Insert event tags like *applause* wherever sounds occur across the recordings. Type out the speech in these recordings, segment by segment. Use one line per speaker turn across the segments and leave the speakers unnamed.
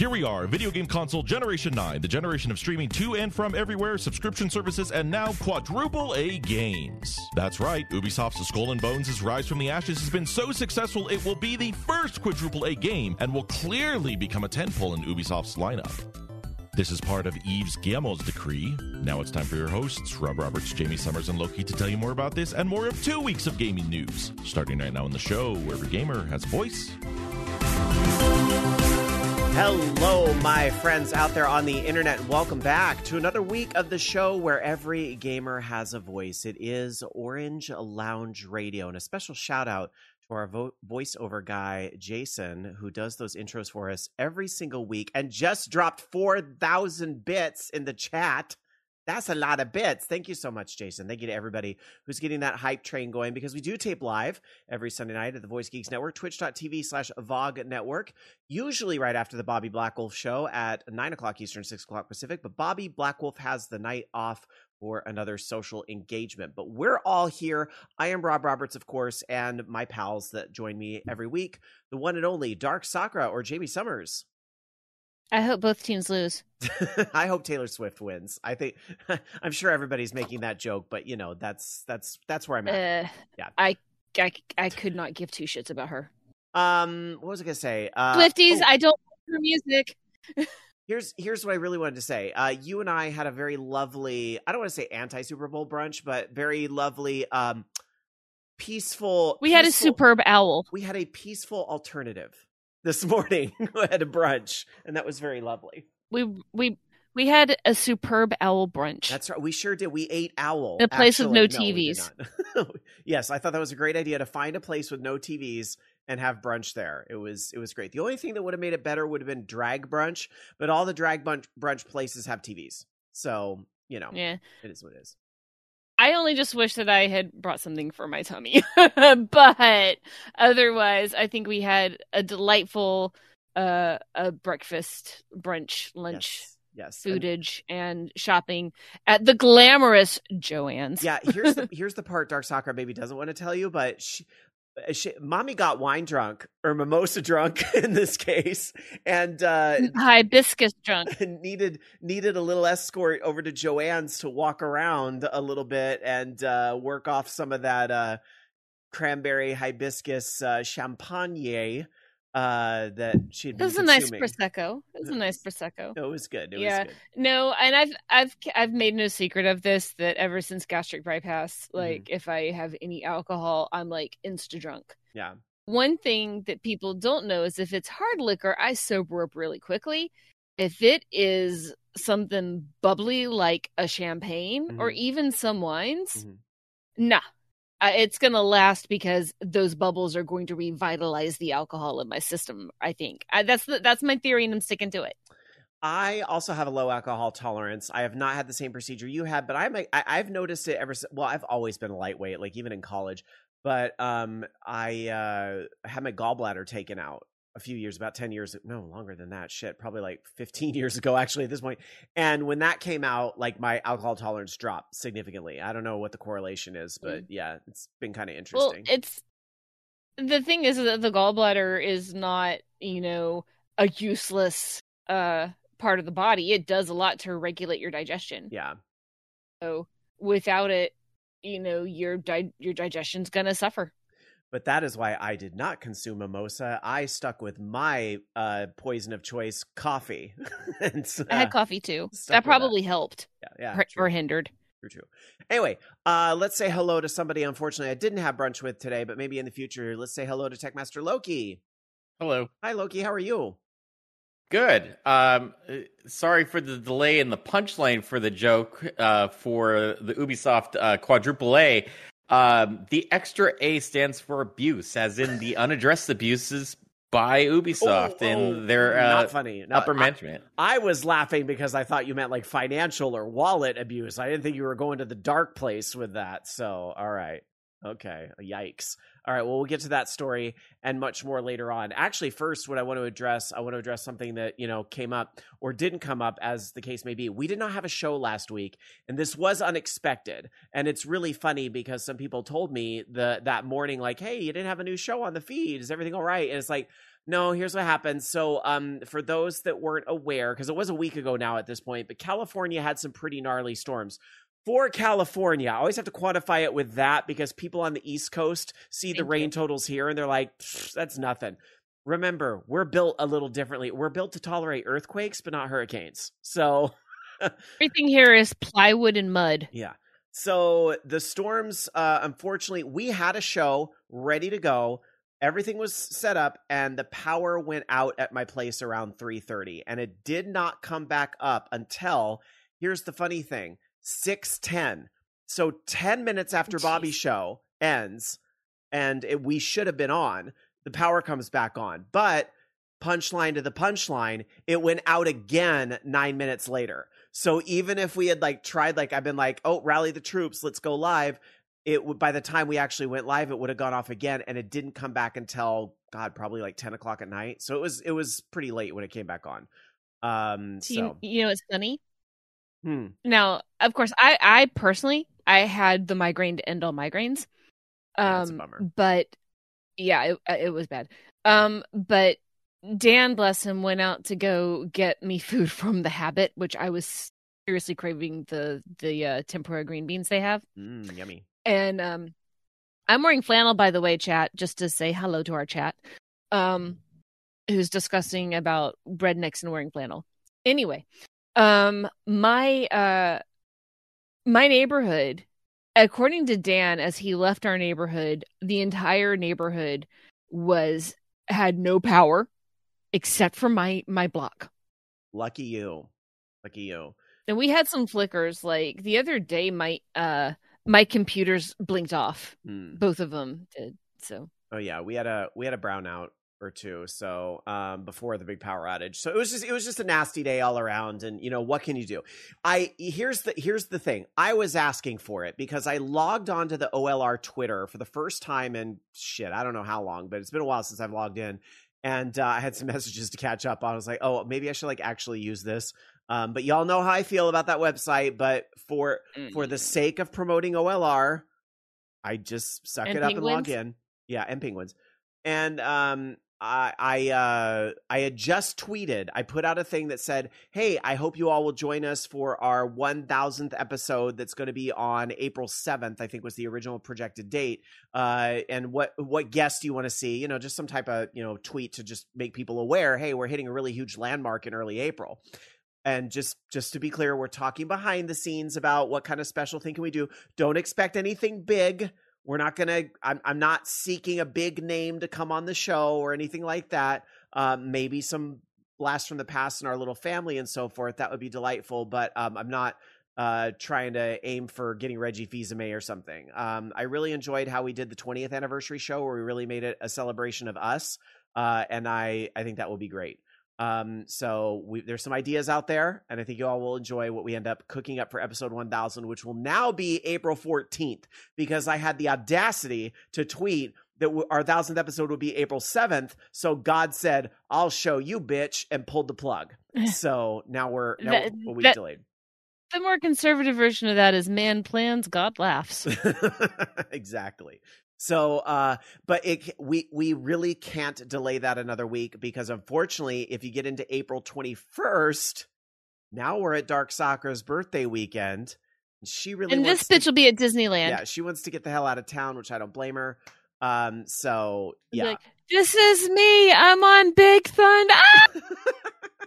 Here we are, video game console Generation 9, the generation of streaming to and from everywhere, subscription services, and now quadruple A games. That's right, Ubisoft's Skull and Bones' Rise from the Ashes has been so successful it will be the first quadruple A game and will clearly become a tentpole in Ubisoft's lineup. This is part of Yves Guillemot's decree. Now it's time for your hosts, Rob Roberts, Jamie Summers, and Loki, to tell you more about this and more of two weeks of gaming news. Starting right now in the show, where every gamer has a voice.
Hello, my friends out there on the internet. Welcome back to another week of the show where every gamer has a voice. It is Orange Lounge Radio, and a special shout out to our vo- voiceover guy, Jason, who does those intros for us every single week and just dropped 4,000 bits in the chat. That's a lot of bits. Thank you so much, Jason. Thank you to everybody who's getting that hype train going because we do tape live every Sunday night at the Voice Geeks Network, twitch.tv slash VOG Network, usually right after the Bobby Blackwolf show at 9 o'clock Eastern, 6 o'clock Pacific. But Bobby Blackwolf has the night off for another social engagement. But we're all here. I am Rob Roberts, of course, and my pals that join me every week, the one and only Dark Sakura or Jamie Summers.
I hope both teams lose. *laughs*
I hope Taylor Swift wins. I think *laughs* I'm sure everybody's making that joke, but you know that's that's that's where I'm at.
Uh,
Yeah.
I, I I could not give two shits about her.
Um, what was I gonna say? Uh,
Swifties,
oh,
I don't like her music. *laughs*
here's here's what I really wanted to say. Uh, you and I had a very lovely. I don't want to say anti Super Bowl brunch, but very lovely. Um, peaceful.
We had a superb owl.
We had a peaceful alternative this *laughs* morning at a brunch, and that was very lovely.
We we we had a superb owl brunch.
That's right. We sure did. We ate owl.
In a place with no
Actually,
TVs. *laughs*
yes, I thought that was a great idea to find a place with no TVs and have brunch there. It was it was great. The only thing that would have made it better would have been drag brunch, but all the drag brunch, brunch places have TVs. So, you know,
yeah.
it is what it is.
I only just wish that I had brought something for my tummy. *laughs* but otherwise, I think we had a delightful uh a breakfast, brunch, lunch,
Yes. yes. And-
and shopping at the glamorous Joann's.
yeah, here's the *laughs* here's the part Dark Sakura maybe doesn't want to tell you, but she, she, mommy got wine drunk or mimosa drunk *laughs* in this case, and uh, *laughs*
hibiscus drunk. *laughs*
needed needed a little escort over to Joann's to walk around a little bit and uh, work off some of that uh, cranberry hibiscus uh, champagne uh, that she'd
It
been
was a nice prosecco. It was a nice prosecco.
It was good. It
Yeah.
was good.
No, and I've I've I've made no secret of this that ever since gastric bypass,
Mm-hmm.
like if I have any alcohol, I'm like insta drunk.
Yeah.
One thing that people don't know is if it's hard liquor, I sober up really quickly. If it is something bubbly like a champagne or
Mhm.
even some wines,
Mhm.
nah. It's going to last because those bubbles are going to revitalize the alcohol in my system, I think. I, that's the, that's my theory and I'm sticking to it.
I also have a low alcohol tolerance. I have not had the same procedure you had, but I'm I've noticed it ever. Well, I've always been a lightweight, like even in college. But um, I uh, had my gallbladder taken out a few years, about ten years, no longer than that. Shit, probably like fifteen *laughs* years ago, actually. At this point, and when that came out, like my alcohol tolerance dropped significantly. I don't know what the correlation is, but yeah, it's been kind of interesting.
Well, it's the thing is that the gallbladder is not, you know, a useless uh part of the body. It does a lot to regulate your digestion.
yeah,
So without it, you know, your di- your digestion's gonna suffer.
But that is why I did not consume mimosa. I stuck with my uh, poison of choice, coffee. *laughs* and,
I had
uh,
coffee too.
stuck with
That
that.
probably helped
Yeah, yeah,
or, or hindered.
true, true. Anyway, uh, let's say hello to somebody. Unfortunately, I didn't have brunch with today, but maybe in the future, let's say hello to Techmaster Loki.
Hello.
Hi, Loki. How are you?
Good. Um, uh, sorry for the delay in the punchline for the joke uh, for the Ubisoft uh, quadruple A. Um, the extra A stands for abuse, as in the unaddressed abuses by Ubisoft
Oh, oh,
and their uh,
not funny. No,
upper
I-
management.
I was laughing because I thought you meant like financial or wallet abuse. I didn't think you were going to the dark place with that. So, all right. Okay, yikes. All right, well, we'll get to that story and much more later on. Actually, first, what I want to address, I want to address something that, you know, came up or didn't come up as the case may be. We did not have a show last week, and this was unexpected. And it's really funny because some people told me the that morning, like, hey, you didn't have a new show on the feed. Is everything all right? And it's like, no, here's what happened. So, um, for those that weren't aware, because it was a week ago now at this point, but California had some pretty gnarly storms for California, I always have to quantify it with that because people on the East Coast see the rain
you.
totals here and they're like, that's nothing. Remember, we're built a little differently. We're built to tolerate earthquakes, but not hurricanes. So, *laughs*
Everything here is plywood and mud.
yeah. So the storms, uh, unfortunately, we had a show ready to go. Everything was set up, and the power went out at my place around 3:30, and it did not come back up until. Here's the funny thing: 6:10. So 10 minutes after
Jeez.
Bobby's show ends, and it, we should have been on, the power comes back on. But punchline to the punchline, it went out again nine minutes later. So even if we had like tried, like I've been like, oh, rally the troops, let's go live. It would by the time we actually went live, it would have gone off again, and it didn't come back until God, probably like ten o'clock at night. So it was it was pretty late when it came back on. Um,
So,
so
you, you know, it's funny.
Hmm.
Now, of course, I, I personally, I had the migraine to end all migraines.
Yeah,
Um,
bummer.
but yeah, it, uh, it was bad. Um, but Dan, bless him, went out to go get me food *laughs* from the Habit, which I was seriously craving the the uh, tempura green beans they have.
Mm, yummy.
And um, I'm wearing flannel, by the way, chat, just to say hello to our chat. Um, who's discussing about rednecks and wearing flannel. Anyway, um, my uh, my neighborhood, according to Dan, as he left our neighborhood, the entire neighborhood was had no power except for my my block.
Lucky you. Lucky you.
And we had some flickers. Like the other day, my uh my computers blinked off.
Hmm.
Both of them did. So
Oh yeah, we had a we had a brownout or two. So um, before the big power outage, so it was just it was just a nasty day all around. And you know what can you do? I here's the here's the thing. I was asking for it because I logged onto the OLR Twitter for the first time in shit. I don't know how long, but it's been a while since I've logged in. And uh, I had some *laughs* messages to catch up on. I was like, oh, maybe I should like actually use this. Um, but y'all know how I feel about that website. But for for the sake of promoting OLR, I just suck
And
it up and log in. Yeah, and penguins. And um I I uh I had just tweeted. I put out a thing that said, "Hey, I hope you all will join us for our 1000th episode that's going to be on April 7th, I think was the original projected date. Uh and what what guests do you want to see? You know, just some type of, you know, tweet to just make people aware, "Hey, we're hitting a really huge landmark in early April." And just just to be clear, we're talking behind the scenes about what kind of special thing can we do. Don't expect anything big. We're not gonna. I'm. I'm not seeking a big name to come on the show or anything like that. Um, maybe some blast from the past in our little family and so forth. That would be delightful. But um, I'm not uh, trying to aim for getting Reggie Fils-Aimé or something. Um, I really enjoyed how we did the 20th anniversary show where we really made it a celebration of us, uh, and I I think that will be great. Um, so we, there's some ideas out there, and I think you all will enjoy what we end up cooking up for episode 1000, which will now be April 14th, because I had the audacity to tweet that w- our thousandth episode would be April 7th. So God said, "I'll show you, bitch," and pulled the plug. *laughs* so now we're now
That-
we're a week
that-
delayed.
the more conservative version of that is man plans, God laughs. *laughs*
exactly. So, uh, but it we we really can't delay that another week because unfortunately, if you get into April twenty first, now we're at Dark Sakura's birthday weekend. and She really
and this bitch
to,
will be at Disneyland.
yeah, she wants to get the hell out of town, which I don't blame her. Um, so yeah,
like, this is me. I'm on Big Thunder. Ah! *laughs*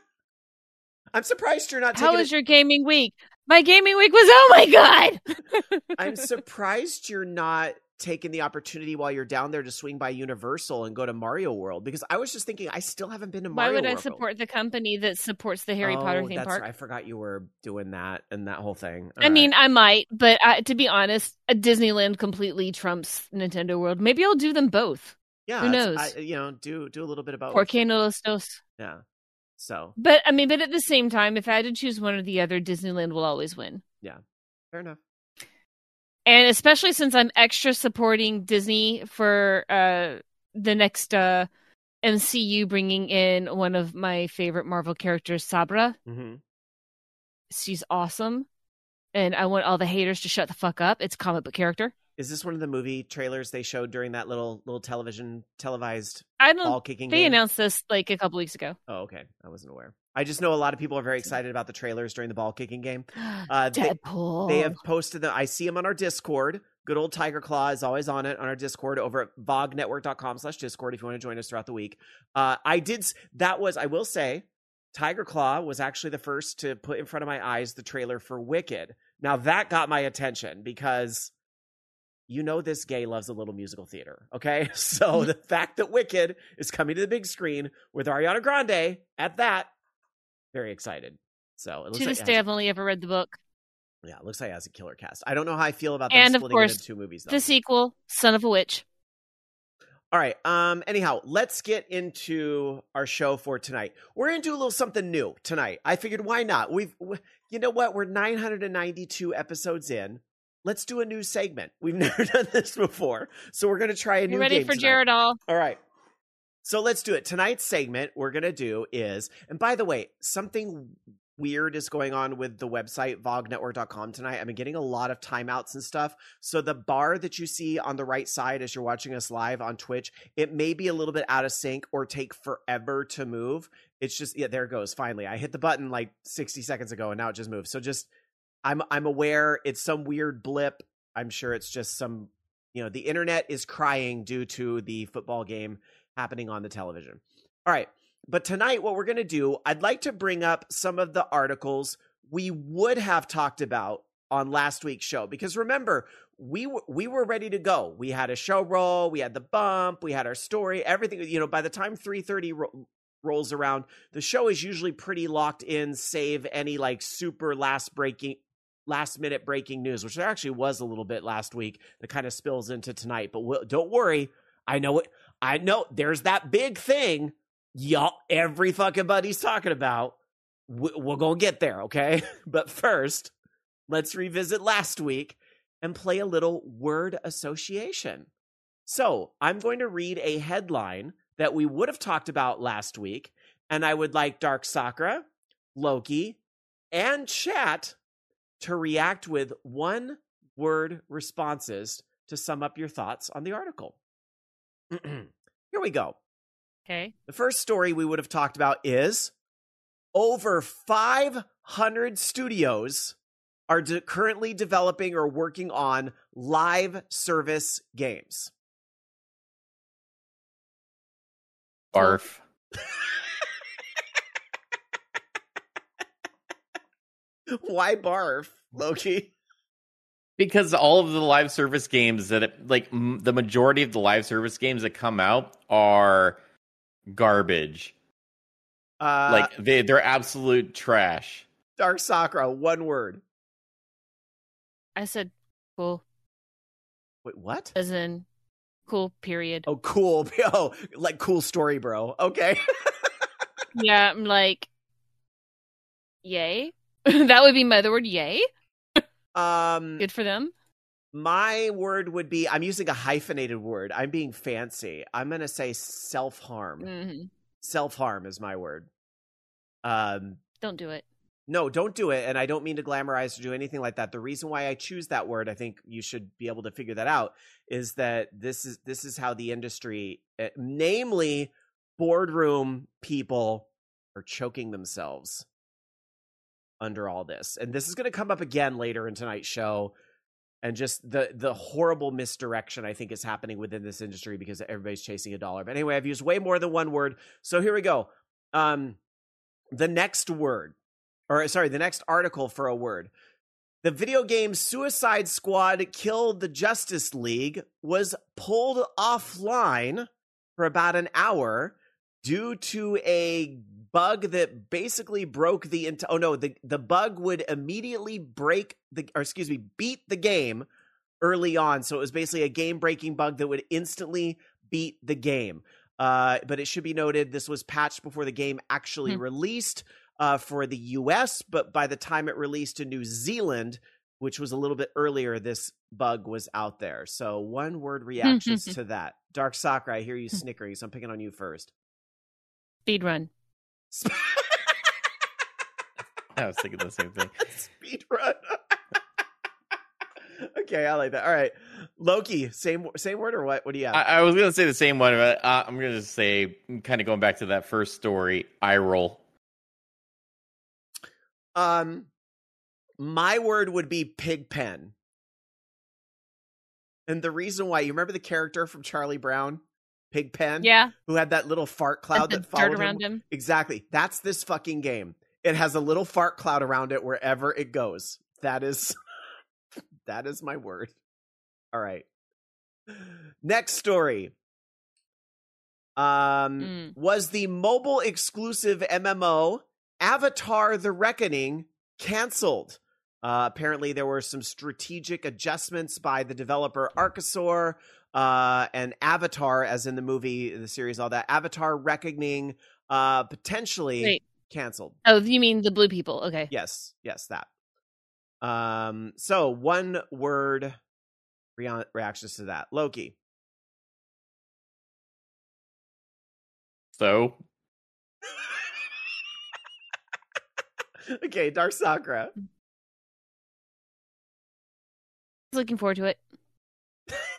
I'm surprised you're not
How was
it-
your gaming week? My gaming week was oh my god. *laughs*
I'm surprised you're not taking the opportunity while you're down there to swing by Universal and go to Mario World because I was just thinking I still haven't been to
Why
Mario
would I support the company that supports the Harry Potter
Oh,
theme
that's
park?
right. I forgot you were doing that and that whole thing.
I mean, I might, but I, to be honest, uh, Disneyland completely trumps Nintendo World. Maybe I'll do them both.
yeah,
who knows?
I, you know, do do a little bit about
Por qué no los dos?
yeah. So
But I mean, but at the same time, if I had to choose one or the other, Disneyland will always win.
Yeah, fair enough.
And especially since I'm extra supporting Disney for uh, the next uh, MCU bringing in one of my favorite Marvel characters, Sabra.
hmm
She's awesome, and I want all the haters to shut the fuck up. It's a comic book character.
Is this one of the movie trailers they showed during that little little television televised
I don't.
ball kicking
They
game?
announced this like a couple weeks ago.
Oh, okay. I wasn't aware. I just know a lot of people are very excited about the trailers during the ball kicking game. *gasps* Uh, they-
Deadpool.
They have posted them. I see them on our Discord. Good old Tiger Claw is always on it on our Discord over at vognetwork.com slash Discord if you want to join us throughout the week. Uh, I did, that was, I will say, Tiger Claw was actually the first to put in front of my eyes the trailer for Wicked. Now that got my attention because you know this gay loves a little musical theater, okay? *laughs* So the fact that Wicked is coming to the big screen with Ariana Grande at that, very excited. So it looks
to
like
this
it
day, I've only ever read the book.
yeah, it looks like it has a killer cast. I don't know how I feel about them
And of
splitting it
course,
into two movies though.
The sequel, Son of a Witch.
All right. Um. Anyhow, let's get into our show for tonight. We're gonna do a little something new tonight. I figured why not? We've, w- you know what? We're 992 episodes in. Let's do a new segment. We've *laughs* never done this before, so we're gonna try a new.
You ready
game
for
tonight.
Jared All?
All right. So let's do it. Tonight's segment we're going to do is, and by the way, something weird is going on with the website vognetwork.com tonight. I've been getting a lot of timeouts and stuff. So the bar that you see on the right side as you're watching us live on Twitch, it may be a little bit out of sync or take forever to move. It's just yeah, there it goes. Finally, I hit the button like 60 seconds ago and now it just moved. So just I'm I'm aware it's some weird blip. I'm sure it's just some you know, the internet is crying due to the football game happening on the television. All right. But tonight, what we're going to do, I'd like to bring up some of the articles we would have talked about on last week's show because remember we were we were ready to go we had a show roll we had the bump we had our story everything you know by the time 3:30 ro- rolls around the show is usually pretty locked in save any like super last breaking last minute breaking news which there actually was a little bit last week that kind of spills into tonight but we'll, don't worry i know it i know there's that big thing y'all every fucking buddy's talking about. We- we're gonna get there okay? *laughs* But first let's revisit last week and play a little word association. So i'm going to read a headline that we would have talked about last week and i would like dark sakura loki and chat to react with one word responses to sum up your thoughts on the article *clears throat* here we go
Okay.
the first story we would have talked about is over 500 studios are de- currently developing or working on live service games.
Barf. *laughs*
Why barf, Loki?
Because all of the live service games that, it, like, m- the majority of the live service games that come out are garbage.
Uh,
like, they, they're absolute trash.
Dark Sakura, one word.
I said cool,
Wait, what?
as in cool, period.
Oh, cool. *laughs* Oh, like cool story, bro. Okay. *laughs*
Yeah, I'm like, yay. *laughs* that would be my other word, yay.
Um,
Good for them.
my word would be I'm using a hyphenated word. I'm being fancy. I'm going to say self harm.
hmm
self harm is my word. Um,
Don't do it.
no, don't do it. And I don't mean to glamorize or do anything like that. The reason why I choose that word, I think you should be able to figure that out, is that this is this is how the industry, eh, namely boardroom people, are choking themselves under all this. And this is going to come up again later in tonight's show. And just the the horrible misdirection I think is happening within this industry because everybody's chasing a dollar. But anyway, I've used way more than one word. So here we go. Um, the next word, or sorry, the next article for a word. The video game Suicide Squad Killed the Justice League was pulled offline for about an hour due to a bug that basically broke the ent- oh no the the bug would immediately break the or excuse me beat the game early on so it was basically a game breaking bug that would instantly beat the game uh, but it should be noted this was patched before the game actually
Hmm.
released uh, for the US but by the time it released in New Zealand which was a little bit earlier, this bug was out there. So one word reactions *laughs* to that. Dark Sakura, I hear you snickering, so I'm picking on you first.
Speed run. *laughs*
I was thinking the same thing. *laughs*
Speed run. *laughs* okay, I like that. All right, Loki, same same word or what? What do you have?
I, I was gonna say the same one, but uh, I'm gonna say, kind of going back to that first story, I roll.
Um, my word would be pig pen. And the reason why you remember the character from Charlie Brown, Pigpen,
Yeah.
who had that little fart cloud that followed
around
him.
him.
Exactly. That's this fucking game. It has a little fart cloud around it wherever it goes. That is *laughs* that is my word. All right. Next story. Um
Mm.
was the mobile exclusive MMO Avatar the Reckoning canceled? Uh, apparently, there were some strategic adjustments by the developer Archosaur uh, and Avatar, as in the movie, the series, all that. Avatar Reckoning uh, potentially
Wait.
canceled.
Oh, you mean the blue people? Okay.
Yes, yes, that. Um, so one word rea- reactions to that. Loki.
So *laughs*
okay, Dark Sakura.
Looking forward to it.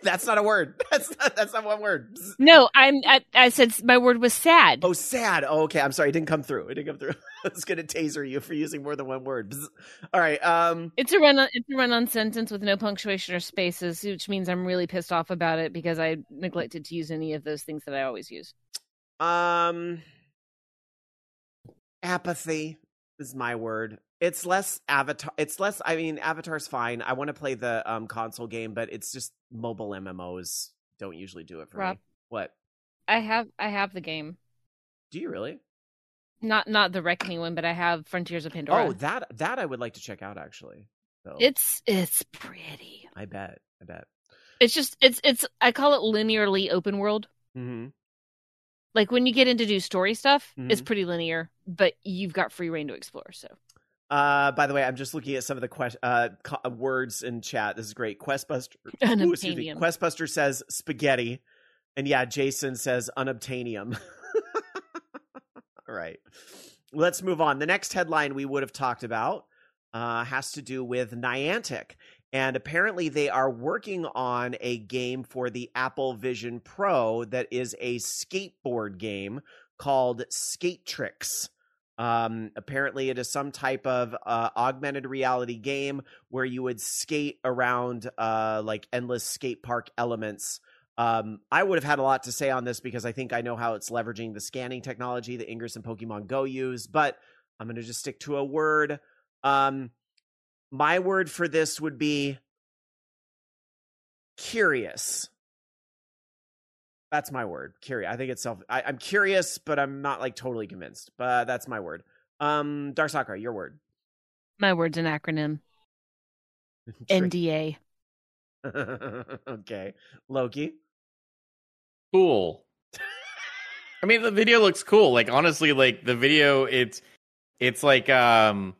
That's not a word. *laughs* That's not, that's not one word.
No, I'm. I, I said my word was sad.
Oh, sad. Oh, okay. I'm sorry. It didn't come through. It didn't come through. *laughs* I was gonna taser you for using more than one word. Bzz. All right. Um.
It's a run. On, it's a run-on sentence with no punctuation or spaces, which means I'm really pissed off about it because I neglected to use any of those things that I always use.
Um. Apathy is my word. It's less Avatar. It's less. I mean, Avatar's fine. I want to play the um console game, but it's just mobile MMOs don't usually do it for
Rob.
me. What?
I have. I have the game.
Do you really?
Not not the Reckoning one, but I have Frontiers of Pandora.
Oh, that that I would like to check out actually. So
it's it's pretty.
I bet. I bet.
It's just it's it's. I call it linearly open world.
Mm-hmm.
Like when you get into do story stuff, it's
Mhm.
pretty linear, but you've got free reign to explore. So
Uh, by the way, I'm just looking at some of the que- uh, co- uh, words in chat. This is great. Questbuster. *laughs* Ooh, excuse me. Questbuster says spaghetti, and yeah, Jason says unobtainium. *laughs* All right, let's move on. The next headline we would have talked about uh, has to do with Niantic, and apparently they are working on a game for the Apple Vision Pro that is a skateboard game called Skate Tricks. Um, apparently, it is some type of uh, augmented reality game where you would skate around uh, like endless skate park elements. Um, I would have had a lot to say on this because I think I know how it's leveraging the scanning technology that Ingress and Pokemon Go use, but I'm going to just stick to a word. Um, my word for this would be curious. That's my word. Curious. I think it's self. I, I'm curious, but I'm not like totally convinced. But that's my word. Um, Dark Sakura, your word.
my word's an acronym. *laughs* NDA. *laughs*
okay, Loki.
cool. I mean, the video looks cool. Like honestly, like the video, it's it's like um, I don't.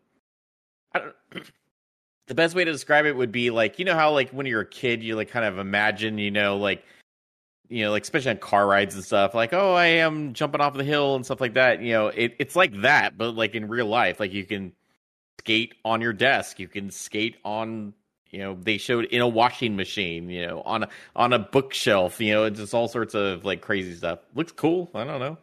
The best way to describe it would be like you know how like when you're a kid, you like kind of imagine you know like you know like especially on car rides and stuff like oh I am jumping off the hill and stuff like that. You know, it, it's like that, but like in real life, like you can skate on your desk, you can skate on you know they showed in a washing machine you know on a on a bookshelf you know it's just all sorts of like crazy stuff looks cool i don't know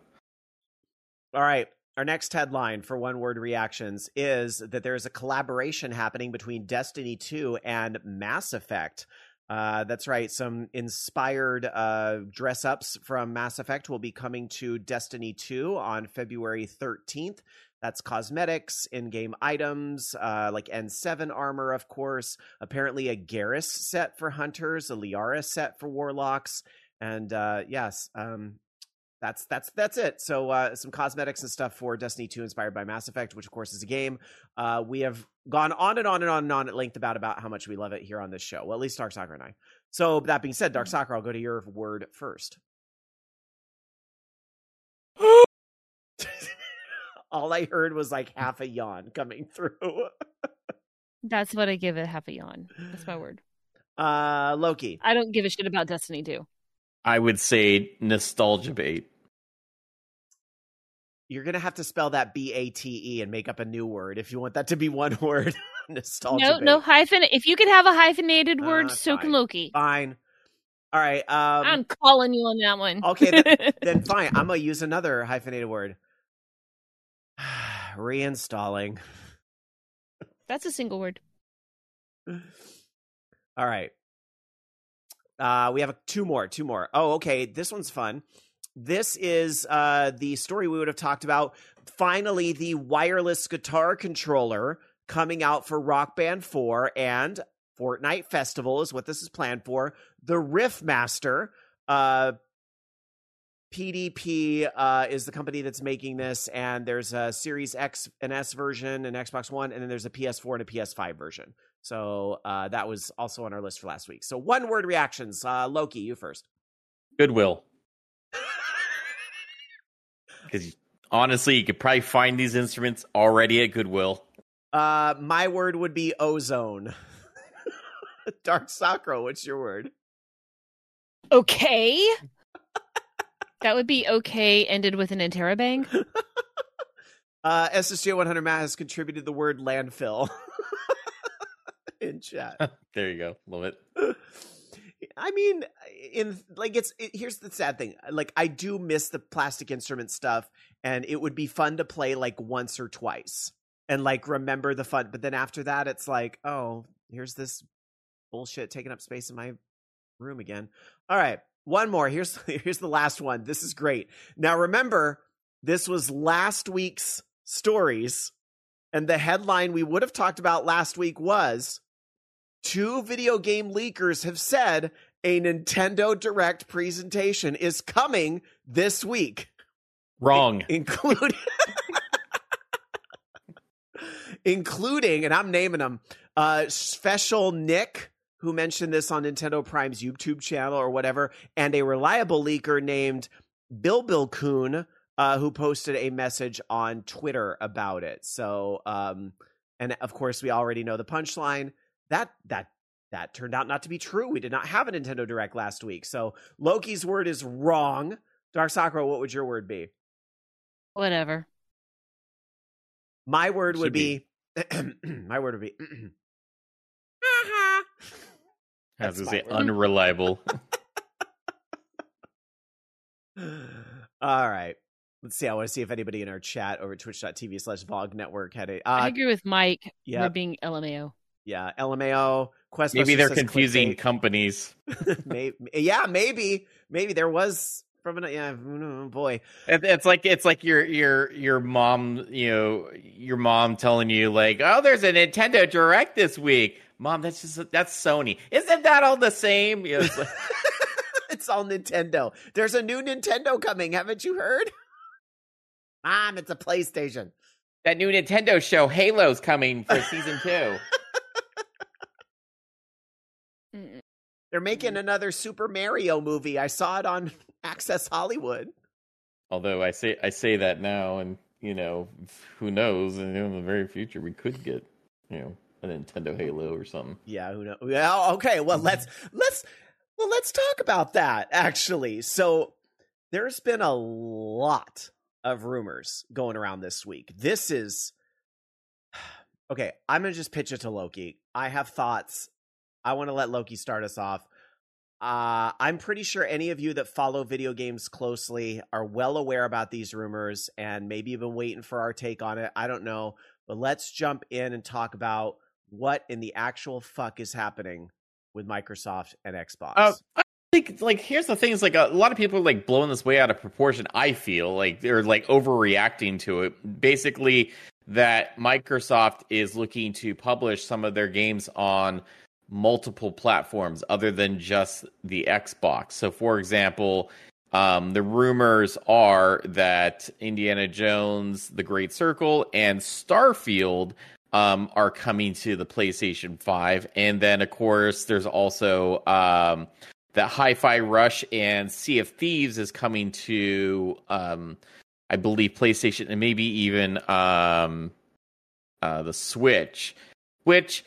All right. Our next headline for one word reactions is that there is a collaboration happening between Destiny 2 and Mass Effect. Uh, that's right. Some inspired uh, dress ups from Mass Effect will be coming to Destiny 2 on February 13th. That's cosmetics, in game items, uh, like N7 armor, of course. Apparently, a Garrus set for hunters, a Liara set for warlocks. And uh, yes, um, that's that's that's it. So uh, some cosmetics and stuff for Destiny 2 inspired by Mass Effect, which of course is a game. Uh, we have gone on and on and on and on at length about about how much we love it here on this show. Well, at least Dark Sakura and I. So that being said, Dark Sakura, I'll go to your word first. *laughs* All I heard was like half a yawn coming through.
That's what I give it half a yawn. That's my word.
Uh, Loki.
I don't give a shit about Destiny 2.
I would say nostalgia bait.
You're gonna have to spell that B A T E and make up a new word if you want that to be one *laughs* word. Nostalgia.
No, no hyphen. If you could have a hyphenated
Uh,
word, so
fine.
can Loki.
Fine. All right. Um,
I'm calling you on that one.
Okay, then *laughs* fine. I'm gonna use another hyphenated word. *sighs* Reinstalling.
That's a single word.
All right. Uh, we have a, two more. Two more. Oh, okay. This one's fun. This is uh, the story we would have talked about. Finally, the wireless guitar controller coming out for Rock Band 4 and Fortnite Festival is what this is planned for. The Riff Master, uh, PDP uh, is the company that's making this, and there's a Series X and S version, an Xbox One, and then there's a PS4 and a PS5 version. So uh, that was also on our list for last week. So one word reactions. Uh, Loki, you first.
Goodwill. *laughs* Because honestly, you could probably find these instruments already at Goodwill.
Uh, my word would be ozone. *laughs* Dark Sakura, what's your word?
Okay. That would be okay ended with an interrobang. *laughs*
Uh, SSJ 100 Matt has contributed the word landfill *laughs* in chat. *laughs*
There you go. Love it.
I mean, in like it's it, here's the sad thing. Like I do miss the plastic instrument stuff, and it would be fun to play like once or twice and like remember the fun. But then after that, it's like, oh, here's this bullshit taking up space in my room again. All right, one more. Here's *laughs* here's the last one. This is great. Now remember, this was last week's stories, and the headline we would have talked about last week was two video game leakers have said a Nintendo Direct presentation is coming this week,
Wrong. *laughs*
including *laughs* including, and I'm naming them, uh, Special Nick, who mentioned this on Nintendo Prime's YouTube channel or whatever, and a reliable leaker named Billbil-kun, uh, who posted a message on Twitter about it. So, um, and of course, we already know the punchline. That that that turned out not to be true. We did not have a Nintendo Direct last week. So Loki's word is wrong. Dark Sakura, what would your word be?
Whatever.
My word would be,
be. *clears throat*
my word would be
I *clears throat* was
That's
going to say unreliable. *laughs*
All right. Let's see. I want to see if anybody in our chat over at twitch.tv slash VOG network had a
I
uh
agree with Mike.
yeah.
We're being LMAO.
yeah, LMAO, Quest.
Maybe they're confusing companies. *laughs*
maybe, yeah, maybe. Maybe there was from an yeah, oh boy.
It's like it's like your your your mom, you know, your mom telling you like, "Oh, there's a Nintendo Direct this week." Mom, that's just that's Sony. Isn't that all the same? You know, it's like- *laughs*
it's all Nintendo. There's a new Nintendo coming. Haven't you heard? Mom, it's a PlayStation.
that new Nintendo show Halo's coming for season 2. *laughs*
Mm-mm.
They're making another Super Mario movie. I saw it on *laughs* Access Hollywood.
Although I say I say that now and, you know, who knows, and in the very future we could get, you know, a Nintendo Halo or something.
Yeah, who knows? Yeah, okay. Well, *laughs* let's let's well let's talk about that actually. So there's been a lot of rumors going around this week. This is *sighs* okay. I'm gonna just pitch it to Loki. I have thoughts. I want to let Loki start us off. Uh, I'm pretty sure any of you that follow video games closely are well aware about these rumors and maybe you've been waiting for our take on it. I don't know. But let's jump in and talk about what in the actual fuck is happening with Microsoft and Xbox.
Uh, I think like here's the thing: is like a, lot of people are like blowing this way out of proportion. I feel like they're like overreacting to it. Basically, that Microsoft is looking to publish some of their games on multiple platforms other than just the Xbox. So, for example. Um, the rumors are that Indiana Jones, The Great Circle, and Starfield um, are coming to the PlayStation 5. And then, of course, there's also um, that Hi Fi Rush and Sea of Thieves is coming to, um, I believe, PlayStation and maybe even um, uh, the Switch. which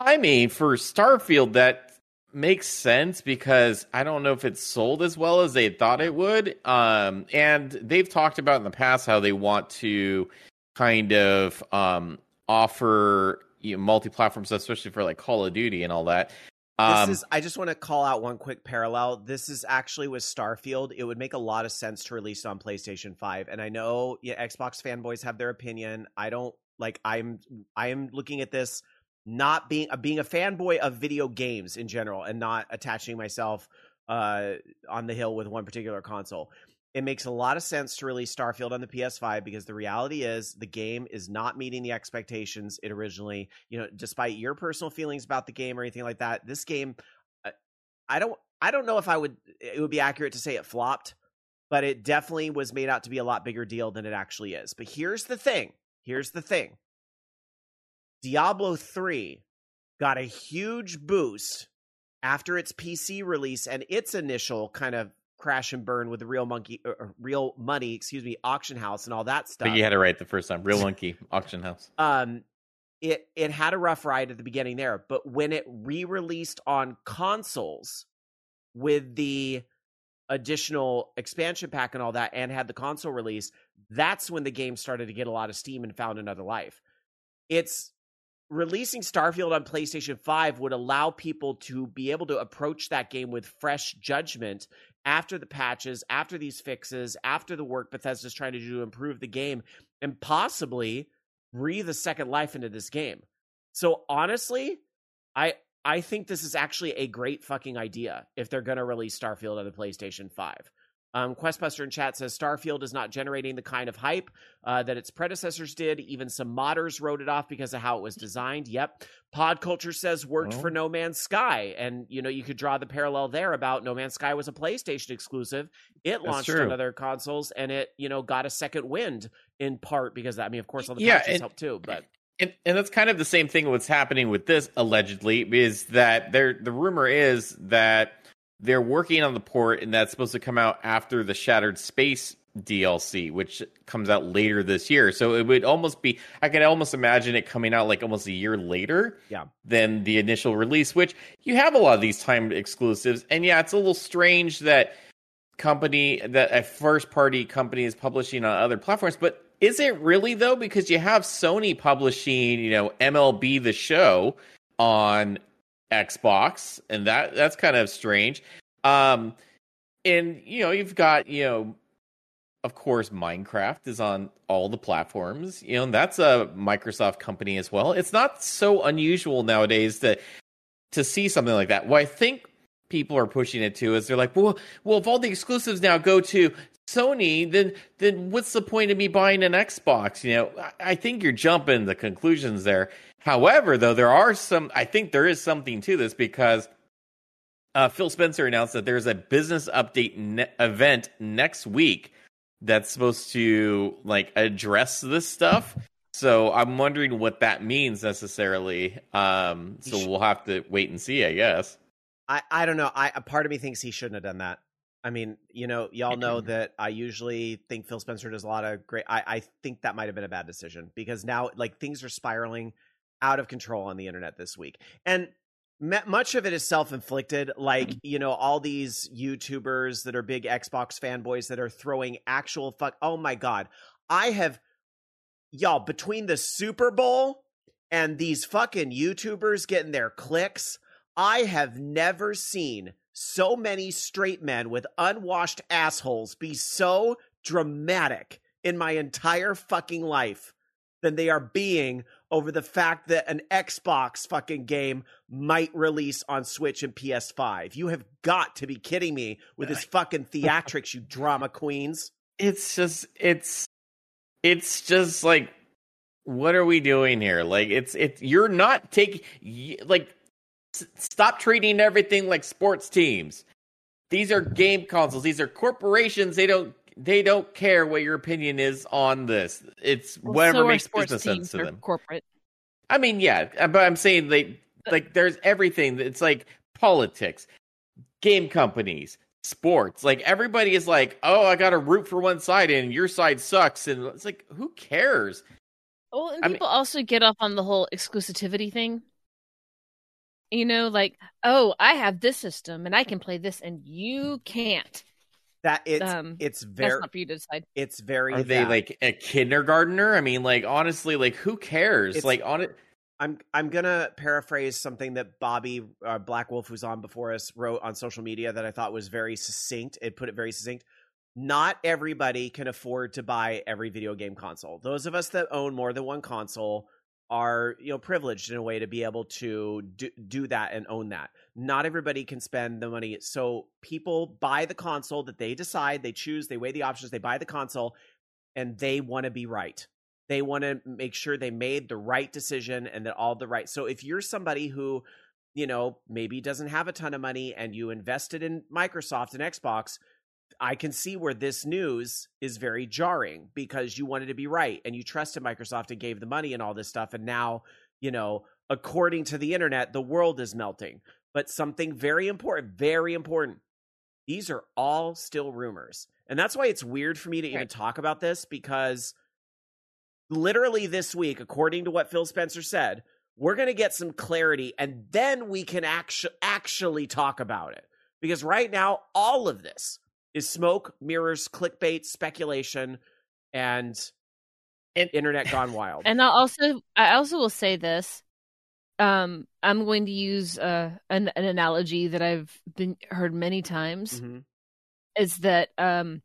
I mean, for Starfield, that makes sense because I don't know if it's sold as well as they thought it would. Um, and they've talked about in the past how they want to kind of um, offer you know, multi-platform stuff, especially for like Call of Duty and all that.
Um, this is. I just want to call out one quick parallel. This is actually with Starfield. It would make a lot of sense to release on PlayStation Five, and I know yeah, Xbox fanboys have their opinion. I don't like. I'm. I am looking at this not being uh, being a fanboy of video games in general and not attaching myself uh, on the hill with one particular console. It makes a lot of sense to release Starfield on the PS5 because the reality is the game is not meeting the expectations it originally, you know, despite your personal feelings about the game or anything like that. This game uh, I don't I don't know if I would it would be accurate to say it flopped, but it definitely was made out to be a lot bigger deal than it actually is. But here's the thing. Here's the thing. Diablo 3 got a huge boost after its PC release and its initial kind of crash and burn with the real monkey real money, excuse me, auction house and all that stuff.
But you had it right the first time. Real *laughs* monkey auction house.
Um it it had a rough ride at the beginning there, but when it re-released on consoles with the additional expansion pack and all that and had the console release, that's when the game started to get a lot of steam and found another life. It's releasing Starfield on PlayStation 5 would allow people to be able to approach that game with fresh judgment after the patches, after these fixes, after the work Bethesda's trying to do to improve the game, and possibly breathe a second life into this game. So honestly, I I think this is actually a great fucking idea if they're going to release Starfield on the PlayStation 5. Um, Questbuster in chat says Starfield is not generating the kind of hype uh, that its predecessors did. Even some modders wrote it off because of how it was designed. Yep. Pod Culture says worked oh. for No Man's Sky, and you know you could draw the parallel there about No Man's Sky was a PlayStation exclusive. It launched on other consoles, and it you know got a second wind in part because that. I mean, of course, all the yeah, patches and, helped too, but. *clears throat*
And, and that's kind of the same thing. What's happening with this allegedly is that there. The rumor is that they're working on the port, and that's supposed to come out after the Shattered Space DLC, which comes out later this year. So it would almost be I can almost imagine it coming out like almost a year later
yeah.
than the initial release, which you have a lot of these timed exclusives. And yeah, it's a little strange that company that a first party company is publishing on other platforms, but is it really though? Because you have Sony publishing, you know, MLB the show on Xbox, and that that's kind of strange. Um, and you know, you've got you know, of course, Minecraft is on all the platforms. You know, that's a Microsoft company as well. It's not so unusual nowadays to to see something like that. What I think people are pushing it to is they're like, well, well, if all the exclusives now go to Sony, then then what's the point of me buying an Xbox? You know, I, I think you're jumping the conclusions there. However, though, there are some, I think there is something to this because uh, Phil Spencer announced that there's a business update ne- event next week that's supposed to like address this stuff. So I'm wondering what that means necessarily. Um, so we'll have to wait and see, I guess.
I, I don't know. I a part of me thinks he shouldn't have done that. I mean, you know, y'all know that I usually think Phil Spencer does a lot of great. I, I think that might have been a bad decision because now, like, things are spiraling out of control on the internet this week. And much of it is self-inflicted like mm-hmm. you know all these youtubers that are big xbox fanboys that are throwing actual fuck oh my god i have y'all between the super bowl and these fucking youtubers getting their clicks i have never seen so many straight men with unwashed assholes be so dramatic in my entire fucking life than they are being over the fact that an Xbox fucking game might release on Switch and PS5. You have got to be kidding me with this fucking theatrics, you drama queens.
It's just it's it's just like what are we doing here? Like it's it's you're not taking like stop treating everything like sports teams. These are game consoles. These are corporations. They don't they don't care what your opinion is on this. It's well, whatever so makes business sense to them.
Corporate.
I mean, yeah, uh, but I'm saying they like there's everything. It's like politics, game companies, sports. Like everybody is like, oh, I got to root for one side, and your side sucks, and it's like, who cares?
Well, and
I mean-
people also get off on the whole exclusivity thing. You know, like, oh, I have this system and I can play this and you can't.
That it's
Um,
it's
That's
very
not for you to decide.
it's very
Are they
that.
like a kindergartner? I mean, like honestly, like who cares?
It's-
like on it.
I'm I'm gonna paraphrase something that Bobby uh, Blackwolf, who's on before us, wrote on social media that I thought was very succinct. It put it very succinct. Not everybody can afford to buy every video game console. Those of us that own more than one console are you know privileged in a way to be able to do, do that and own that. Not everybody can spend the money. So people buy the console that they decide, they choose, they weigh the options, they buy the console, and they want to be right they want to make sure they made the right decision and that all the right so if you're somebody who you know maybe doesn't have a ton of money and you invested in microsoft and xbox i can see where this news is very jarring because you wanted to be right and you trusted microsoft and gave the money and all this stuff and now you know according to the internet the world is melting but something very important very important these are all still rumors and that's why it's weird for me to even talk about this because literally this week, according to what Phil Spencer said, we're going to get some clarity and then we can actu- actually talk about it. Because right now, all of this is smoke, mirrors, clickbait, speculation, and,
And-
internet gone *laughs* wild.
And I also, I also will say this. Um, I'm going to use uh, an an analogy that I've been heard many times.
Mhm.
Is that um,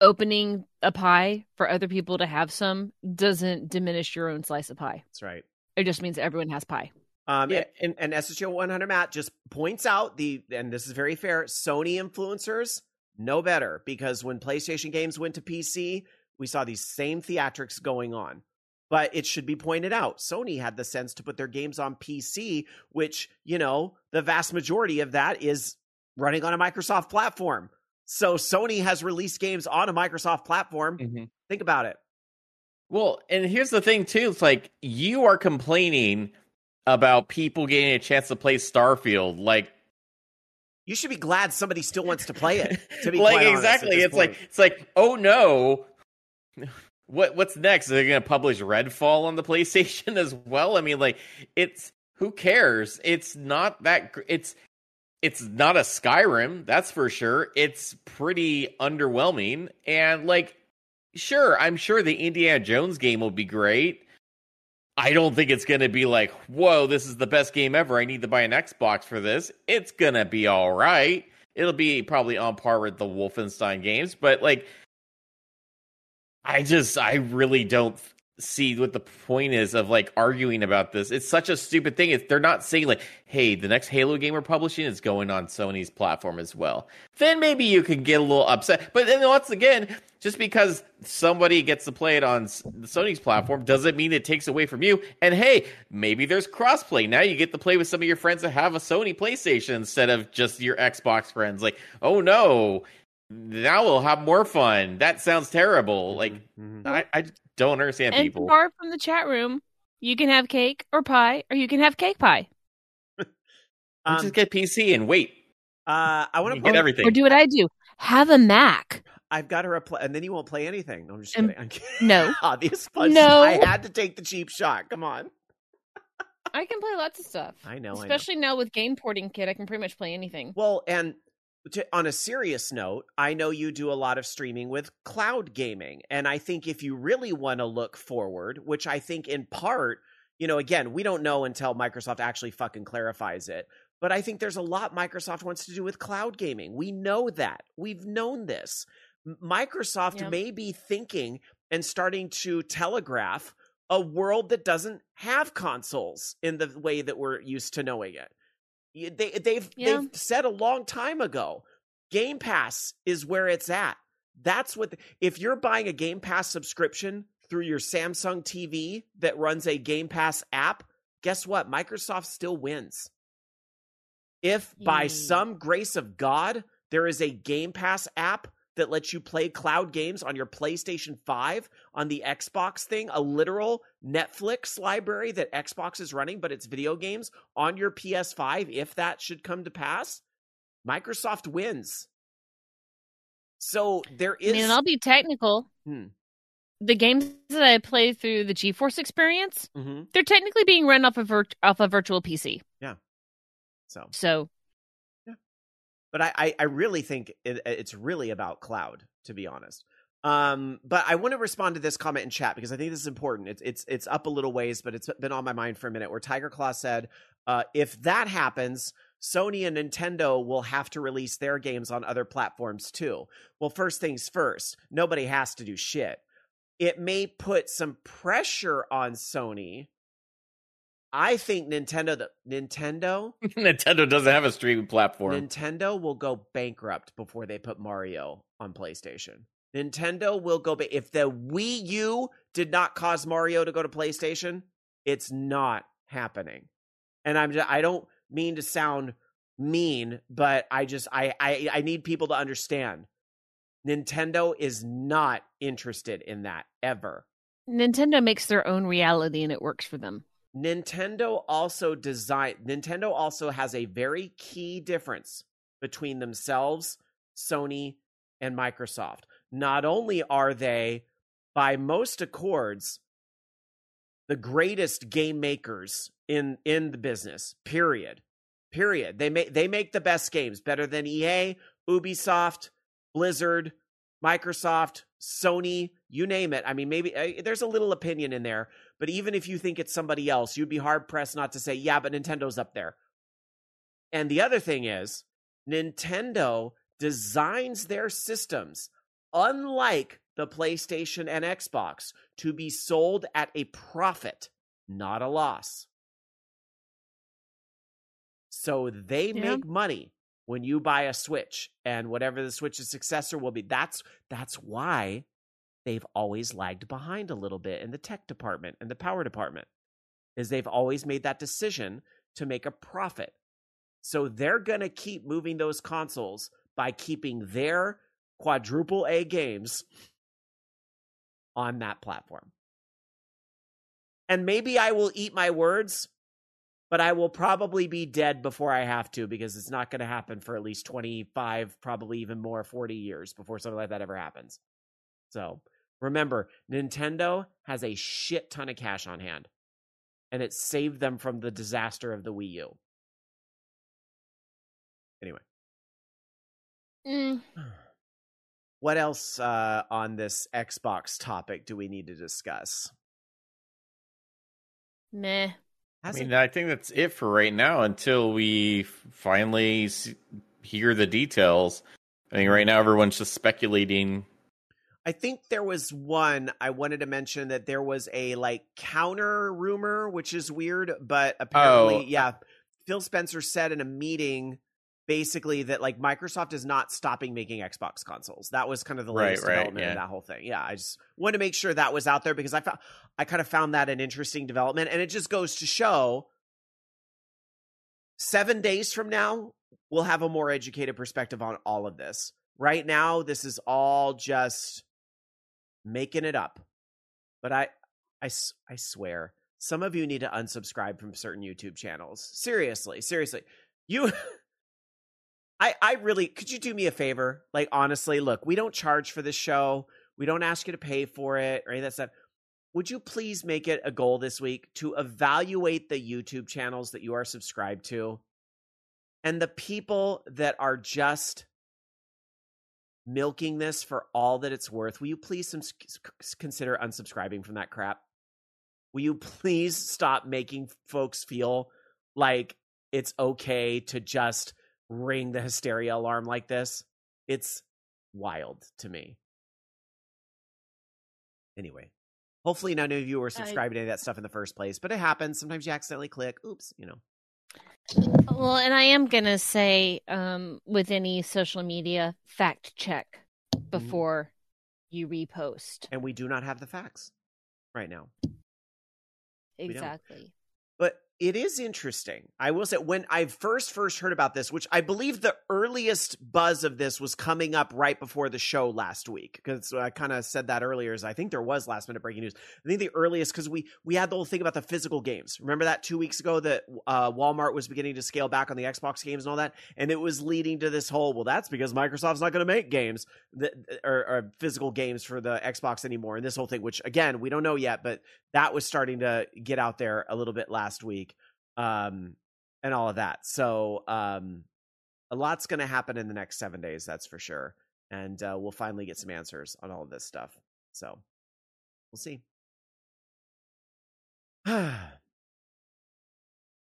opening a pie for other people to have some doesn't diminish your own slice of pie.
That's right.
It just means everyone has pie.
Um,
Yeah.
and, and SSO 100 Matt just points out the, and this is very fair, Sony influencers no better because when PlayStation games went to PC, we saw these same theatrics going on. But it should be pointed out, Sony had the sense to put their games on PC, which, you know, the vast majority of that is running on a Microsoft platform. So Sony has released games on a Microsoft platform. Mm-hmm. Think about it.
Well, and here's the thing too. It's like you are complaining about people getting a chance to play Starfield. Like
You should be glad somebody still wants to play it. To be *laughs*
like exactly. It's like it's like oh no. What what's next? Are they going to publish Redfall on the *laughs* PlayStation as well? I mean, like it's who cares? It's not that. It's it's not a Skyrim, that's for sure. It's pretty underwhelming, and like, sure, I'm sure the Indiana Jones game will be great. I don't think it's going to be like, whoa, this is the best game ever. I need to buy an Xbox for this. It's going to be all right. It'll be probably on par with the Wolfenstein games, but like, I just, I really don't see what the point is of like arguing about this. It's such a stupid thing. It's, they're not saying like, hey, the next Halo game we're publishing is going on Sony's platform as well. Then maybe you could get a little upset. But then once again, just because somebody gets to play it on Sony's platform doesn't mean it takes away from you. And hey, maybe there's crossplay. Now you get to play with some of your friends that have a Sony PlayStation instead of just your Xbox friends. Like, oh no, now we'll have more fun. That sounds terrible. Like,
Mhm.
I, I don't understand
and
people.
far from the chat room, you can have cake or pie, or you can have cake pie, *laughs*
Or
Um,
just get PC and wait.
uh, I want to
get everything.
or do what I do: have a Mac.
I've got to reply, and then you won't play anything. I'm just
Um,
kidding. I'm kidding.
No, *laughs*
Obvious punch.
No.
I had to take the cheap shot. Come on.
I can play lots of stuff.
I know. I know.
Especially now with Game Porting Kit, I can pretty much play anything.
Well, and to, on a serious note, I know you do a lot of streaming with cloud gaming, and I think if you really want to look forward, which I think in part, you know, again, we don't know until Microsoft actually fucking clarifies it. But I think there's a lot Microsoft wants to do with cloud gaming. We know that. We've known this. Microsoft
Yeah.
may be thinking and starting to telegraph a world that doesn't have consoles in the way that we're used to knowing it. They, they've
Yeah.
they've said a long time ago, Game Pass is where it's at. That's what. The, if you're buying a Game Pass subscription through your Samsung TV that runs a Game Pass app, guess what? Microsoft still wins. If by
Yeah.
some grace of God there is a Game Pass app that lets you play cloud games on your PlayStation 5 on the Xbox thing, a literal Netflix library that Xbox is running, but it's video games on your PS5, if that should come to pass, Microsoft wins. So there is.
I mean, and I'll be technical.
Hmm.
the games that I play through the GeForce experience,
hmm
they're technically being run off of vir- off a virtual PC. Yeah.
So,
So
but I, I, I really think it, it's really about cloud, to be honest. Um, but I want to respond to this comment in chat because I think this is important. It's it's it's up a little ways, but it's been on my mind for a minute. Where Tiger Claw said, uh, "If that happens, Sony and Nintendo will have to release their games on other platforms too." Well, first things first, nobody has to do shit. It may put some pressure on Sony. I think Nintendo, the Nintendo, *laughs*
Nintendo doesn't have a streaming platform.
Nintendo will go bankrupt before they put Mario on PlayStation. Nintendo will go ba- if the Wii U did not cause Mario to go to PlayStation, it's not happening. And I'm just, I don't mean to sound mean, but I just I I I need people to understand. Nintendo is not interested in that ever.
Nintendo makes their own reality and it works for them.
Nintendo also design Nintendo also has a very key difference between themselves, Sony, and Microsoft. Not only are they by most accords the greatest game makers in in the business, period. Period. They make they make the best games, better than EA, Ubisoft, Blizzard, Microsoft, Sony, you name it. I mean, maybe uh, there's a little opinion in there, but even if you think it's somebody else, you'd be hard pressed not to say, yeah, but Nintendo's up there. And the other thing is, Nintendo designs their systems, unlike the PlayStation and Xbox, to be sold at a profit, not a loss. So they
Yeah.
make money when you buy a Switch and whatever the Switch's successor will be. That's that's why they've always lagged behind a little bit in the tech department and the power department. Is they've always made that decision to make a profit. So they're going to keep moving those consoles by keeping their quadruple A games on that platform. And maybe I will eat my words, but I will probably be dead before I have to because it's not going to happen for at least 25, probably even more, 40 years before something like that ever happens. So remember, Nintendo has a shit ton of cash on hand, and it saved them from the disaster of the Wii U. Anyway.
Mm, *sighs*
What else uh, on this Xbox topic do we need to discuss?
meh.
I mean,
it-
I think that's it for right now until we finally hear the details. I think right now everyone's just speculating.
I think there was one I wanted to mention that there was a like counter rumor, which is weird, but apparently,
Oh.
Uh yeah, Phil Spencer said in a meeting basically that like Microsoft is not stopping making Xbox consoles. That was kind of the latest
right,
development in that whole thing. Yeah, I just wanted to make sure that was out there because I found I kind of found that an interesting development, and it just goes to show seven days from now we'll have a more educated perspective on all of this. Right now, this is all just making it up. But I, I, I swear, some of you need to unsubscribe from certain YouTube channels. Seriously, seriously, you. *laughs* I, I really could you do me a favor? Like honestly, look, we don't charge for this show. We don't ask you to pay for it or any of that stuff. Would you please make it a goal this week to evaluate the YouTube channels that you are subscribed to and the people that are just milking this for all that it's worth? Will you please some, consider unsubscribing from that crap? Will you please stop making folks feel like it's okay to just ring the hysteria alarm like this? It's wild to me. Anyway, hopefully none of you were subscribing to any of that stuff in the first place, but it happens. Sometimes you accidentally click. Oops, you know.
Well, and I am gonna say, um, with any social media, fact check before you repost.
And we do not have the facts right now.
Exactly.
But it is interesting. I will say when I first first heard about this, which I believe the earliest buzz of this was coming up right before the show last week, because I kind of said that earlier. As I think there was last minute breaking news. I think the earliest because we we had the whole thing about the physical games. Remember that two weeks ago that uh, Walmart was beginning to scale back on the Xbox games and all that, and it was leading to this whole well, that's because Microsoft's not going to make games that or, or physical games for the Xbox anymore, and this whole thing, which again we don't know yet, but that was starting to get out there a little bit last week um, and all of that. So um, a lot's going to happen in the next seven days, that's for sure. And uh, we'll finally get some answers on all of this stuff. So we'll see. *sighs*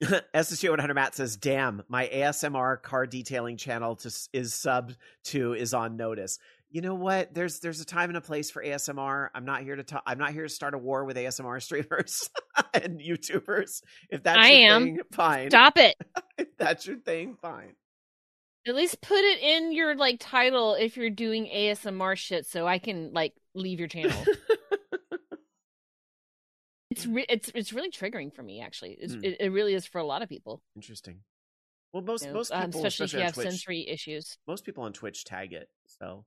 SSJ 100 Matt says, "Damn, my ASMR car detailing channel to, is sub to is on notice you know what? There's there's a time and a place for ASMR. I'm not here to talk. I'm not here to start a war with ASMR streamers *laughs* and YouTubers. If that's
I
your
am.
thing, fine.
Stop it. *laughs*
if that's your thing, fine.
At least put it in your like title if you're doing ASMR shit, so I can like leave your channel. *laughs* it's re- it's it's really triggering for me. Actually, it's,
Hmm.
it, it really is for a lot of people.
Interesting. Well, most
you know,
most people,
um, especially if you have
Twitch,
sensory issues.
most people on Twitch tag it, so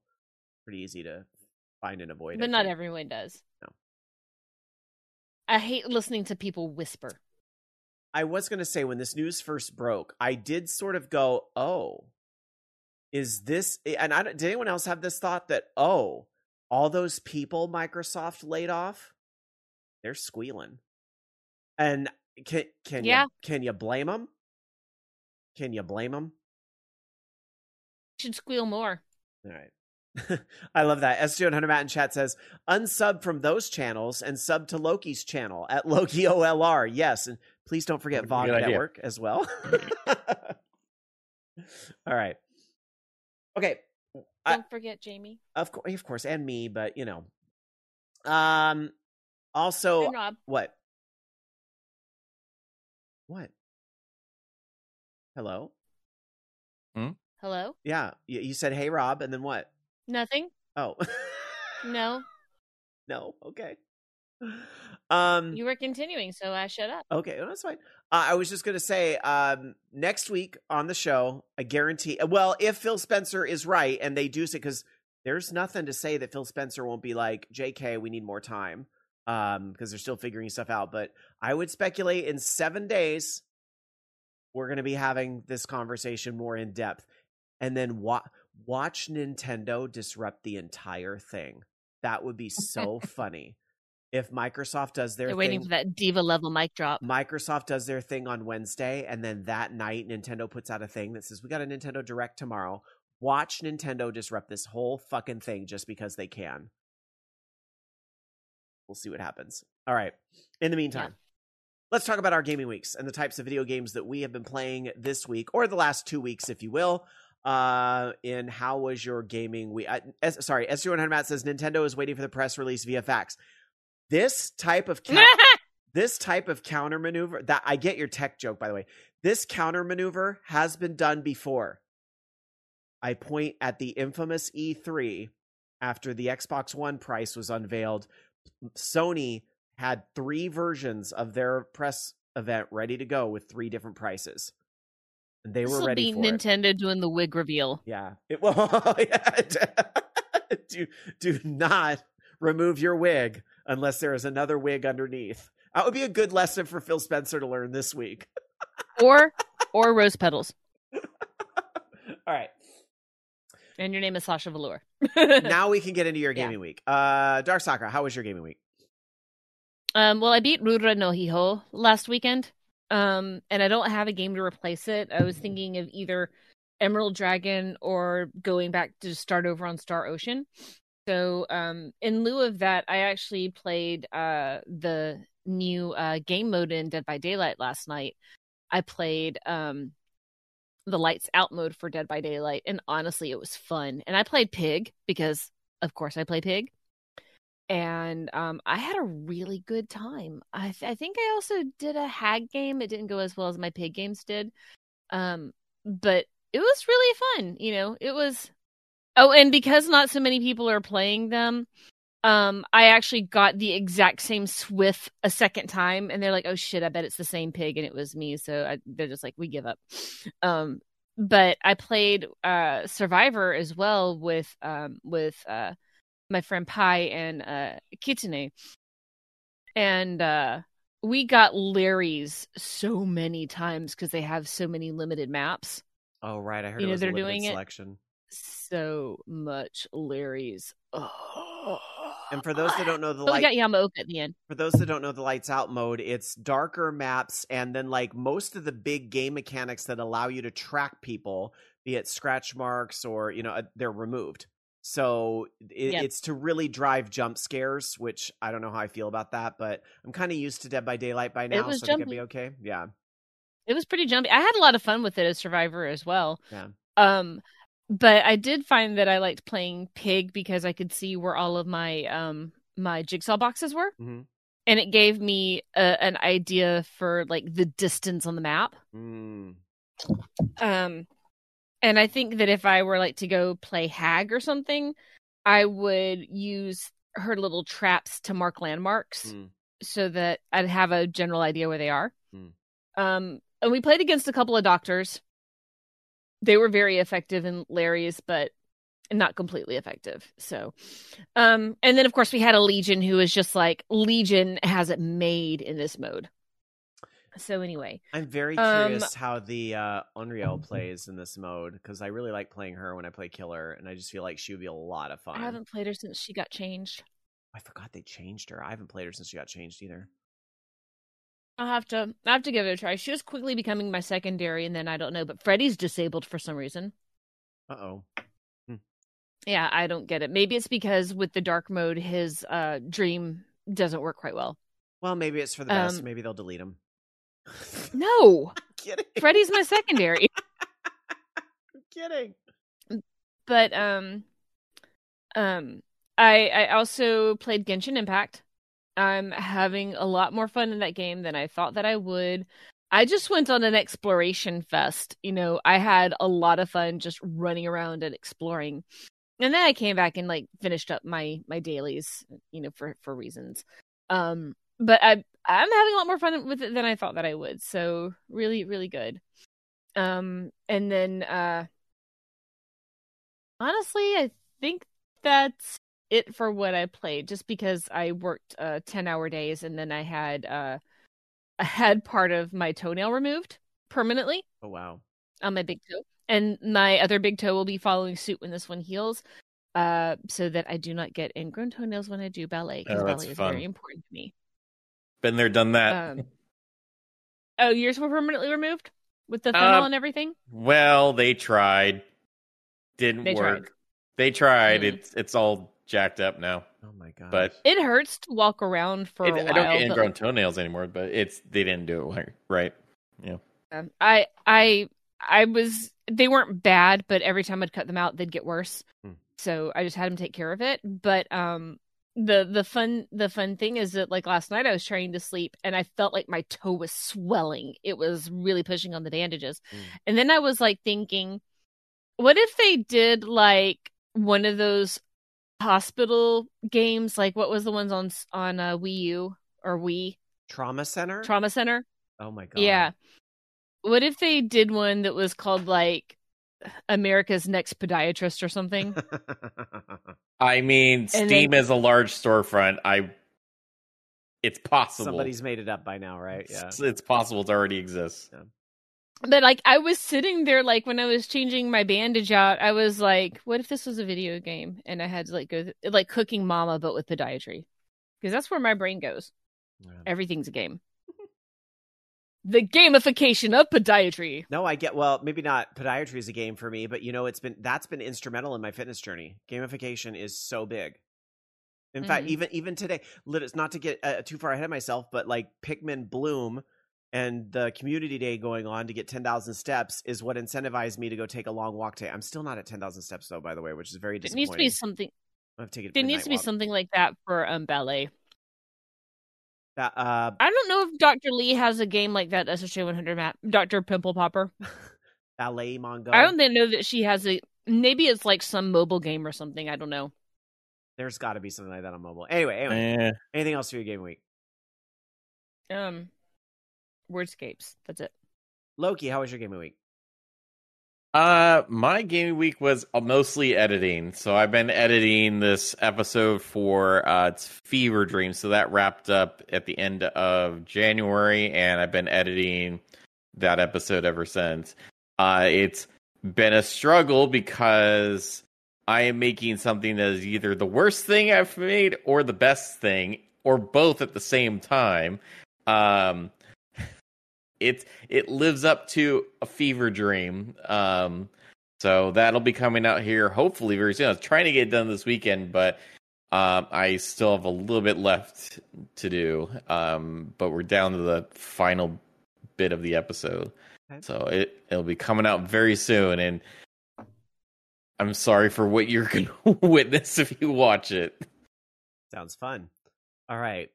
pretty easy to find and avoid. I
But not
think.
everyone does.
No.
I hate listening to people whisper.
I was going to say when this news first broke, I did sort of go, "Oh, is this?" And I don't, did anyone else have this thought that, "Oh, all those people Microsoft laid off, they're squealing," and can can
Yeah.
you can you blame them? Can you blame them?
should squeal more.
All right. *laughs* I love that. S200 Matt in chat says, unsub from those channels and sub to Loki's channel at Loki OLR. Yes. And please don't forget
Good
VOG
idea.
Network as well. *laughs* All right. Okay.
Don't forget Jamie
Of course, of course, and me, but you know. Um also
and Rob.
what? What? Hello? Hmm?
Hello.
Yeah, you, you said hey Rob and then what?
Nothing.
Oh.
No. *laughs*
no, okay. Um
You were continuing, so I shut up.
Okay, well, that's fine. Uh, I was just going to say um, next week on the show, I guarantee. Well, if Phil Spencer is right and they do say, because there's nothing to say that Phil Spencer won't be like, "J.K., we need more time," um, because they're still figuring stuff out. But I would speculate in seven days we're going to be having this conversation more in depth, and then wa- watch Nintendo disrupt the entire thing. That would be so *laughs* funny if Microsoft does their
They're waiting
thing.
for that diva level mic drop.
Microsoft does their thing on Wednesday, and then that night, Nintendo puts out a thing that says, We got a Nintendo Direct tomorrow. Watch Nintendo disrupt this whole fucking thing just because they can. We'll see what happens. All right. In the meantime, let's talk about our gaming weeks and the types of video games that we have been playing this week or the last two weeks, if you will. Uh, in how was your gaming week? Uh, S- sorry, S100 Matt says Nintendo is waiting for the press release via fax. This type of ca- *laughs* this type of counter maneuver that I get your tech joke by the way. This counter maneuver has been done before. I point at the infamous E3 after the Xbox One price was unveiled. Sony had three versions of their press event ready to go with three different prices. They
This
were
will
ready
be
for it.
Nintendo doing the wig reveal.
Yeah. It, *laughs* well, *laughs* yeah. *laughs* do do not remove your wig unless there is another wig underneath. That would be a good lesson for Phil Spencer to learn this week.
Or or rose petals.
All right.
And your name is Sasha Velour.
Now we can get into your
Yeah.
gaming week. Uh Dark Sakura, how was your gaming week?
Um, well, I beat Rura no Hiho last weekend. Um, and I don't have a game to replace it. I was thinking of either Emerald Dragon or going back to start over on Star Ocean. So, um, in lieu of that, I actually played uh the new uh game mode in Dead by Daylight last night. I played um the lights out mode for Dead by Daylight, and honestly, it was fun. And I played Pig because, of course, I play Pig and um, I had a really good time. I, th- I think I also did a hag game. It didn't go as well as my pig games did, um, but it was really fun. You know, it was. Oh, and because not so many people are playing them, um, I actually got the exact same Swift a second time, and they're like, "Oh shit, I bet it's the same pig," and it was me. So I, they're just like, "We give up." Um, but I played uh, Survivor as well with um, with uh, my friend Pi and uh, Kitsune, and uh, we got Lery's so many times because they have so many limited maps.
Oh right, I heard
You
it
know, they're doing it.
selection.
So much Lery's. Oh.
And for those that don't know the
we
light,
got Yamaoka at the end.
for those that don't know the lights out mode, it's darker maps, and then like most of the big game mechanics that allow you to track people, be it scratch marks or you know uh, they're removed. So it,
Yep.
it's to really drive jump scares, which I don't know how I feel about that, but I'm kind of used to Dead by Daylight by now, so I'd be okay. Yeah,
It was pretty jumpy. I had a lot of fun with it as Survivor as well.
Yeah.
Um, but I did find that I liked playing Pig because I could see where all of my um my jigsaw boxes were,
hmm
and it gave me a, an idea for like the distance on the map.
mm.
Um, and I think that if I were like to go play Hag or something, I would use her little traps to mark landmarks
Mm.
so that I'd have a general idea where they are.
Hmm.
Um, and we played against a couple of doctors. They were very effective in Lery's, but not completely effective. So, um, and then of course we had a Legion who was just like Legion has it made in this mode. So anyway,
I'm very
Um,
curious how the uh, Onryo plays in this mode because I really like playing her when I play Killer, and I just feel like she would be a lot of fun.
I haven't played her since she got changed.
I forgot they changed her. I haven't played her since she got changed either.
I'll have to I have to give it a try. She was quickly becoming my secondary, and then I don't know, but Freddy's disabled for some reason.
Uh oh.
Yeah, I don't get it. Maybe it's because with the dark mode, his uh dream doesn't work quite well.
Well, maybe it's for the best.
Um,
Maybe they'll delete him.
No, *laughs*
kidding.
Freddy's my secondary. *laughs*
I'm kidding.
but um, um, I I also played Genshin Impact. I'm having a lot more fun in that game than I thought that I would. I just went on an exploration fest. You know, I had a lot of fun just running around and exploring. And then I came back and like finished up my my dailies, you know, for for reasons. Um but I I'm having a lot more fun with it than I thought that I would. So really really good. Um and then uh honestly, I think that's it for what I played just because I worked uh 10-hour days and then I had uh I had part of my toenail removed permanently
Oh wow.
on my big toe. And my other big toe will be following suit when this one heals. Uh, so that I do not get ingrown toenails when I do ballet because
Oh,
ballet is
fun.
very important to me.
Been there, done that.
Um, oh, yours were permanently removed with the phenol
Uh,
and everything.
well, they tried. Didn't
They
work.
tried.
They tried.
Mm.
It's it's all jacked up now.
Oh my god.
But
It hurts to walk around for
It-
a
I
while.
I don't get ingrown
like,
toenails anymore, but it's they didn't do it right. right.
um, I I I was they weren't bad, but every time I'd cut them out, they'd get worse.
Hmm.
So I just had them take care of it. But um, the the fun the fun thing is that like last night I was trying to sleep and I felt like my toe was swelling. It was really pushing on the bandages,
Hmm.
and then I was like thinking, what if they did like one of those hospital games? Like what was the ones on on uh, Wii U or Wii
Trauma Center.
Trauma Center?
oh my god.
Yeah. What if they did one that was called like America's Next Podiatrist or something? *laughs*
I mean,
And
Steam
then-
is a large storefront. I it's possible.
Somebody's made it up by now, right? Yeah.
It's, it's possible it already exists.
but like I was sitting there like when I was changing my bandage out, I was like, what if this was a video game and I had to like go th- like cooking mama but with podiatry? Because that's where my brain goes.
Yeah.
Everything's a game. The gamification of podiatry.
No, I get. Well, maybe not. Podiatry is a game for me, but you know, it's been that's been instrumental in my fitness journey. Gamification is so big. In fact,
Mhm.
even even today, it's not to get uh, too far ahead of myself, but like Pikmin Bloom and the community day going on to get ten thousand steps is what incentivized me to go take a long walk today. I'm still not at ten thousand steps though, by the way, which is very
It needs to be something.
I've taken
There needs to be something like that for um ballet.
That, uh,
I don't know if Dr. Lee has a game like that, SSJ 100 map. Dr. Pimple Popper. *laughs*
ballet manga.
I don't think- know that she has a. Maybe it's like some mobile game or something. I don't know.
There's got to be something like that on mobile. Anyway, anyway,
Eh,
anything else for your game week?
Um, wordscapes. That's it.
Loki, how was your game week?
Uh, my gaming week was uh, mostly editing. So I've been editing this episode for uh, it's Fever Dream. So that wrapped up at the end of January, and I've been editing that episode ever since. Uh, it's been a struggle because I am making something that is either the worst thing I've made or the best thing, or both at the same time. Um, it it lives up to a fever dream. Um, so that'll be coming out here hopefully very soon. I was trying to get it done this weekend, but um, I still have a little bit left to do. Um, but we're down to the final bit of the episode,
Okay.
so it it'll be coming out very soon. And I'm sorry for what you're going *laughs* to witness if you watch it.
Sounds fun. All right.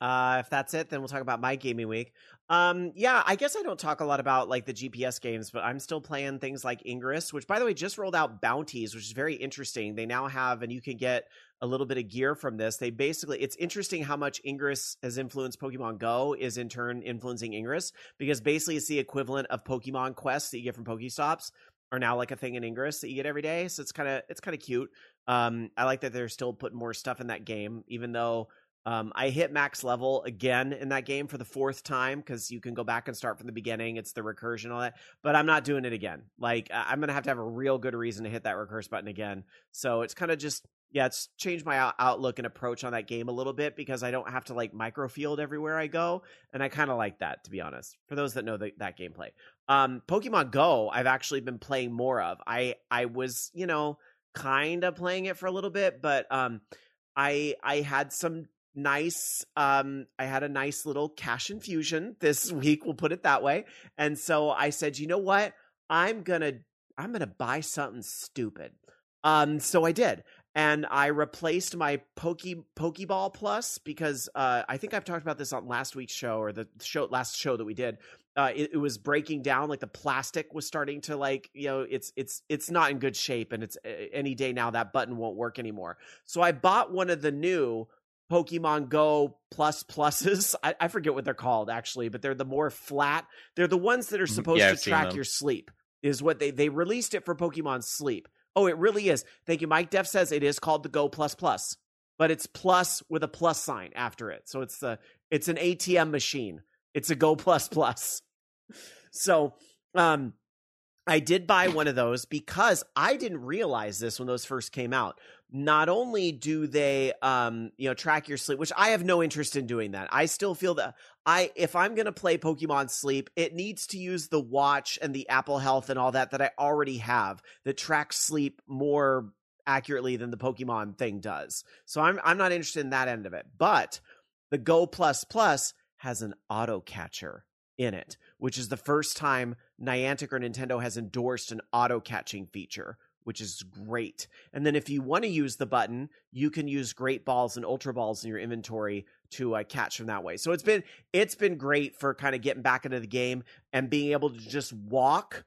Uh, if that's it, then we'll talk about my gaming week. Um, yeah, I guess I don't talk a lot about like the GPS games, but I'm still playing things like Ingress, which by the way just rolled out bounties, which is very interesting. They now have, and you can get a little bit of gear from this. They basically, it's interesting how much Ingress has influenced Pokemon Go is in turn influencing Ingress because basically it's the equivalent of Pokemon quests that you get from Pokestops are now like a thing in Ingress that you get every day. So it's kind of it's kind of cute. Um, I like that they're still putting more stuff in that game, even though um, I hit max level again in that game for the fourth time because you can go back and start from the beginning. It's the recursion, all that. But I'm not doing it again. Like I'm gonna have to have a real good reason to hit that recurse button again. So it's kind of just yeah, it's changed my outlook and approach on that game a little bit because I don't have to like microfield everywhere I go, and I kind of like that to be honest. For those that know the, that gameplay, um, Pokemon Go, I've actually been playing more of. I I was you know kind of playing it for a little bit, but um, I I had some nice um I had a nice little cash infusion this *laughs* week, we'll put it that way. And so I said, "You know what? I'm to I'm to buy something stupid." Um so I did. And I replaced my Poke Pokeball Plus because uh, I think I've talked about this on last week's show or the show last show that we did. Uh, it, it was breaking down, like the plastic was starting to like you know it's it's it's not in good shape, and it's any day now that button won't work anymore. So I bought one of the new Pokemon Go plus pluses. *laughs* I, I forget what they're called actually, but they're the more flat. They're the ones that are
Mhm.
supposed
Yeah,
to track your sleep. Is what they they released it for Pokemon Sleep. Oh, it really is. Thank you, Mike. Def says it is called the Go Plus Plus, but it's plus with a plus sign after it. So it's the it's an ATM machine. It's a Go Plus Plus. *laughs* So, um, I did buy one of those because I didn't realize this when those first came out. Not only do they, um, you know, track your sleep, which I have no interest in doing that. I still feel that I, if I'm going to play Pokemon Sleep, it needs to use the watch and the Apple Health and all that that I already have that tracks sleep more accurately than the Pokemon thing does. So I'm, I'm not interested in that end of it. But the Go Plus Plus has an auto catcher in it, which is the first time Niantic or Nintendo has endorsed an auto catching feature, which is great. And then if you want to use the button, you can use Great Balls and Ultra Balls in your inventory to uh, catch from that way. So it's been it's been great for kind of getting back into the game and being able to just walk.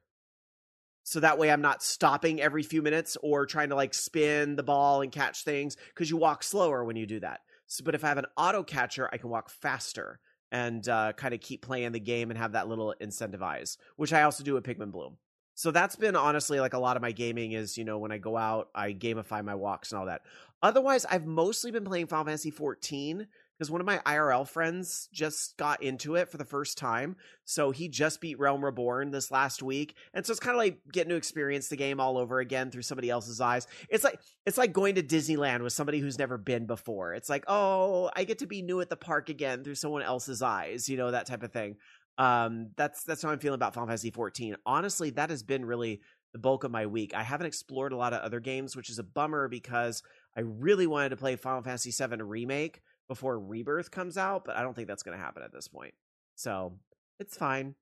So that way I'm not stopping every few minutes or trying to like spin the ball and catch things because you walk slower when you do that. So, but if I have an auto catcher, I can walk faster and uh, kind of keep playing the game and have that little incentivize, which I also do with Pikmin Bloom. So that's been honestly like a lot of my gaming is, you know, when I go out, I gamify my walks and all that. Otherwise, I've mostly been playing Final Fantasy 14 because one of my IRL friends just got into it for the first time. So he just beat Realm Reborn this last week. And so it's kind of like getting to experience the game all over again through somebody else's eyes. It's like it's like going to Disneyland with somebody who's never been before. It's like, "Oh, I get to be new at the park again through someone else's eyes," you know, that type of thing. Um that's that's how I'm feeling about Final Fantasy 14. Honestly, that has been really the bulk of my week. I haven't explored a lot of other games, which is a bummer because I really wanted to play Final Fantasy 7 remake before Rebirth comes out, but I don't think that's going to happen at this point. So it's fine.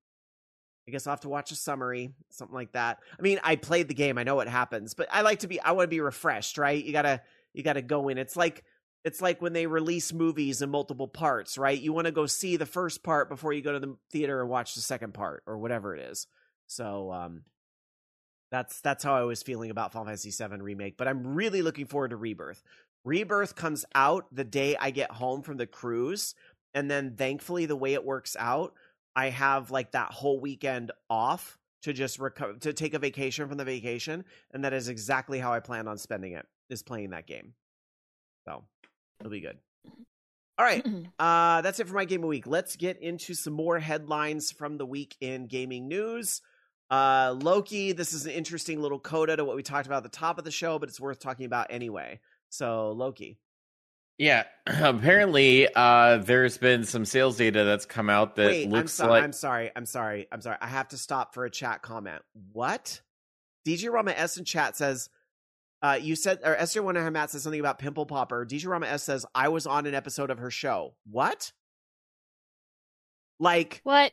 I guess I'll have to watch a summary, something like that. I mean, I played the game, I know what happens, but I like to be I want to be refreshed, right? You gotta you gotta go in. It's like it's like when they release movies in multiple parts, right? You want to go see the first part before you go to the theater and watch the second part or whatever it is. So um that's that's how I was feeling about Final Fantasy VII remake, but I'm really looking forward to Rebirth. Rebirth comes out the day I get home from the cruise, and then thankfully the way it works out, I have like that whole weekend off to just recover to take a vacation from the vacation, and that is exactly how I plan on spending it is playing that game. So it'll be good. All right. Uh, that's it for my game of week. Let's get into some more headlines from the week in gaming news. Uh, Loki, this is an interesting little coda to what we talked about at the top of the show, but it's worth talking about anyway. So, Loki.
Yeah, *clears throat* apparently uh, there's been some sales data that's come out that
Wait, I'm,
looks
so-
like
I'm sorry. I'm sorry. I'm sorry. I have to stop for a chat comment. What? DJ Rama S in chat says, uh, you said, or Esther Wanahan Matt says something about Pimple Popper. DJ Rama S says, I was on an episode of her show. What? Like,
What?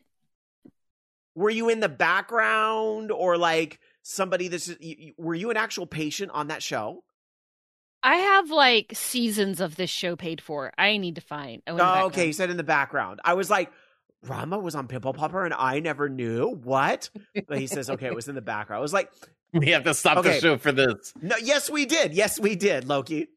were you in the background or like somebody that's you, you- were you an actual patient on that show
I have like seasons of this show paid for. I need to find. Oh, in the
oh okay you said in the background i was like rama was on pimple popper and i never knew what but he says okay it was in the background i was like *laughs*
we have to stop
Okay.
the show for this.
no yes we did yes we did loki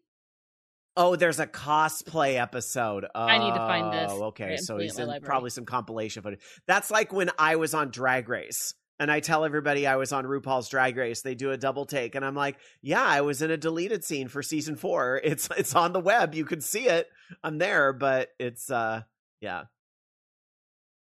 oh there's a cosplay episode oh,
I need to find this.
Oh,
okay
so he's
in
in
library.
probably some compilation footage that's like when i was on drag race and I tell everybody I was on RuPaul's Drag Race. They do a double take, and I'm like, "Yeah, I was in a deleted scene for season four. *laughs* It's it's on the web. You can see it. I'm there, but it's uh, yeah."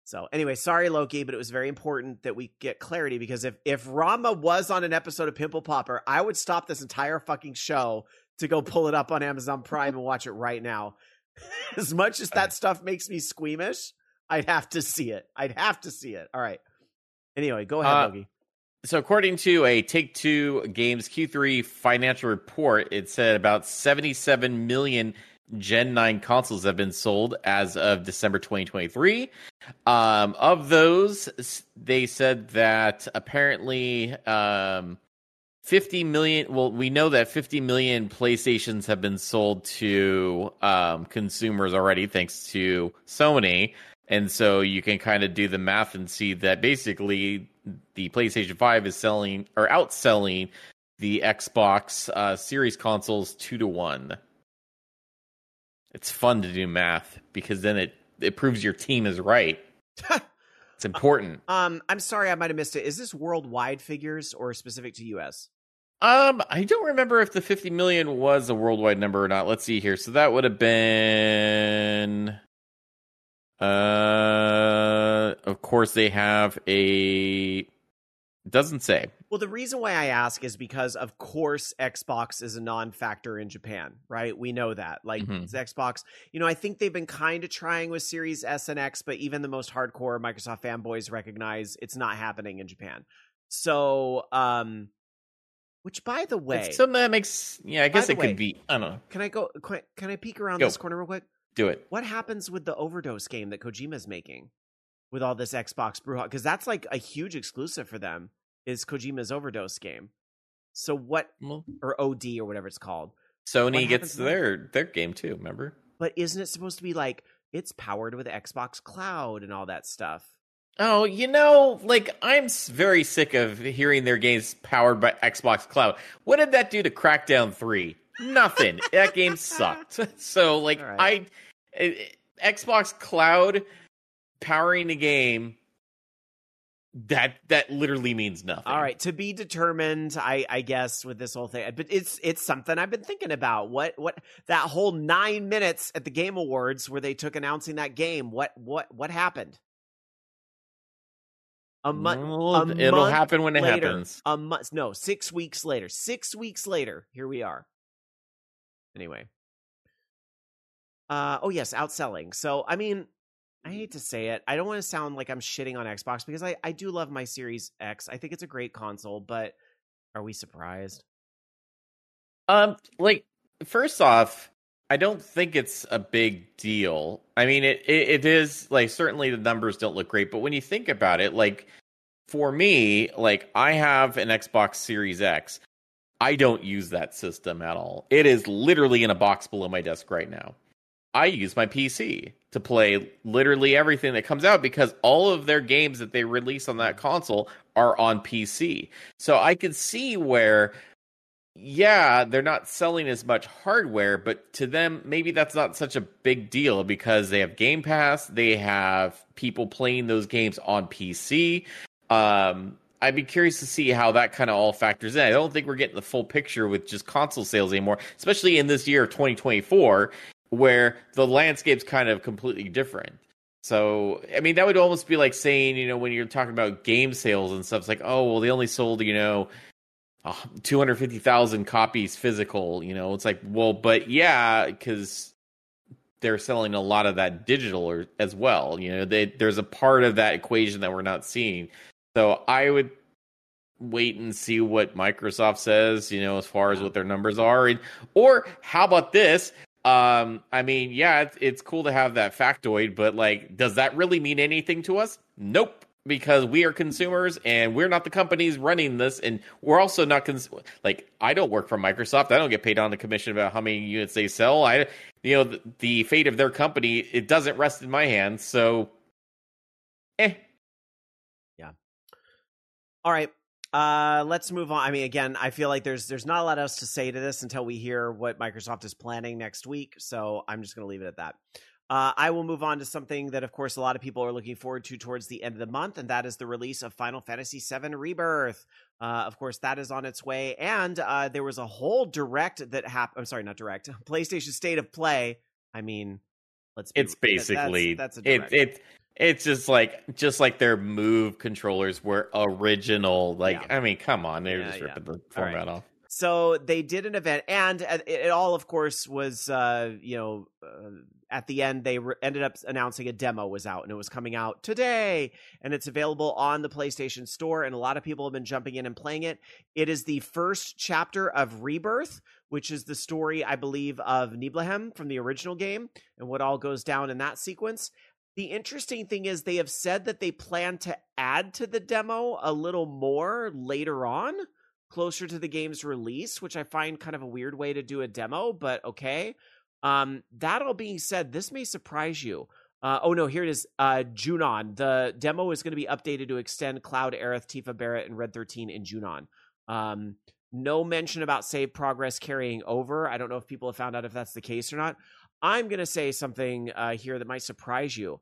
So anyway, sorry Loki, but it was very important that we get clarity because if if Rama was on an episode of Pimple Popper, I would stop this entire fucking show to go pull it up on Amazon Prime and watch it right now. *laughs* as much as that stuff makes me squeamish, I'd have to see it. I'd have to see it. All right. Anyway, go ahead,
Uh. So, according to a Take Two Games Q3 financial report, it said about 77 million Gen 9 consoles have been sold as of December 2023. Um, of those, they said that apparently um, 50 million, well, we know that 50 million PlayStations have been sold to um, consumers already, thanks to Sony. And so you can kind of do the math and see that basically the PlayStation 5 is selling or outselling the Xbox uh, Series consoles two to one. It's fun to do math because then it, it proves your team is right. *laughs* It's important.
Um, I'm sorry, I might have missed it. Is this worldwide figures or specific to US?
Um, I don't remember if the 50 million was a worldwide number or not. Let's see here. So that would have been uh of course they have a doesn't say.
Well, the reason why I ask is because, of course, Xbox is a non-factor in Japan, right? We know that. Like
Mhm.
it's Xbox, you know, I think they've been kind of trying with Series S and X, but even the most hardcore Microsoft fanboys recognize it's not happening in Japan. So, um, which by the way,
It's something that makes yeah, I guess it
way-
could be. I don't know.
can I go? Can I- can I peek around
Go.
this corner real quick?
Do it.
What happens with the overdose game that Kojima's making with all this Xbox Brewhouse? Because that's like a huge exclusive for them. Is Kojima's overdose game? So what or OD or whatever it's called.
Sony gets their their game too, remember?
But isn't it supposed to be like it's powered with Xbox Cloud and all that stuff?
Oh, you know, like I'm very sick of hearing their games powered by Xbox Cloud. What did that do to Crackdown 3? Nothing. that game sucked. *laughs* So, like
right.
I eh, Xbox Cloud powering the game that that literally means nothing.
All right, to be determined, I, I guess with this whole thing, but it's it's something I've been thinking about. What what that whole nine minutes at the Game Awards where they took announcing that game? What what what happened? A month.
Well, it'll happen when it
later,
happens.
A month. No, six weeks later. Six weeks later. Here we are. Anyway. Uh oh yes, outselling. So I mean, I hate to say it. I don't want to sound like I'm shitting on Xbox because I I do love my Series X. I think it's a great console, but are we surprised?
Um, like first off, I don't think it's a big deal. I mean, it, it it is like certainly the numbers don't look great, but when you think about it, like for me, like I have an Xbox Series X. I don't use that system at all. It is literally in a box below my desk right now. I use my PC to play literally everything that comes out because all of their games that they release on that console are on PC. So I could see where yeah, they're not selling as much hardware, but to them, maybe that's not such a big deal because they have Game Pass, they have people playing those games on PC. Um, I'd be curious to see how that kind of all factors in. I don't think we're getting the full picture with just console sales anymore, especially in this year of 2024, where the landscape's kind of completely different. So, I mean, that would almost be like saying, you know, when you're talking about game sales and stuff, it's like, oh, well, they only sold, you know, 250,000 copies physical, you know, it's like, well, but yeah, because they're selling a lot of that digital or, as well. You know, they, there's a part of that equation that we're not seeing. So I would wait and see what Microsoft says, you know, as far as what their numbers are. And, or how about this? Um, I mean, yeah, it's, it's cool to have that factoid, but like, does that really mean anything to us? Nope because we are consumers and we're not the companies running this and we're also not cons- like i don't work for microsoft i don't get paid on the commission about how many units they sell i you know the, the fate of their company it doesn't rest in my hands so eh
all right uh, let's move on. I mean, again, I feel like there's there's not a lot else to say to this until we hear what Microsoft is planning next week. So I'm just going to leave it at that. Uh, I will move on to something that, of course, a lot of people are looking forward to towards the end of the month, and that is the release of Final Fantasy VII Rebirth. Uh, of course, that is on its way, and uh, there was a whole direct that happened. I'm sorry, not direct. *laughs* PlayStation State of Play. I mean, let's.
Be, it's basically that's, that's a direct. it, it it's just like just like their move controllers were original. Like, yeah. I mean, come on, they're yeah, just ripping yeah. the format right. off.
So they did an event, and it, it all, of course, was uh, you know uh, at the end they re- ended up announcing a demo was out and it was coming out today and it's available on the PlayStation Store and a lot of people have been jumping in and playing it. It is the first chapter of Rebirth, which is the story I believe of Nibelheim from the original game and what all goes down in that sequence. The interesting thing is they have said that they plan to add to the demo a little more later on closer to the game's release, which I find kind of a weird way to do a demo, but okay. Um, that all being said, this may surprise you. Uh, oh no, here it is. Uh, Junon. The demo is going to be updated to extend Cloud, Aerith, Tifa Barret and Red 13 in Junon. Um, no mention about save progress carrying over. I don't know if people have found out if that's the case or not. I'm going to say something uh, here that might surprise you.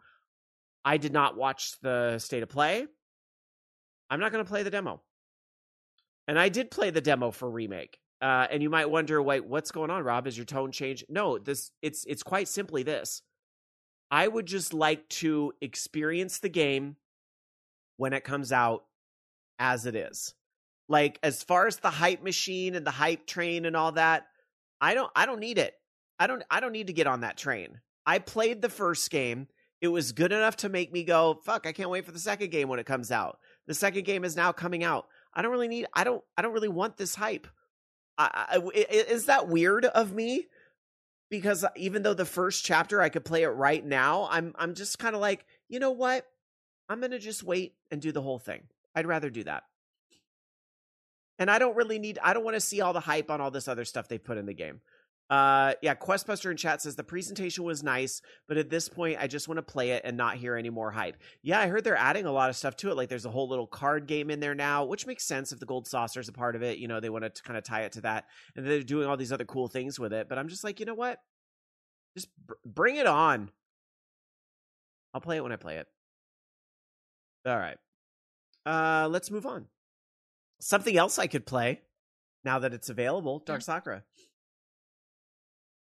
I did not watch the state of play. I'm not going to play the demo. And I did play the demo for remake. Uh, and you might wonder, wait, what's going on, Rob? Is your tone changed? No, this it's it's quite simply this. I would just like to experience the game when it comes out as it is. Like as far as the hype machine and the hype train and all that, I don't I don't need it. I don't I don't need to get on that train. I played the first game. It was good enough to make me go, fuck, I can't wait for the second game when it comes out. The second game is now coming out. I don't really need I don't I don't really want this hype. I, I, is that weird of me? Because even though the first chapter I could play it right now, I'm I'm just kind of like, you know what? I'm gonna just wait and do the whole thing. I'd rather do that. And I don't really need. I don't want to see all the hype on all this other stuff they put in the game. Uh, yeah, Questbuster in chat says the presentation was nice, but at this point, I just want to play it and not hear any more hype. Yeah, I heard they're adding a lot of stuff to it. Like there's a whole little card game in there now, which makes sense if the Gold Saucer is a part of it. You know, they want to kind of tie it to that, and they're doing all these other cool things with it. But I'm just like, you know what? Just br- bring it on. I'll play it when I play it. All right. Uh, let's move on. Something else I could play now that it's available. Dark Sakura.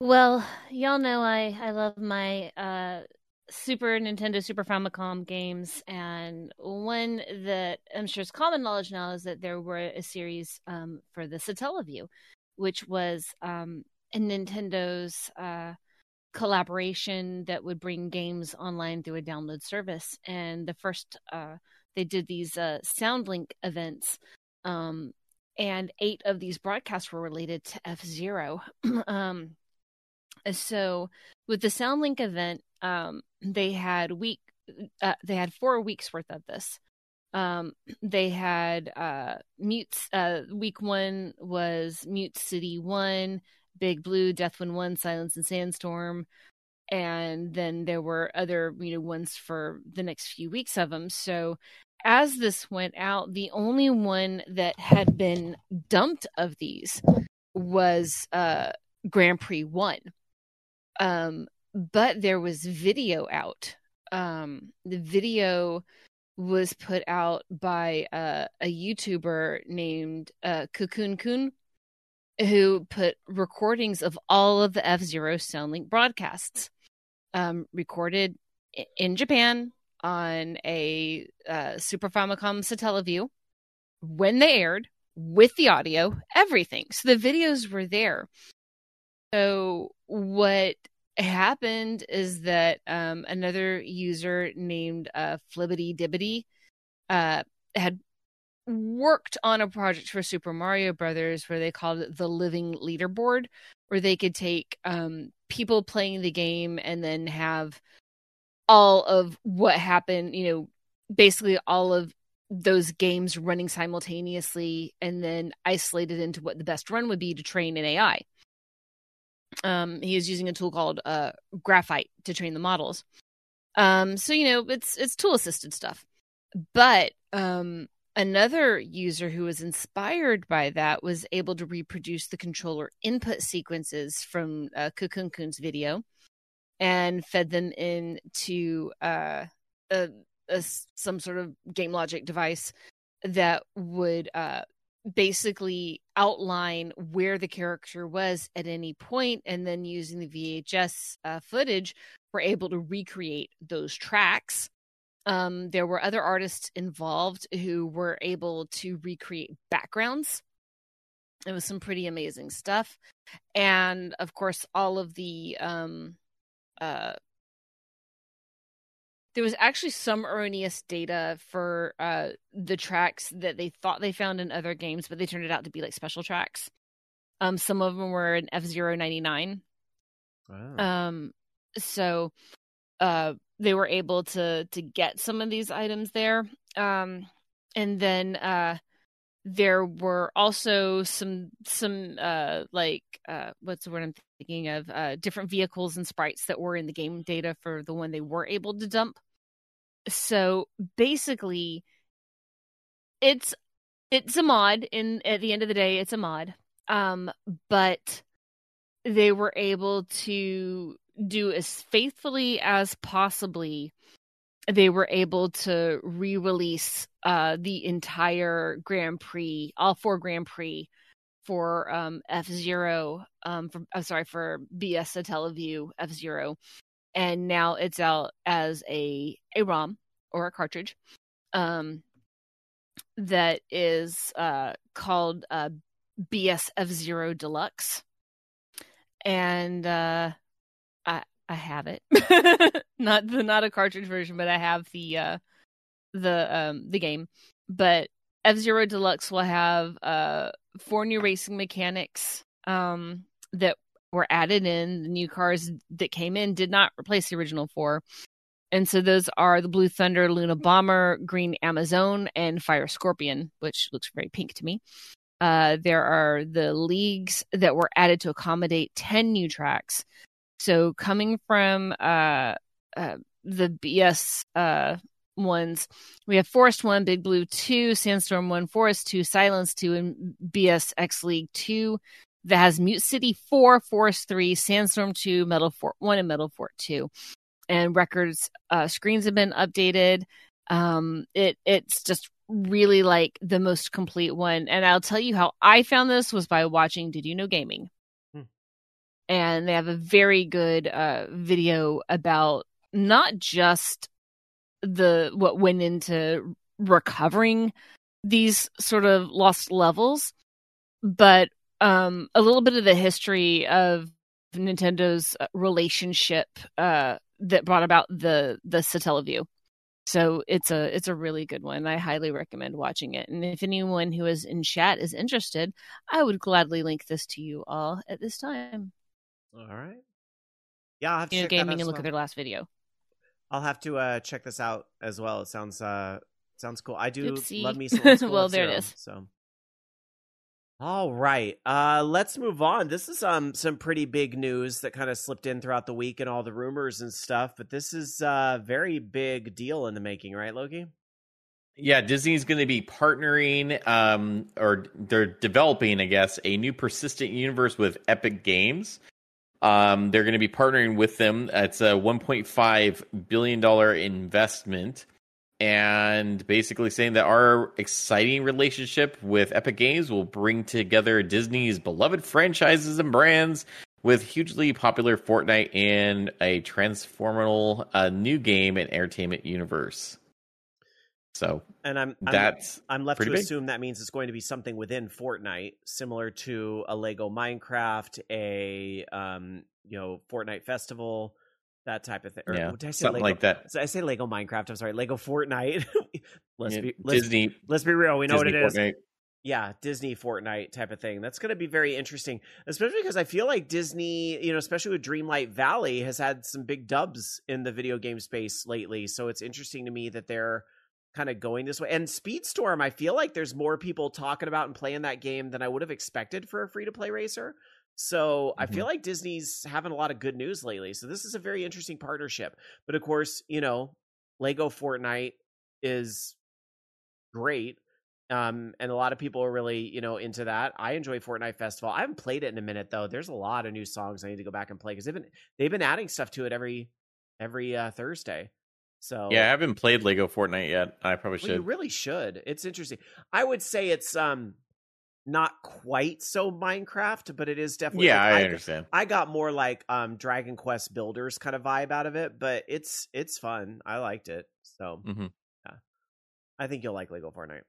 Well, y'all know I I love my uh Super Nintendo Super Famicom games, and one that I'm sure is common knowledge now is that there were a series um, for the Satellaview, which was um, Nintendo's uh, collaboration that would bring games online through a download service. And the first, uh, they did these uh, SoundLink events, um, and eight of these broadcasts were related to F Zero. *clears throat* um, so with the SoundLink event, um, they had week uh, they had four weeks worth of this. Um, *clears throat* they had uh, mutes. Uh, week one was Mute City one, Big Blue, Deathwind one, Silence and Sandstorm, and then there were other you know ones for the next few weeks of them. So as this went out, the only one that had been dumped of these was uh, Grand Prix One. Um, but there was video out. Um, the video was put out by uh, a YouTuber named uh, Cocoon Kun, who put recordings of all of the F Zero Soundlink broadcasts, um, recorded in Japan on a uh, Super Famicom Satellaview when they aired with the audio, everything. So the videos were there. So what happened is that um, another user named uh, Flibbity Dibbity uh, had worked on a project for Super Mario Brothers where they called it the Living Leaderboard, where they could take um, people playing the game and then have all of what happened, you know, basically all of those games running simultaneously and then isolated into what the best run would be to train an AI. Um, he is using a tool called uh, Graphite to train the models. Um, so you know it's it's tool assisted stuff. But um, another user who was inspired by that was able to reproduce the controller input sequences from uh, Cocoon Kun's video and fed them into uh, a, a, some sort of game logic device that would uh, basically outline where the character was at any point and then using the vhs uh, footage we're able to recreate those tracks. Um, there were other artists involved who were able to recreate backgrounds. It was some pretty amazing stuff. And of course all of the um, uh, there was actually some erroneous data for uh, the tracks that they thought they found in other games, but they turned it out to be like special tracks. Um, some of them were in F Zero ninety nine. Um, so uh, they were able to to get some of these items there. Um, and then uh, there were also some some uh like uh what's the word I'm thinking of uh different vehicles and sprites that were in the game data for the one they were able to dump so basically it's it's a mod in at the end of the day it's a mod. Um but they were able to do as faithfully as possibly they were able to re-release uh the entire grand prix all four grand prix for um f-zero um for i'm sorry for bs satellaview f-zero and now it's out as a a ROM or a cartridge um, that is uh, called uh, BS F Zero Deluxe, and uh, I I have it *laughs* not the not a cartridge version, but I have the uh, the um, the game. But F Zero Deluxe will have uh, four new racing mechanics um, that were added in. The new cars that came in did not replace the original four. And so those are the Blue Thunder, Luna Bomber, Green Amazon, and Fire Scorpion, which looks very pink to me. Uh, there are the leagues that were added to accommodate 10 new tracks. So coming from uh, uh, the BS uh, ones, we have Forest 1, Big Blue 2, Sandstorm 1, Forest 2, Silence 2, and BS X League 2 that has Mute City 4, Forest 3, Sandstorm 2, Metal Fort 1, and Metal Fort 2. And records uh, screens have been updated. Um, it it's just really like the most complete one. And I'll tell you how I found this was by watching Did You Know Gaming? Hmm. And they have a very good uh, video about not just the what went into recovering these sort of lost levels, but um, a little bit of the history of Nintendo's uh, relationship uh, that brought about the the Satellaview. So it's a it's a really good one. I highly recommend watching it. And if anyone who is in chat is interested, I would gladly link this to you all at this time.
All right. Yeah, I'll have to
you know, gaming and look well. at their last video.
I'll have to uh, check this out as well. It sounds uh, sounds cool. I do
Oopsie.
love me
some. *laughs* well, there it is.
So all right. Uh let's move on. This is um some pretty big news that kind of slipped in throughout the week and all the rumors and stuff, but this is a uh, very big deal in the making, right, Loki?
Yeah, Disney's going to be partnering, um, or they're developing, I guess, a new persistent universe with Epic Games. Um, they're going to be partnering with them. It's a 1.5 billion dollar investment, and basically saying that our exciting relationship with Epic Games will bring together Disney's beloved franchises and brands with hugely popular Fortnite and a transformational uh, new game and entertainment universe. So
and I'm, I'm
that's
I'm left to
big.
assume that means it's going to be something within Fortnite, similar to a Lego Minecraft, a um, you know, Fortnite Festival, that type of thing. Or,
yeah,
did I say
something
Lego?
like that.
So I say Lego Minecraft. I'm sorry, Lego Fortnite. *laughs* let's
Yeah,
be let's,
Disney,
let's be real. We know
Disney
what it is.
Fortnite.
Yeah, Disney Fortnite type of thing. That's going to be very interesting, especially because I feel like Disney, you know, especially with Dreamlight Valley, has had some big dubs in the video game space lately. So it's interesting to me that they're kind of going this way. And Speedstorm, I feel like there's more people talking about and playing that game than I would have expected for a free to play racer. So I feel like Disney's having a lot of good news lately. So this is a very interesting partnership. But of course, you know, Lego Fortnite is great. Um, and a lot of people are really, you know, into that. I enjoy Fortnite Festival. I haven't played it in a minute though. There's a lot of new songs I need to go back and play because they've been they've been adding stuff to it every every uh, Thursday. So
Yeah, I haven't played Lego Fortnite yet. I probably
well, you really should. It's interesting. I would say it's um not quite so Minecraft, but it is definitely.
yeah,
like,
I understand.
I got more like um Dragon Quest Builders kind of vibe out of it, but it's it's fun. I liked it. So
Mhm.
yeah, I think you'll like Lego Fortnite.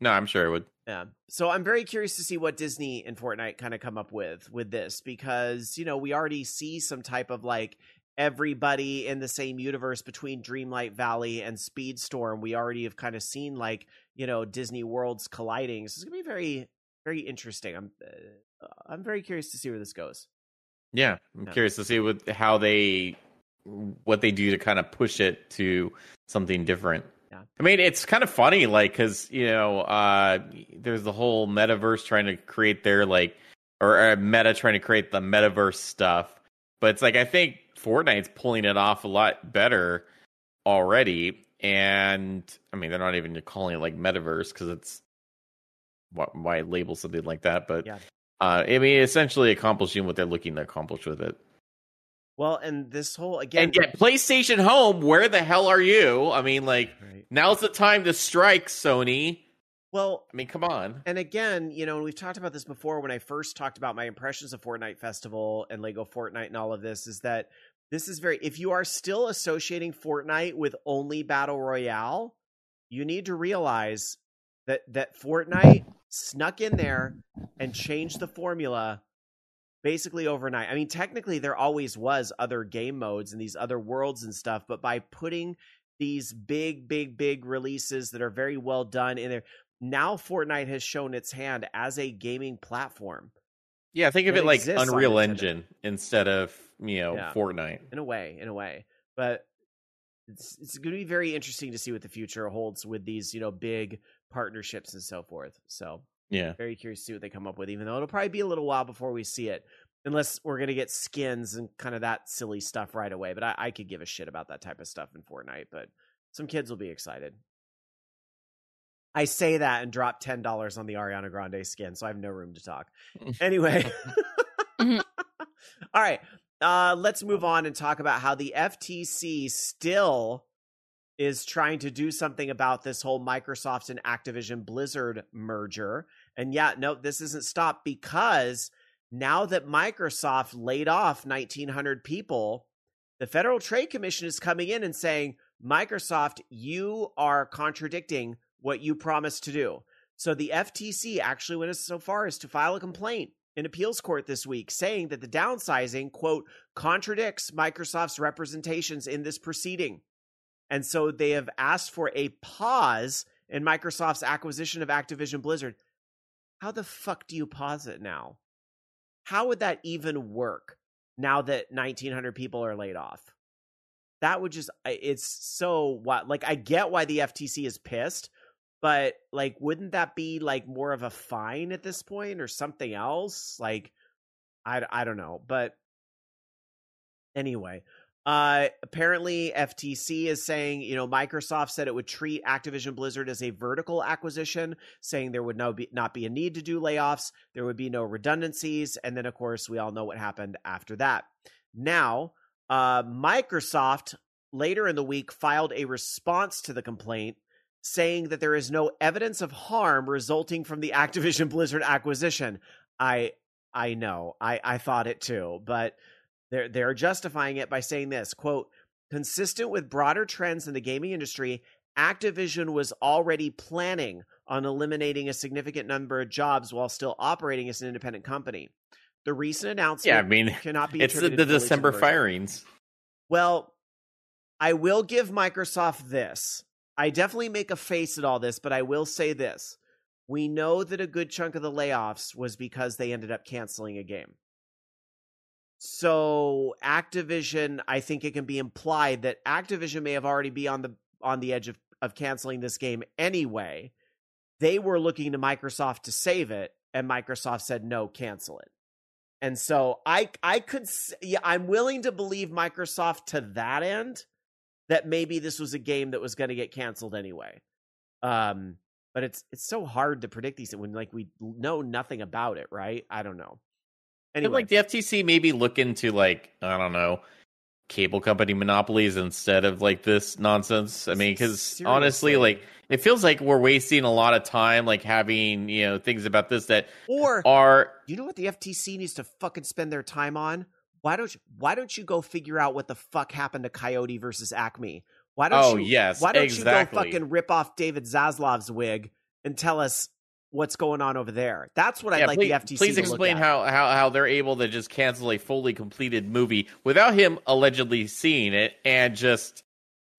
No, I'm sure it would.
Yeah. So I'm very curious to see what Disney and Fortnite kind of come up with with this because, you know, we already see some type of like everybody in the same universe between Dreamlight Valley and Speedstorm. We already have kind of seen like, you know, Disney worlds colliding. So it's going to be very very interesting. I'm uh, I'm very curious to see where this goes.
Yeah, I'm
Yeah.
curious to see what how they what they do to kind of push it to something different.
Yeah.
I mean, it's kind of funny, like because you know, uh, there's the whole metaverse trying to create their like, or uh, Meta trying to create the metaverse stuff. But it's like I think Fortnite's pulling it off a lot better already, and I mean they're not even calling it like metaverse because it's why, why label something like that. But
Yeah.
uh, I mean, essentially accomplishing what they're looking to accomplish with it.
Well, and this whole again
And yet, PlayStation Home, where the hell are you? I mean, like,
Right.
now's the time to strike, Sony.
Well,
I mean, come on.
And again, you know, we've talked about this before when I first talked about my impressions of Fortnite Festival and Lego Fortnite and all of this is that this is very if you are still associating Fortnite with only Battle Royale, you need to realize that that Fortnite snuck in there and changed the formula basically overnight. I mean, technically there always was other game modes and these other worlds and stuff, but by putting these big big big releases that are very well done in there now Fortnite has shown its hand as a gaming platform
Yeah, think of
That
it like Unreal Engine instead of, you know,
Yeah.
Fortnite.
in a way, in a way. But it's it's going to be very interesting to see what the future holds with these, you know, big partnerships and so forth. So
Yeah.
very curious to see what they come up with, even though it'll probably be a little while before we see it, unless we're going to get skins and kind of that silly stuff right away. But I, I could give a shit about that type of stuff in Fortnite, but some kids will be excited. I say that and drop ten dollars on the Ariana Grande skin, so I have no room to talk. *laughs* Anyway,
Mhm. *laughs*
all right, uh, let's move on and talk about how the FTC still is trying to do something about this whole Microsoft and Activision Blizzard merger. And yeah, no, this isn't stopped because now that Microsoft laid off 1,900 people, the Federal Trade Commission is coming in and saying, Microsoft, you are contradicting what you promised to do. So the FTC actually went as so far as to file a complaint in appeals court this week saying that the downsizing, quote, contradicts Microsoft's representations in this proceeding. And so they have asked for a pause in Microsoft's acquisition of Activision Blizzard. How the fuck do you pause it now? How would that even work now that 1900 people are laid off? That would just it's so what like I get why the FTC is pissed, but like wouldn't that be like more of a fine at this point or something else? Like I I don't know, but anyway, Uh, apparently, FTC is saying, you know, Microsoft said it would treat Activision Blizzard as a vertical acquisition, saying there would no be, not be a need to do layoffs, there would be no redundancies, and then of course we all know what happened after that. Now, uh, Microsoft later in the week filed a response to the complaint saying that there is no evidence of harm resulting from the Activision *laughs* Blizzard acquisition. I I know. I I thought it too, but they're they're justifying it by saying this, quote, consistent with broader trends in the gaming industry, Activision was already planning on eliminating a significant number of jobs while still operating as an independent company. The recent announcement
Yeah, I mean,
cannot be
it's the, the December firings.
Well, I will give Microsoft this. I definitely make a face at all this, but I will say this. We know that a good chunk of the layoffs was because they ended up canceling a game. So Activision, I think it can be implied that Activision may have already be on the on the edge of, of canceling this game anyway. They were looking to Microsoft to save it, and Microsoft said no, cancel it. And so I I could yeah I'm willing to believe Microsoft to that end that maybe this was a game that was going to get canceled anyway. Um but it's it's so hard to predict these when like we know nothing about it, right? I don't know. Anyway,
like the FTC maybe look into like I don't know cable company monopolies instead of like this nonsense. I mean, because honestly, like it feels like we're wasting a lot of time like having you know things about this that
or
are
you know what the FTC needs to fucking spend their time on? Why don't you why don't you go figure out what the fuck happened to Coyote versus Acme? Why don't
Oh,
you
yes,
why don't
exactly.
you go fucking rip off David Zaslav's wig and tell us what's going on over there? That's what I'd
yeah,
like
please,
the FTC
please
to look
explain how, how how they're able to just cancel a fully completed movie without him allegedly seeing it and just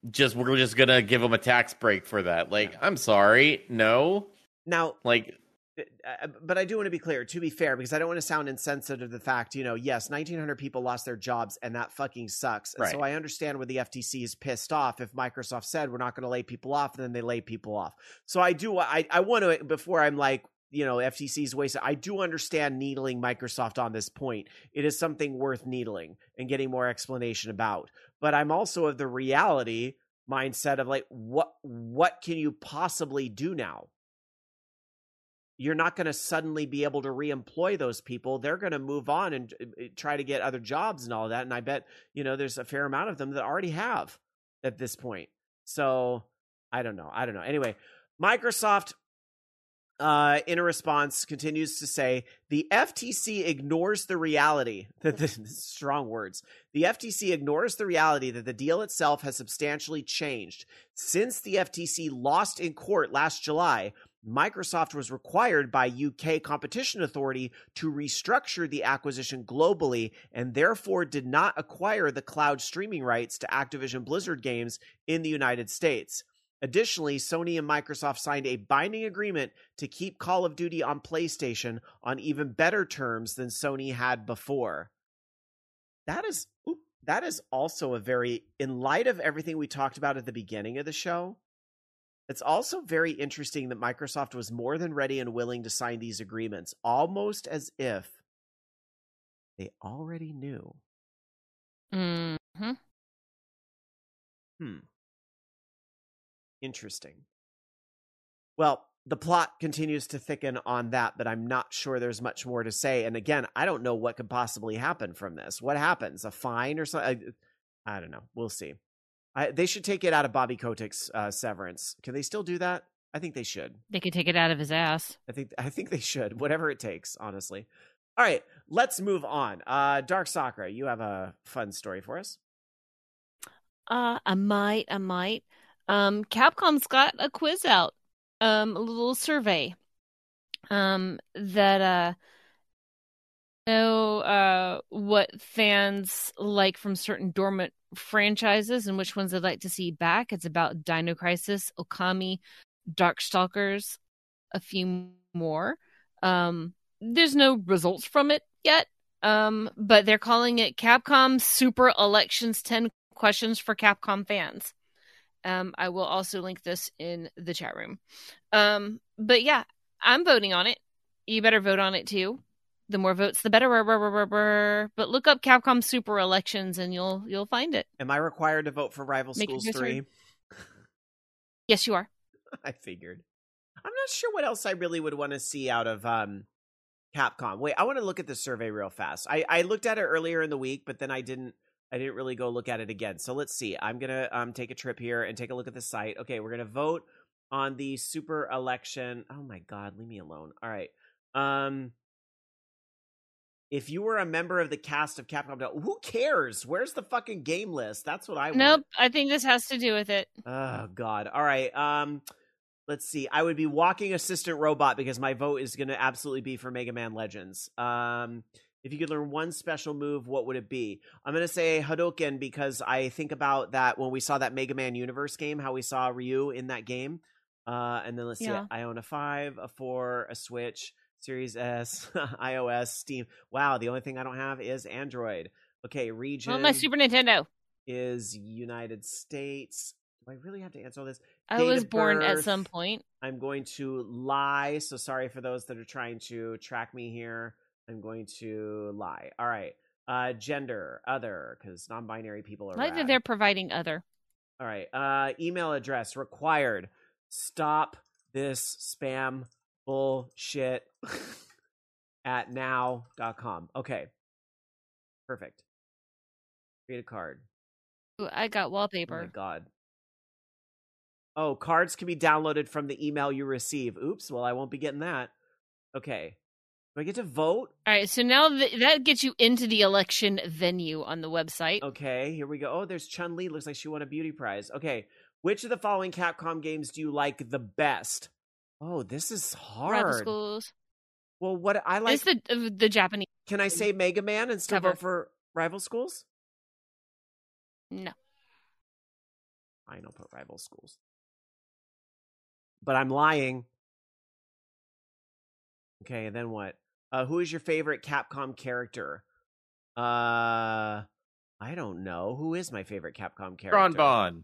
just we're just gonna give him a tax break for that. Like, I'm sorry, no,
Now,
like
Uh, uh, but I do want to be clear, to be fair, because I don't want to sound insensitive to the fact, you know, yes, 1,900 people lost their jobs and that fucking sucks. And so I understand where the FTC is pissed off if Microsoft said we're not going to lay people off, and then they lay people off. So I do, I, I want to, before I'm like, you know, FTC's wasted, I do understand needling Microsoft on this point. It is something worth needling and getting more explanation about. But I'm also of the reality mindset of like, what, what can you possibly do now? You're not going to suddenly be able to reemploy those people. They're going to move on and uh, try to get other jobs and all of that. And I bet, you know, there's a fair amount of them that already have at this point. So I don't know. I don't know. Anyway, Microsoft, uh, in a response, continues to say the FTC ignores the reality *laughs* that this strong words. The FTC ignores the reality that the deal itself has substantially changed. Since the FTC lost in court last July, Microsoft was required by UK Competition Authority to restructure the acquisition globally and therefore did not acquire the cloud streaming rights to Activision Blizzard games in the United States. Additionally, Sony and Microsoft signed a binding agreement to keep Call of Duty on PlayStation on even better terms than Sony had before. That is that is also a very in light of everything we talked about at the beginning of the show. It's also very interesting that Microsoft was more than ready and willing to sign these agreements, almost as if they already knew.
hmm
Hmm. Interesting. Well, the plot continues to thicken on that, but I'm not sure there's much more to say. And again, I don't know what could possibly happen from this. What happens? A fine or something? I, I don't know. We'll see. I, they should take it out of Bobby Kotick's uh, severance. Can they still do that? I think they should.
They could take it out of his ass.
I think I think they should. Whatever it takes, honestly. All right, let's move on. Uh, Dark Sakura, you have a fun story for us.
Uh, I might, I might. Um, Capcom's got a quiz out, um, a little survey, um, that uh, know uh what fans like from certain dormant franchises and which ones I'd like to see back. It's about Dino Crisis, Okami, Darkstalkers, a few more. Um, there's no results from it yet. Um, but they're calling it Capcom Super Elections 10 questions for Capcom fans. Um, I will also link this in the chat room. Um, but yeah, I'm voting on it. You better vote on it too. The more votes, the better. But look up Capcom Super Elections, and you'll you'll find it.
Am I required to vote for Rival
Make
Schools 3? *laughs*
Yes, you are. *laughs*
I figured. I'm not sure what else I really would want to see out of um Capcom. Wait, I want to look at the survey real fast. I I looked at it earlier in the week, but then I didn't I didn't really go look at it again. So let's see. I'm going to um take a trip here and take a look at the site. Okay, we're going to vote on the super election. Oh my god, leave me alone. All right. Um if you were a member of the cast of Capcom, who cares? Where's the fucking game list? That's what I want.
Nope. I think this has to do with it.
Oh God! All right. Um, let's see. I would be walking assistant robot because my vote is going to absolutely be for Mega Man Legends. Um, if you could learn one special move, what would it be? I'm going to say Hadouken because I think about that when we saw that Mega Man Universe game, how we saw Ryu in that game. Uh, and then let's
Yeah.
see. I own a five, a four, a Switch, Series S, *laughs* iOS, Steam. Wow, the only thing I don't have is Android. Okay, region
Well, my Super Nintendo.
is United States. Do I really have to answer all this?
I
Date
was born at some point.
I'm going to lie. So sorry for those that are trying to track me here. I'm going to lie. All right. Uh, gender, other, because non-binary people are.
I like that they're providing other.
All right. Uh, email address required. Stop this spam bullshit at now.com. Okay. Perfect. Create a card.
Ooh, I got wallpaper.
Oh my god. Oh, cards can be downloaded from the email you receive. Oops, well I won't be getting that. Okay. Do I get to vote?
All right, so now th- that gets you into the election venue on the website.
Okay, here we go. Oh, there's Chun Li. Looks like she won a beauty prize. Okay. Which of the following Capcom games do you like the best? Oh, this is hard.
Rival schools.
Well, what I like
is the uh, the Japanese.
Can I say Mega Man and still
Cover.
vote for Rival Schools?
No,
I don't put Rival Schools. But I'm lying. Okay, and then what? Uh, who is your favorite Capcom character? Uh, I don't know. Who is my favorite Capcom character?
Tron Bonne.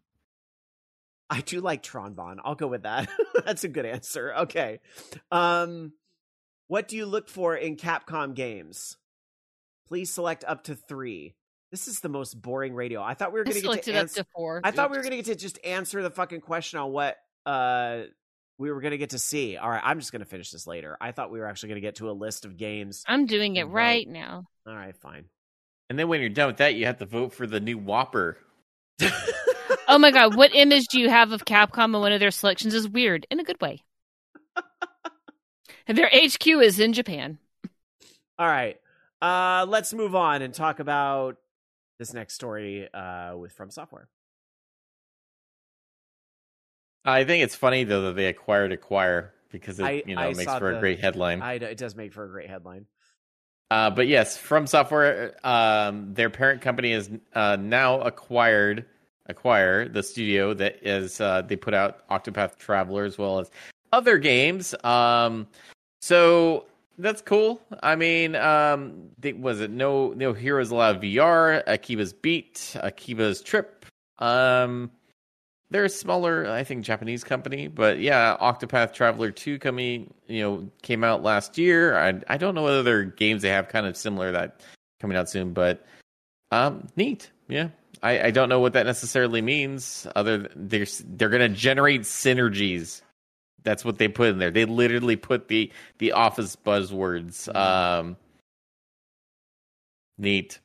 I do like Tron Bonne. I'll go with that. *laughs* That's a good answer. Okay. Um what do you look for in Capcom games? Please select up to 3. This is the most boring radio. I thought we were
I
going to get
selected
to
up
answer
to four.
I thought we were going to get to just answer the fucking question on what uh we were going to get to see. All right, I'm just going to finish this later. I thought we were actually going to get to a list of games.
I'm doing it
Vote.
right now.
All right, fine.
And then when you're done with that, you have to vote for the new Whopper. *laughs*
Oh my god, what image do you have of Capcom and one of their selections is weird in a good way. And their HQ is in Japan.
All right. Uh let's move on and talk about this next story uh with From Software.
I think it's funny though that they acquired Acquire because it
I-
you know
I
makes for
the-
a great headline.
I it does make for a great headline.
Uh, but yes, From Software, um, their parent company is uh, now acquired acquire the studio that is uh, they put out Octopath Traveler as well as other games. Um, so that's cool. I mean, um, they, was it no no Heroes Allowed VR, Akiba's Beat, Akiba's Trip. Um, they're a smaller, I think, Japanese company, but yeah, Octopath Traveler Two coming, you know, came out last year. I I don't know whether there are games they have kind of similar that coming out soon, but um, neat. Yeah, I I don't know what that necessarily means. Other than they're they're gonna generate synergies. That's what they put in there. They literally put the the office buzzwords. Um, neat.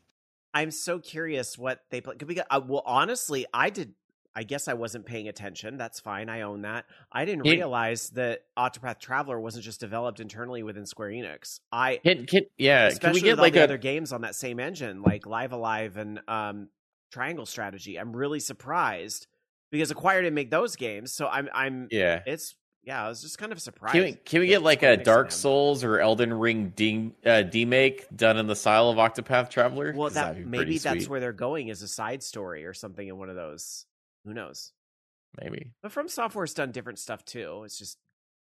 I'm so curious what they play. Because, uh, well, honestly, I did. I guess I wasn't paying attention. That's fine. I own that. I didn't realize that Octopath Traveler wasn't just developed internally within Square Enix. I
Can, can, yeah, can we get
with
like a
other games on that same engine, like Live Alive and um, Triangle Strategy. I'm really surprised because Acquire didn't make those games. So I'm. I'm.
yeah?
It's yeah. I was just kind of surprised.
Can we, can we get like a Dark. Souls or Elden Ring de- uh, demake done in the style of Octopath Traveler?
Well, that maybe that's where they're going as a side story or something in one of those. Who knows?
maybe
But From Software's done different stuff too. It's just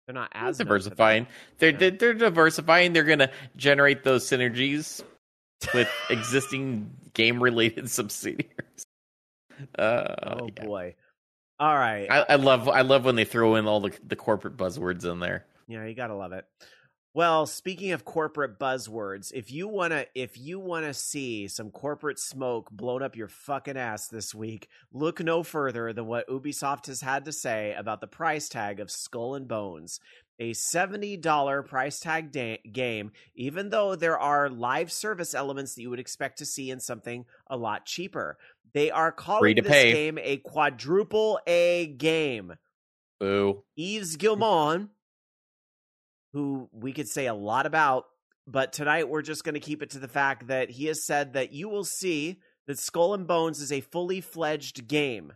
they're not as
diversifying. They're,
Yeah.
they're they're diversifying. They're gonna generate those synergies with existing game related *laughs* subsidiaries. Uh,
Oh
yeah.
boy! All right,
I, I love I love when they throw in all the the corporate buzzwords in there.
yeah, you gotta love it. Well, speaking of corporate buzzwords, if you wanna if you wanna see some corporate smoke blown up your fucking ass this week, look no further than what Ubisoft has had to say about the price tag of Skull and Bones. A $70 price tag da- game, even though there are live service elements that you would expect to see in something a lot cheaper. They are calling this
pay.
game a quadruple A game.
Boo.
Yves Guillemot, who we could say a lot about, but tonight we're just going to keep it to the fact that he has said that you will see that Skull and Bones is a fully fledged game.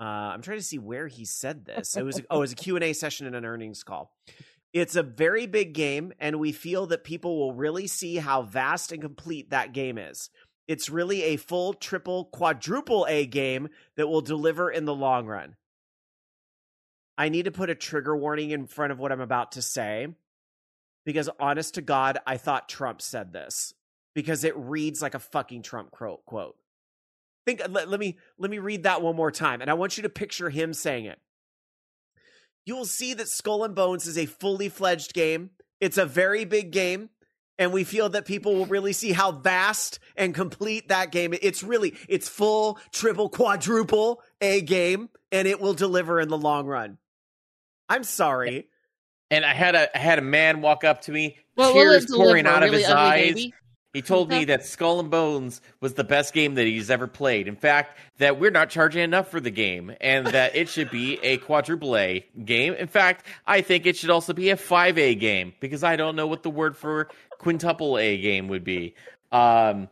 Uh, I'm trying to see where he said this. It was *laughs* oh, it was a Q&A session and an earnings call. It's a very big game, and we feel that people will really see how vast and complete that game is. It's really a full, triple, quadruple A game that will deliver in the long run. I need to put a trigger warning in front of what I'm about to say because, honest to God, I thought Trump said this because it reads like a fucking Trump quote. Quote. Think. Uh, let, let me let me read that one more time, and I want you to picture him saying it. You will see that Skull and Bones is a fully fledged game. It's a very big game, and we feel that people will really see how vast and complete that game. It's really it's full, triple, quadruple a game, and it will deliver in the long run. I'm sorry.
And I had a I had a man walk up to me,
Well,
tears
it deliver
pouring out of
really
his
ugly
eyes.
baby?
He told me that *laughs* Skull and Bones was the best game that he's ever played. In fact, that we're not charging enough for the game and that it should be a quadruple A game. In fact, I think it should also be a 5A game because I don't know what the word for quintuple A game would be. Um,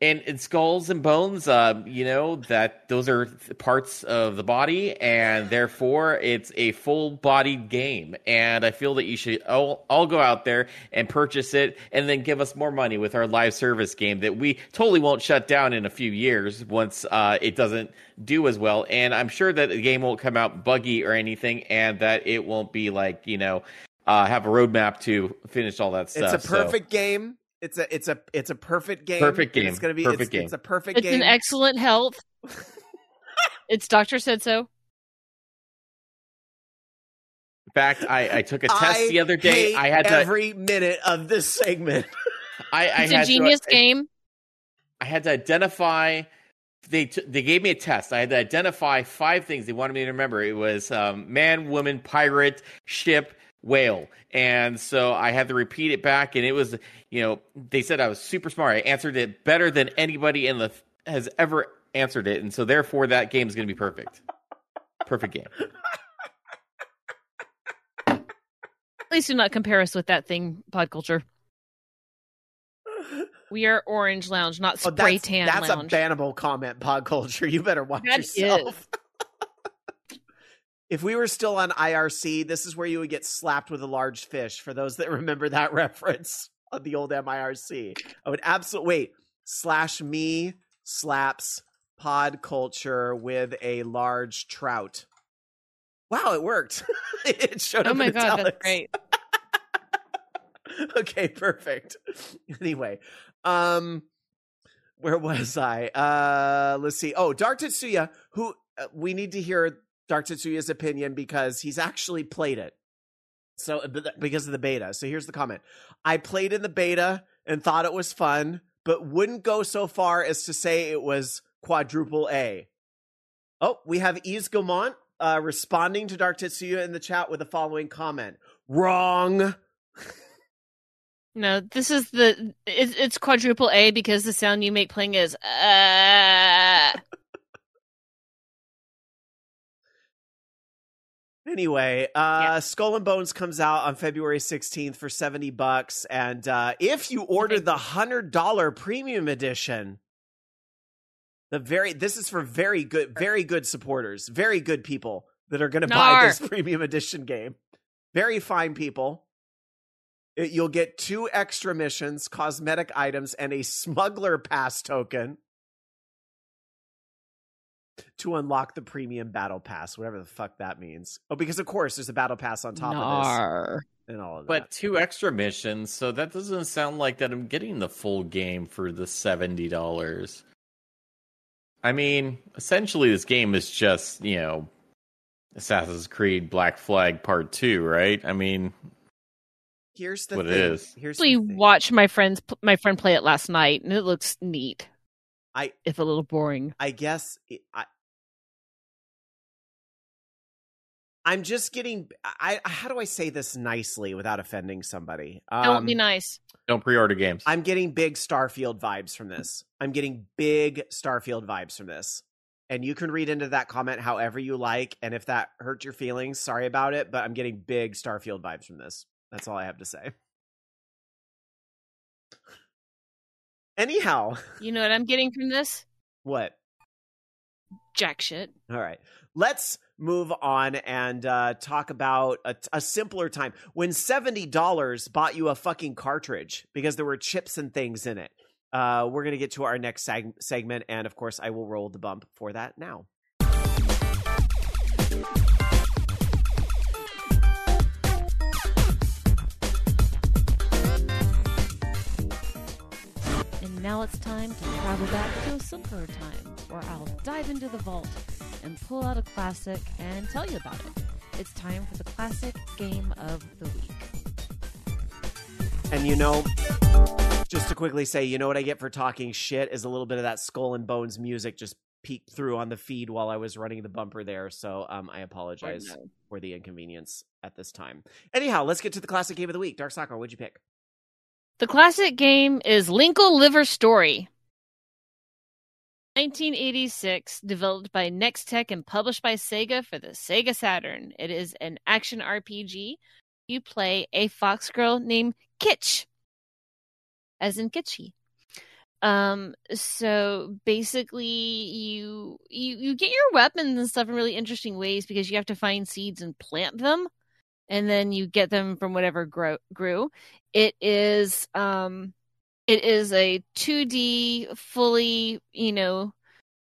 and, and skulls and bones, uh, you know, that those are parts of the body, and therefore it's a full bodied game. And I feel that you should all, all go out there and purchase it and then give us more money with our live service game that we totally won't shut down in a few years once uh, it doesn't do as well. And I'm sure that the game won't come out buggy or anything, and that it won't be like, you know, uh, have a roadmap to finish all that stuff.
It's a
So-
perfect game. It's a it's a it's a perfect game.
Perfect game.
It's gonna be
Perfect
it's,
game.
it's a perfect
It's
game.
It's an excellent health. *laughs* its doctor said so.
In fact, I, I took a test
I
the other day.
hate
I had to.
every minute of this segment. *laughs*
I, I
It's
had
a genius
to,
game.
I had to identify. They t- they gave me a test. I had to identify five things they wanted me to remember. It was um, man, woman, pirate, ship, whale, and so I had to repeat it back. And it was, you know, they said I was super smart. I answered it better than anybody in the has ever answered it, and so therefore that game is going to be perfect. Perfect game.
Please do not compare us with that thing, pod culture. We are Orange Lounge, not
Oh,
Spray
that's
Tan
that's
Lounge.
a bannable comment, pod culture. You better watch
That
yourself. If we were still on IRC, this is where you would get slapped with a large fish. For those that *laughs* remember that reference on the old MIRC, I would absolutely wait. Slash me slaps pod culture with a large trout. Wow, it worked. *laughs* it showed
oh
up.
my
in
god, that's great. *laughs*
okay, perfect. Anyway, um where was I? Uh let's see. Oh, Dark Tetsuya, who uh, we need to hear Dark Tetsuya's opinion because he's actually played it. So uh, because of the beta. So here's the comment. I played in the beta and thought it was fun, but wouldn't go so far as to say it was quadruple A. Oh, we have Yves Gilmont uh, responding to Dark Tetsuya in the chat with the following comment. Wrong.
No, this is the it's, it's quadruple A because the sound you make playing is uh
Anyway, uh
Yeah.
Skull and Bones comes out on February 16th for 70 bucks and uh if you order the $100 premium edition the very this is for very good very good supporters, very good people that are going to buy this *laughs* premium edition game. Very fine people. It- you'll get two extra missions, cosmetic items and a smuggler pass token to unlock the premium battle pass, whatever the fuck that means. Oh, because of course there's a battle pass on top of this and all of that.
But two extra missions, so that doesn't sound like that I'm getting the full game for the seventy dollars. I mean, essentially, this game is just you know Assassin's Creed Black Flag Part Two, right? I mean,
Here's the
what
thing.
it is.
Here's the
actually
thing.
watched my friends my friend play it last night, and it looks neat.
I-
if a little boring.
I guess it- I. I'm just getting. I how do I say this nicely without offending somebody?
Don't be
Um,
nice.
Don't pre-order games.
I'm getting big Starfield vibes from this. I'm getting big Starfield vibes from this. And you can read into that comment however you like. And if that hurt your feelings, sorry about it. But I'm getting big Starfield vibes from this. That's all I have to say. Anyhow,
You know what I'm getting from this?
what?
Jack shit.
All right. Let's move on and uh, talk about a, a simpler time when $70 bought you a fucking cartridge because there were chips and things in it. Uh, we're going to get to our next seg- segment. And of course, I will roll the bump for that now.
And now it's time to travel back to a simpler time where I'll dive into the vault and pull out a classic and tell you about it. It's time for the classic game of the week.
And you know, just to quickly say, you know what I get for talking shit is a little bit of that Skull and Bones music just peeked through on the feed while I was running the bumper there. So um, I apologize
no.
for the inconvenience at this time. Anyhow, let's get to the classic game of the week. Dark Sakura, what'd you pick?
The classic game is Linkle Liver Story. 1986, developed by Nextech and published by Sega for the Sega Saturn. It is an action RPG. You play a fox girl named Kitsch, as in Kitschy. Um, so basically, you you you get your weapons and stuff in really interesting ways because you have to find seeds and plant them, and then you get them from whatever grow, grew. It is um it is a 2D fully, you know,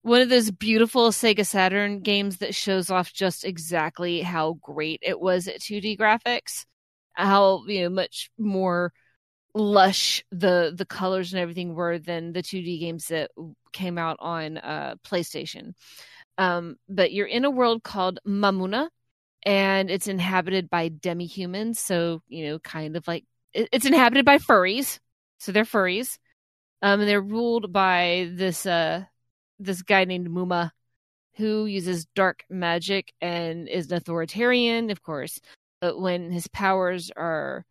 one of those beautiful Sega Saturn games that shows off just exactly how great it was at 2D graphics. How, you know, much more lush the the colors and everything were than the 2D games that came out on uh PlayStation. Um but you're in a world called Mamuna and it's inhabited by demi-humans, so, you know, kind of like it's inhabited by furries, so they're furries. Um, and they're ruled by this uh this guy named Muma, who uses dark magic and is an authoritarian, of course. But when his powers are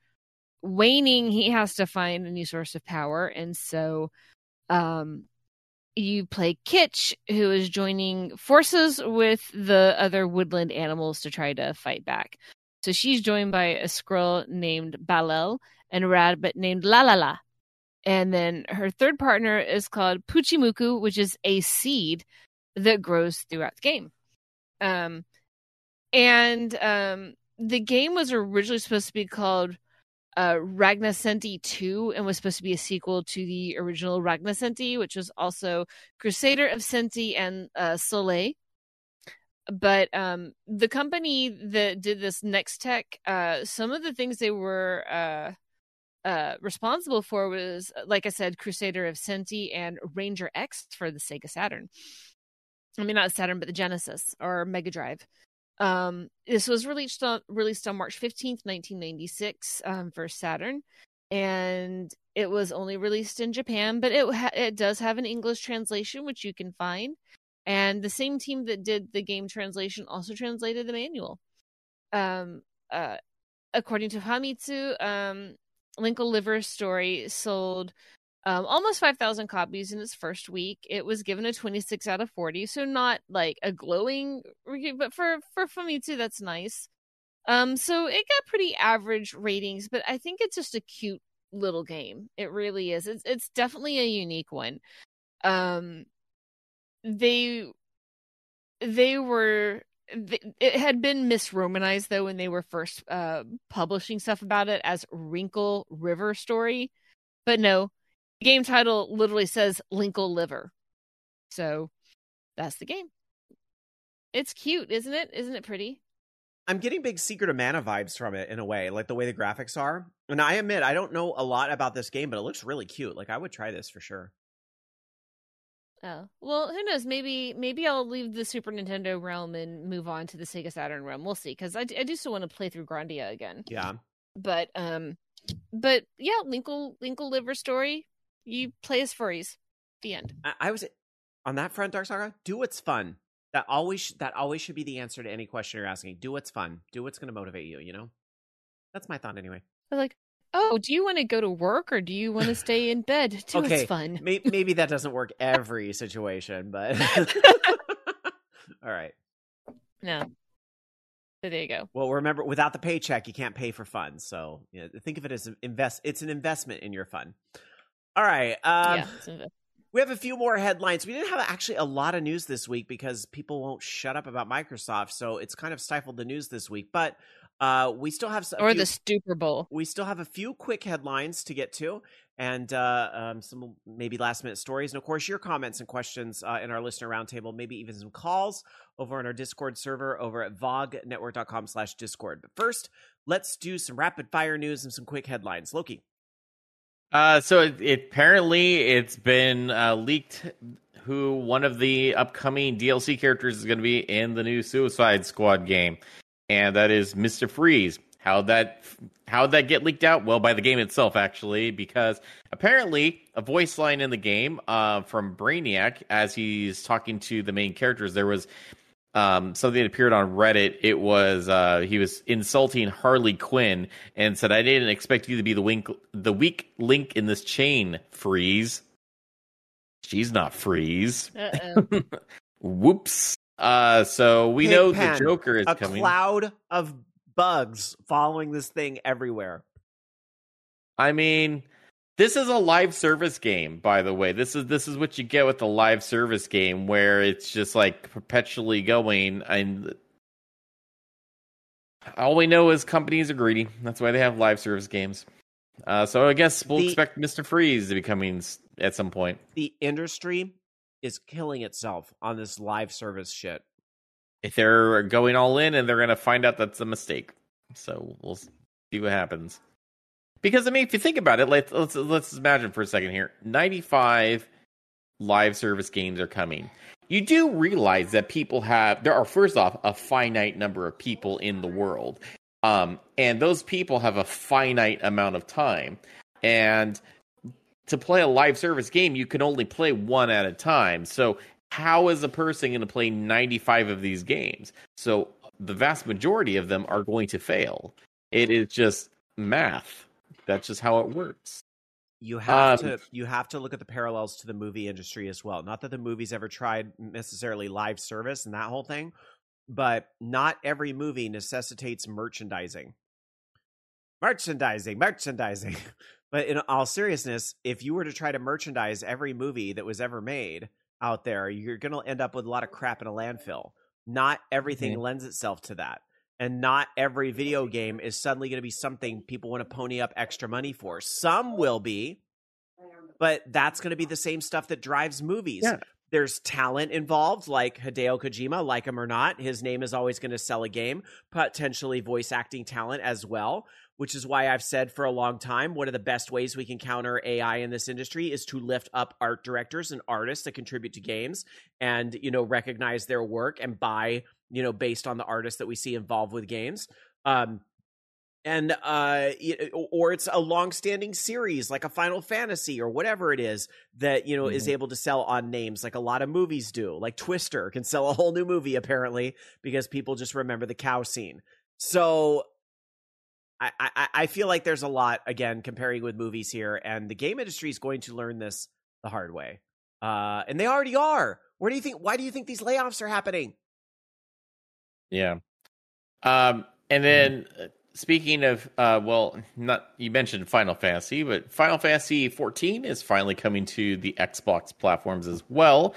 waning, he has to find a new source of power, and so um you play Kitsch, who is joining forces with the other woodland animals to try to fight back. So she's joined by a squirrel named Balel and a rabbit named Lalala. And then her third partner is called Puchimuku, which is a seed that grows throughout the game. Um, and um, the game was originally supposed to be called uh, Ragnacenty 2 and was supposed to be a sequel to the original Ragnacenty, which was also Crusader of Centy and uh, Soleil. But um the company that did this Nextech uh some of the things they were uh uh responsible for was like i said crusader of centy and ranger x for the sega saturn. I mean not saturn but the genesis or mega drive um this was released on released on march 15th 1996 um for saturn and it was only released in japan but it ha- it does have an english translation which you can find and the same team that did the game translation also translated the manual. Um, uh, according to Famitsu, um, Linkle Liver Story sold um, almost 5,000 copies in its first week. It was given a 26 out of 40, so not like a glowing review, but for, for Famitsu, that's nice. Um, so it got pretty average ratings, but I think it's just a cute little game. It really is. It's, it's definitely a unique one. Um, they they were it had been misromanized though when they were first uh publishing stuff about it as Wrinkle River Story, but no, the game title literally says Linkle Liver, so that's the game. It's cute, isn't it? Isn't it pretty?
I'm getting big Secret of Mana vibes from it in a way, like the way the graphics are. And I admit, I don't know a lot about this game, but it looks really cute. Like I would try this for sure.
Oh well, who knows? Maybe maybe I'll leave the Super Nintendo realm and move on to the Sega Saturn realm. We'll see, because I, I do still want to play through Grandia again.
Yeah.
But um, but yeah, Linkle Linkle liver story. You play as furries. The end.
I, I was on that front, Dark Sakura. Do what's fun. That always that always should be the answer to any question you're asking. Do what's fun. Do what's going to motivate you. You know, that's my thought anyway.
But like, oh, do you want to go to work or do you want to stay in bed? *laughs* Do
okay,
what's fun.
may- maybe that doesn't work every situation, but *laughs* all right.
No. So there you go.
Well, remember, without the paycheck, you can't pay for fun. So you know, think of it as an invest. It's an investment in your fun. All right. Um,
yeah.
We have a few more headlines. We didn't have actually a lot of news this week because people won't shut up about Microsoft, so it's kind of stifled the news this week. But uh, we still have
or
few,
the Super Bowl.
we still have a few quick headlines to get to, and uh, um, some maybe last minute stories, and of course your comments and questions uh, in our listener roundtable. Maybe even some calls over on our Discord server over at vognetwork.com/discord. But first, let's do some rapid fire news and some quick headlines. Loki.
Uh, so it, it apparently it's been uh, leaked who one of the upcoming DLC characters is going to be in the new Suicide Squad game, and that is Mister Freeze. How that how that get leaked out? Well, by the game itself, actually, because apparently a voice line in the game uh, from Brainiac, as he's talking to the main characters, there was um, something that appeared on Reddit. It was uh, he was insulting Harley Quinn and said, "I didn't expect you to be the wink, the weak link in this chain, Freeze." She's not Freeze.
Uh-oh. *laughs*
Whoops. Uh, so we know the Joker is
a
coming.
cloud of bugs following this thing everywhere.
I mean, this is a live service game, by the way. This is this is what you get with a live service game where it's just like perpetually going and all we know is companies are greedy. That's why they have live service games. Uh, so I guess we'll
The-
expect Mr. Freeze to be coming at some point.
The industry is killing itself on this live service shit.
If they're going all in and they're going to find out that's a mistake. So we'll see what happens. Because I mean, if you think about it, let's let's, let's imagine for a second here. Ninety-five live service games are coming. You do realize that people have there are first off a finite number of people in the world, um, and those people have a finite amount of time. And to play a live service game, you can only play one at a time. So how is a person going to play 95 of these games? So the vast majority of them are going to fail. It is just math. That's just how it works.
You have
Um,
to you have to look at the parallels to the movie industry as well. Not that the movies ever tried necessarily live service and that whole thing, but not every movie necessitates merchandising. Merchandising, merchandising. *laughs* But in all seriousness, if you were to try to merchandise every movie that was ever made out there, you're going to end up with a lot of crap in a landfill. Not everything
Mhm.
lends itself to that. And not every video game is suddenly going to be something people want to pony up extra money for. Some will be, but that's going to be the same stuff that drives movies.
Yeah.
There's talent involved, like Hideo Kojima, like him or not. His name is always going to sell a game, potentially voice acting talent as well, which is why I've said for a long time one of the best ways we can counter AI in this industry is to lift up art directors and artists that contribute to games and, you know, recognize their work and buy, you know, based on the artists that we see involved with games. Um, and uh or it's a long-standing series like a final fantasy or whatever it is that you know is able to sell on names like a lot of movies do like twister can sell a whole new movie apparently because people just remember the cow scene so I, I I feel like there's a lot again comparing with movies here, and the game industry is going to learn this the hard way, uh, and they already are. Where do you think? Why do you think these layoffs are happening?
Yeah. Um, and then uh, speaking of, uh, well, not you mentioned Final Fantasy, but Final Fantasy 14 is finally coming to the Xbox platforms as well.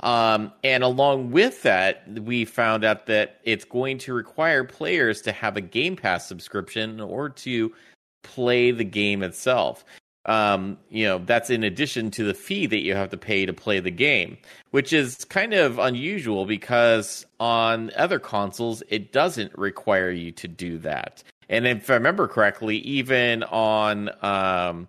Um, and along with that, we found out that it's going to require players to have a Game Pass subscription or to play the game itself. Um, you know, that's in addition to the fee that you have to pay to play the game, which is kind of unusual because on other consoles, it doesn't require you to do that. And if I remember correctly, even on um,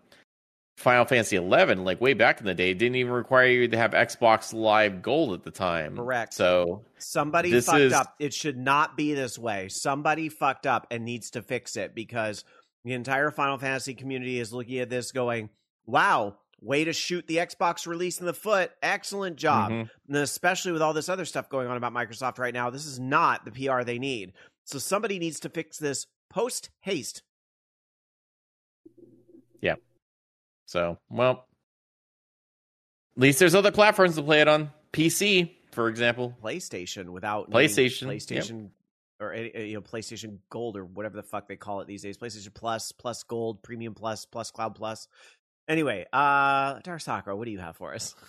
Final Fantasy XI, like way back in the day, didn't even require you to have Xbox Live Gold at the time.
Correct.
So
Somebody fucked
is-
up. It should not be this way. Somebody fucked up and needs to fix it because The entire Final Fantasy community is looking at this going, wow, way to shoot the Xbox release in the foot. Excellent job.
Mhm.
And especially with all this other stuff going on about Microsoft right now, this is not the PR they need. So somebody needs to fix this post haste. Yeah.
So, well, at least there's other platforms to play it on. PC, for example.
PlayStation without needing
PlayStation, yep.
PlayStation, or you know, PlayStation Gold or whatever the fuck they call it these days. PlayStation Plus, Plus Gold, Premium Plus, Plus Cloud Plus. Anyway, uh, Dark Sakura, what do you have for us? *laughs*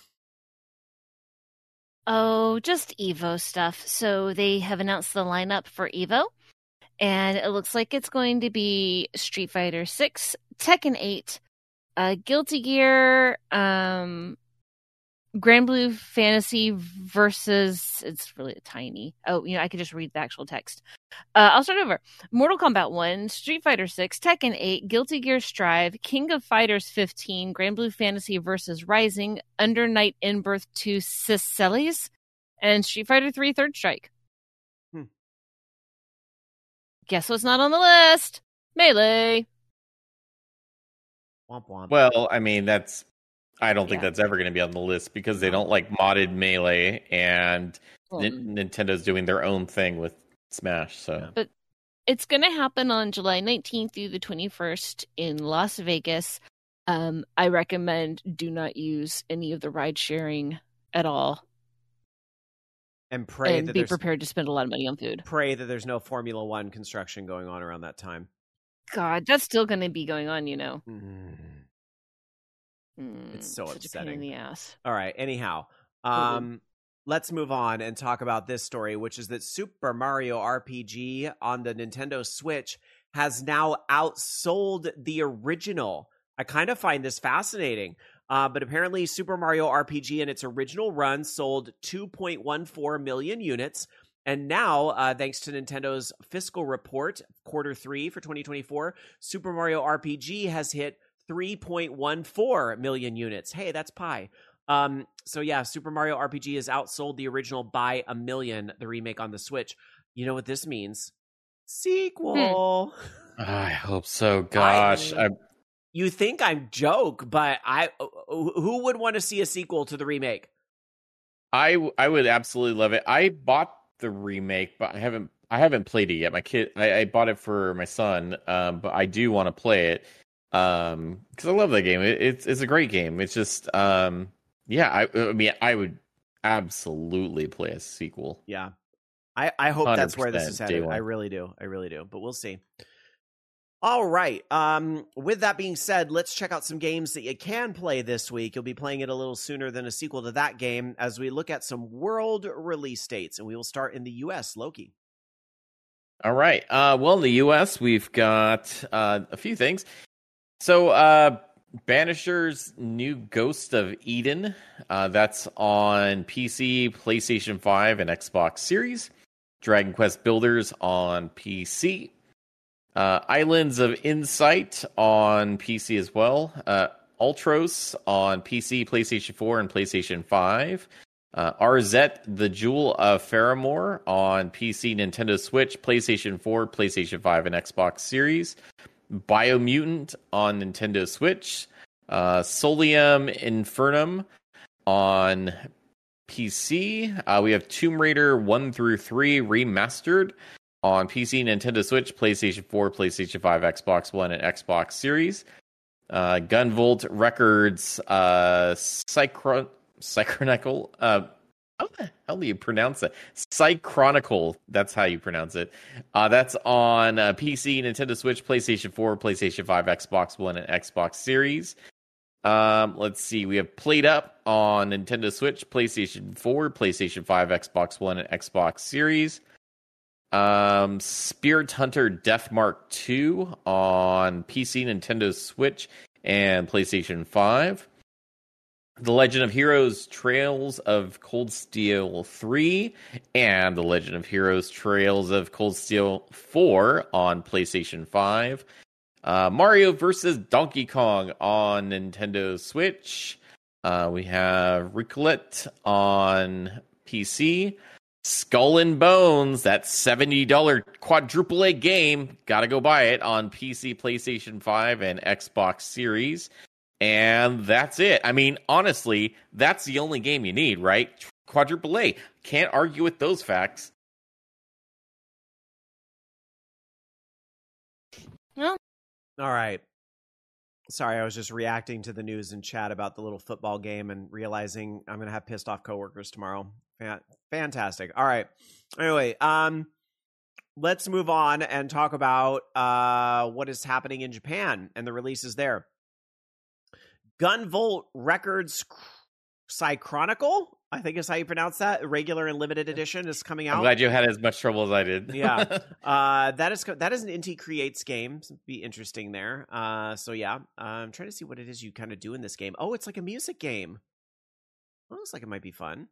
Oh, just Evo stuff. So they have announced the lineup for Evo, and it looks like it's going to be Street Fighter Six, Tekken Eight, uh, Guilty Gear, um, Granblue Fantasy versus. It's really tiny. Oh, you know, I could just read the actual text. Uh, I'll start over. Mortal Kombat 1, Street Fighter 6, Tekken 8, Guilty Gear Strive, King of Fighters 15, Granblue Fantasy versus Rising, Under Night In-Birth 2 Sys:Celes, and Street Fighter 3 Third Strike. Guess what's not on the list? Melee.
Womp womp.
Well, I mean, that's. I don't think
Yeah.
that's ever going to be on the list because they don't like modded melee, and
Well,
Nin- Nintendo's doing their own thing with Smash. So
but
it's going to happen on July 19th through the 21st in Las Vegas. Um, I recommend do not use any of the ride sharing at all
and pray
and
that
be prepared to spend a lot of money on food.
pray that there's no Formula One construction going on around that time.
God, that's still going to be going on, you know.
Mm.
Mm,
It's so
such a pain
upsetting.
in the ass.
All right. Anyhow, um, let's move on and talk about this story, which is that Super Mario RPG on the Nintendo Switch has now outsold the original. I kind of find this fascinating. Uh, but apparently, Super Mario RPG in its original run sold 2.14 million units. And now, uh, thanks to Nintendo's fiscal report, quarter three for 2024, Super Mario RPG has hit 3.14 million units. Hey, that's pie. Um, so yeah, Super Mario RPG has outsold the original by a million, the remake on the Switch. You know what this means? Sequel. *laughs*
I hope so. Gosh,
I-
I,
You think I'm joke, but I who would want to see a sequel to the remake?
I I would absolutely love it. I bought the remake, but I haven't I haven't played it yet. My kid, I, I bought it for my son, um, but I do want to play it um because I love that game. It, it's it's a great game. It's just um yeah. I, I mean, I would absolutely play a sequel.
Yeah. I, I hope that's where this is headed. I really do. I really do. But we'll see. All right. Um, with that being said, let's check out some games that you can play this week. You'll be playing it a little sooner than a sequel to that game as we look at some world release dates, and we will start in the US. Loki.
All right. Uh, well, in the U.S., we've got uh, a few things. So, uh, Banisher's new Ghost of Eden. Uh, that's on PC, PlayStation 5, and Xbox Series. Dragon Quest Builders on PC. Uh, Islands of Insight on PC as well. Uh, Ultros on PC, PlayStation 4, and PlayStation 5. Uh, Arzette, The Jewel of Faramore on PC, Nintendo Switch, PlayStation 4, PlayStation 5, and Xbox Series. Biomutant on Nintendo Switch. Uh, Solium Infernum on PC. Uh, we have Tomb Raider 1 through 3 remastered on PC, Nintendo Switch, PlayStation 4, PlayStation 5, Xbox One, and Xbox Series. Uh, Gunvolt Records, uh, Psychron-. Uh, how the hell do you pronounce it? Cychronicle. That's how you pronounce it. Uh, that's on uh, PC, Nintendo Switch, PlayStation 4, PlayStation 5, Xbox One, and Xbox Series. Um, let's see. We have Played Up on Nintendo Switch, PlayStation 4, PlayStation 5, Xbox One, and Xbox Series. Um, Spirit Hunter Deathmark 2 on PC, Nintendo Switch, and PlayStation 5. The Legend of Heroes Trails of Cold Steel 3 and The Legend of Heroes Trails of Cold Steel 4 on PlayStation 5. Uh, Mario vs. Donkey Kong on Nintendo Switch. Uh, we have Ricolet on PC. Skull and Bones, that $70 quadruple A game. Got to go buy it on PC, PlayStation 5, and Xbox Series. And that's it. I mean, honestly, that's the only game you need, right? Quadruple A. Can't argue with those facts.
Well,
All right. Sorry, I was just reacting to the news in chat about the little football game and realizing I'm going to have pissed off coworkers tomorrow. Fantastic. All right. Anyway, um let's move on and talk about uh what is happening in Japan and the releases there. Gunvolt Records Cychronicle, I think is how you pronounce that. Regular and limited edition is coming out.
I'm glad you had as much trouble as I did.
Yeah. *laughs* Uh, that is that is an Inti Creates game. Be interesting there. Uh, so yeah, uh, I'm trying to see what it is you kind of do in this game. Oh, it's like a music game. Well, looks like it might be fun.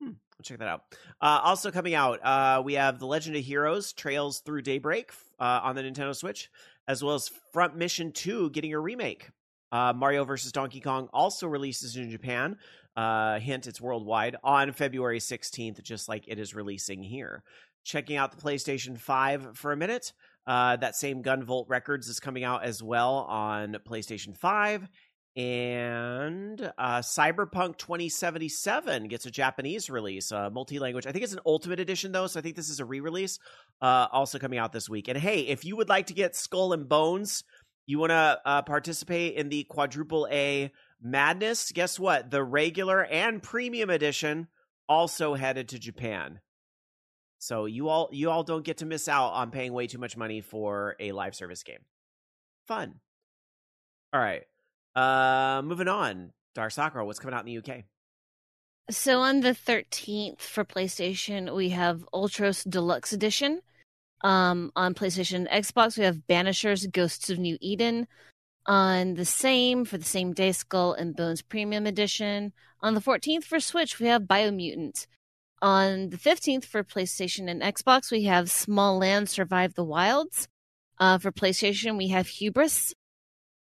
Hmm, I'll check that out. Uh, also coming out, uh, we have The Legend of Heroes: Trails Through Daybreak uh, on the Nintendo Switch, as well as Front Mission Two getting a remake. Uh, Mario vs. Donkey Kong also releases in Japan. Uh, hint, it's worldwide on February 16th, just like it is releasing here. Checking out the PlayStation 5 for a minute. Uh, that same Gunvolt Records is coming out as well on PlayStation 5. And uh, Cyberpunk 2077 gets a Japanese release, uh, multi language. I think it's an Ultimate Edition, though, so I think this is a re release, uh, also coming out this week. And hey, if you would like to get Skull and Bones, you want to uh, participate in the quadruple A madness, guess what? The regular and premium edition also headed to Japan. So you all you all don't get to miss out on paying way too much money for a live service game. Fun. All right. Uh moving on. Dark Sakura, what's coming out in the UK?
So on the 13th for PlayStation, we have Ultros Deluxe Edition. Um, on PlayStation Xbox, we have Banishers Ghosts of New Eden. On the same, for the same day, Skull and Bones Premium Edition. On the 14th for Switch, we have Biomutant. On the 15th for PlayStation and Xbox, we have Smalland Survive the Wilds. Uh, for PlayStation, we have Hubris.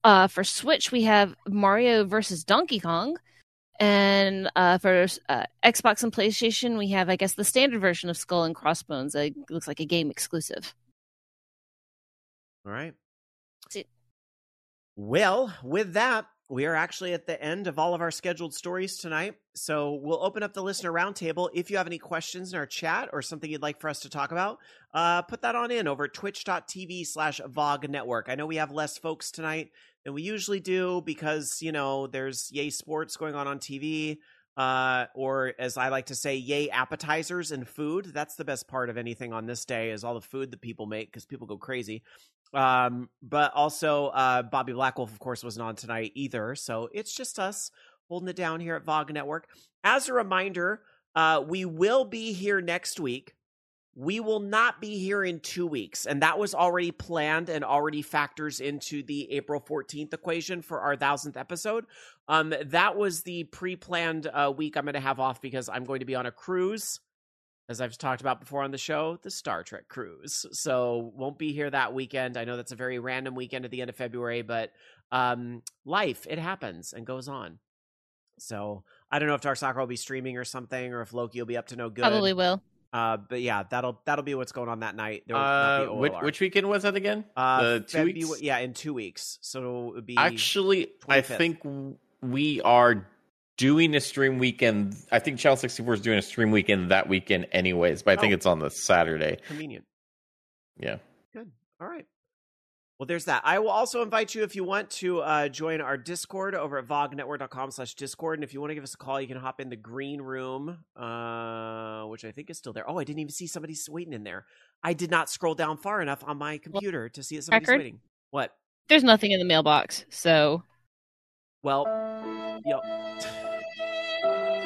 Uh, for Switch, we have Mario versus Donkey Kong. And uh, for uh, Xbox and PlayStation, we have, I guess, the standard version of Skull and Crossbones. It looks like a game exclusive.
All right. Well, with that, we are actually at the end of all of our scheduled stories tonight. So we'll open up the listener roundtable. If you have any questions in our chat or something you'd like for us to talk about, uh, put that on in over twitch.tv slash VOG network. I know we have less folks tonight than we usually do because, you know, there's yay sports going on on TV. Uh, or as I like to say, yay appetizers and food. That's the best part of anything on this day is all the food that people make because people go crazy. Um, but also, uh, Bobby Blackwolf, of course, wasn't on tonight either. So it's just us holding it down here at VOG Network. As a reminder, uh, we will be here next week. We will not be here in two weeks. And that was already planned and already factors into the April 14th equation for our thousandth episode. Um, that was the pre planned uh, week I'm going to have off because I'm going to be on a cruise as I've talked about before on the show, the Star Trek cruise. So won't be here that weekend. I know that's a very random weekend at the end of February, but um, life it happens and goes on. So I don't know if Dark Sakura will be streaming or something, or if Loki will be up to no good.
Probably will.
Uh, but yeah, that'll that'll be what's going on that night. There will not
Uh,
be
which, which weekend was that again?
uh,
the two
Febu-
weeks?
Yeah, in two weeks. So it would be
Actually, I think we are doing a stream weekend. I think Channel 64 is doing a stream weekend that weekend, anyways, but I think
Oh.
it's on the Saturday.
convenient.
Yeah.
Good. All right. Well, there's that. I will also invite you if you want to uh, join our Discord over at vognetwork.com slash Discord. And if you want to give us a call, you can hop in the green room, uh, which I think is still there. Oh, I didn't even see somebody waiting in there. I did not scroll down far enough on my computer to see that somebody's
Record?
waiting. What?
There's nothing in the mailbox, so
Well, you know, *laughs*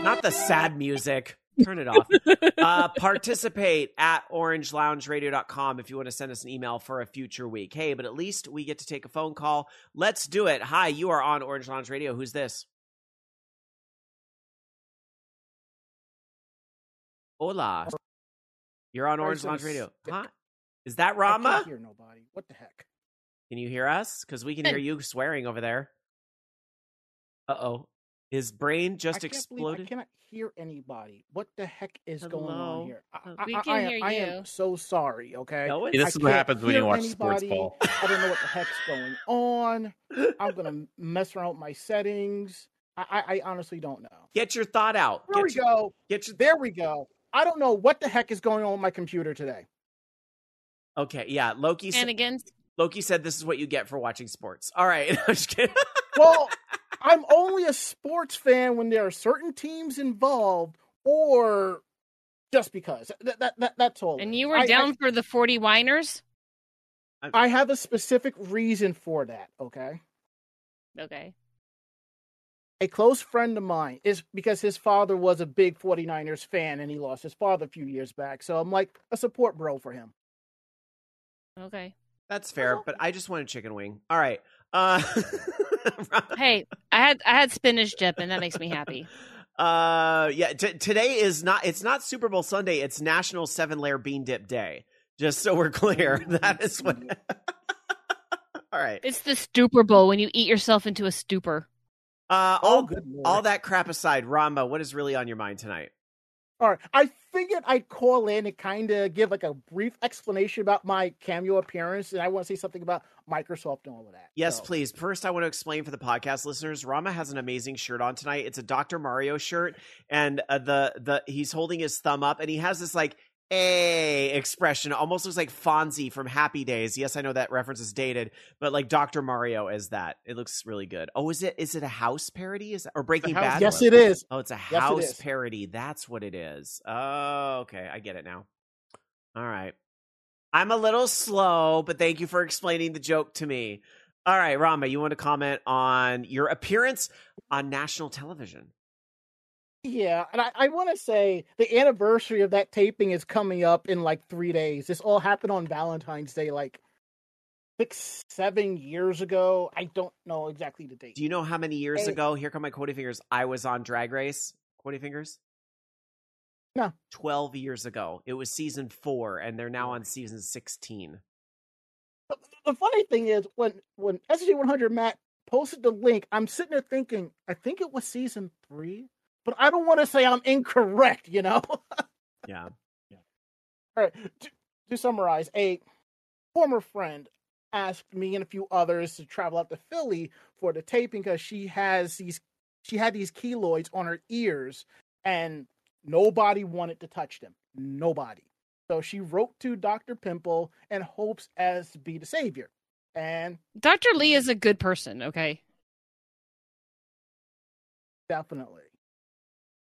not the sad music. Turn it off. *laughs* uh, participate at orangeloungeradio.com if you want to send us an email for a future week. Hey, but at least we get to take a phone call. Let's do it. Hi, you are on Orange Lounge Radio. Who's this? Hola. You're on Orange
is it a
Lounge Radio. Huh? Is that
I
Rama?
can't hear nobody. What the heck?
Can you hear us? Because we can hear you swearing over there. Uh oh. His brain just
can't believe
exploded.
I cannot hear anybody. What the heck is going on here? I, I-
we
I-
can
I am-
hear
I
you.
am so sorry. Okay.
No,
See,
it's-
this
I
is what happens when you
hear
watch sports ball.
I don't know what the heck's going on. I'm gonna mess around with my settings. I, I, I honestly don't know.
Get your thought out.
There we
your,
go.
get your
There we go. I don't know what the heck is going on with my computer today.
Okay, yeah. Loki said,
Shenanigans.
Loki said this is what you get for watching sports. All right. *laughs* I'm just kidding.
Well, I'm only a sports fan when there are certain teams involved, or just because. That, that, that that's all.
And you were
I- I-
down for the 40 whiners?
I have a specific reason for that. Okay.
Okay.
a close friend of mine is because his father was a big 49ers fan and he lost his father a few years back. So I'm like a support bro for him.
Okay.
That's fair, but I just want a chicken wing. All right. Uh *laughs*
Hey, I had I had spinach dip and that makes me happy.
Uh yeah, t- today is not it's not Super Bowl Sunday, it's National 7 Layer Bean Dip Day. Just so we're clear. *laughs* That is what *laughs* All right.
It's the stupor bowl when you eat yourself into a stupor.
Uh
Oh,
all
good
all that crap aside, Rama, what is really on your mind tonight?
All right. I figured I'd call in and kind of give like a brief explanation about my cameo appearance. And I want to say something about Microsoft and all of that.
Yes,
So-
please. First, I want to explain for the podcast listeners. Rama has an amazing shirt on tonight. It's a Dr. Mario shirt, and uh, the the he's holding his thumb up, and he has this like a expression. Almost looks like Fonzie from Happy Days. Yes, I know that reference is dated, but like Dr. Mario is that. It looks really good. Oh, is it is it a house parody? Is that, or Breaking
House-
Bad?
Yes, it is.
Oh, it's a
it
house
is.
parody. That's what it is. Oh, okay. I get it now. All right. I'm a little slow, but thank you for explaining the joke to me. All right, Rama, you want to comment on your appearance on national television?
Yeah, and I, I want to say the anniversary of that taping is coming up in like three days. This all happened on Valentine's Day, like six, seven years ago. I don't know exactly the date.
Do you know how many years ago? Here come my quotey fingers. I was on Drag Race. Quotey fingers.
No.
Twelve years ago. It was season four, and they're now on season sixteen.
But the funny thing is, when when SSJ 100 Matt posted the link, I'm sitting there thinking, I think it was season three, but I don't want to say I'm incorrect. You know.
Yeah.
All right. To, to summarize, a former friend asked me and a few others to travel out to Philly for the taping because she has these she had these keloids on her ears and nobody wanted to touch them. Nobody. So she wrote to Dr. Pimple and hopes as to be the savior. And
Dr. Lee is a good person, okay?
definitely.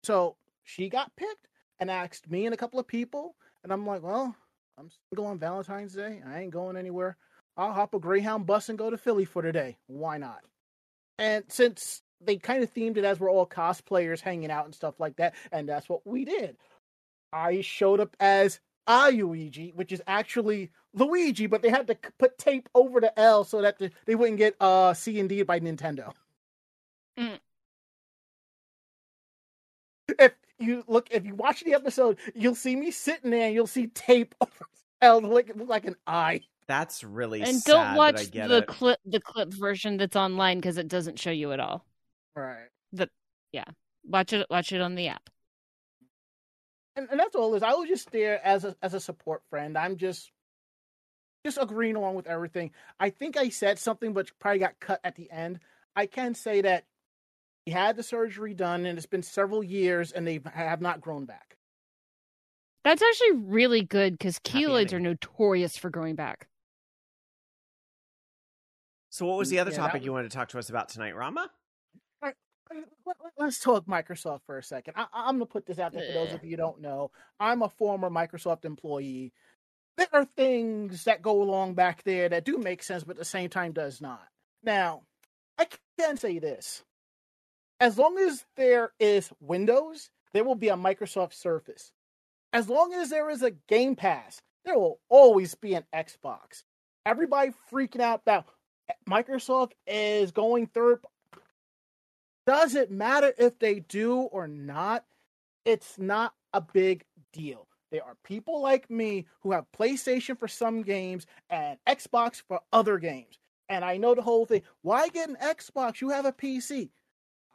So she got picked and asked me and a couple of people, and I'm like, well, I'm single on Valentine's Day. I ain't going anywhere. I'll hop a Greyhound bus and go to Philly for today. Why not? And since they kind of themed it as we're all cosplayers hanging out and stuff like that, and that's what we did. I showed up as Ayuigi, which is actually Luigi, but they had to put tape over the L so that the, they wouldn't get uh C and D by Nintendo.
Mm.
If you look, if you watch the episode, you'll see me sitting there, and you'll see tape *laughs* over L, look, look like an eye.
That's really
and
sad,
don't
but
watch
I get
the
it.
clip the clip version that's online because it doesn't show you at all.
Right. Yeah.
Watch it watch it on the app.
and, and that's all it is. I was just there as a as a support friend. I'm just just agreeing along with everything. I think I said something, but probably got cut at the end. I can say that he had the surgery done, and it's been several years, and they have not grown back.
That's actually really good because keloids are notorious for growing back.
So, what was mm, the other
Yeah,
topic
was-
you wanted to talk to us about tonight, Rama?
Uh, let- us talk Microsoft for a second. I, I'm going to put this out there for those of you who don't know. I'm a former Microsoft employee. There are things that go along back there that do make sense, but at the same time does not. Now, I can say this. As long as there is Windows, there will be a Microsoft Surface. As long as there is a Game Pass, there will always be an Xbox. Everybody freaking out about Microsoft is going third does it matter if they do or not? It's not a big deal. There are people like me who have PlayStation for some games and Xbox for other games. And I know the whole thing. Why get an Xbox? You have a PC.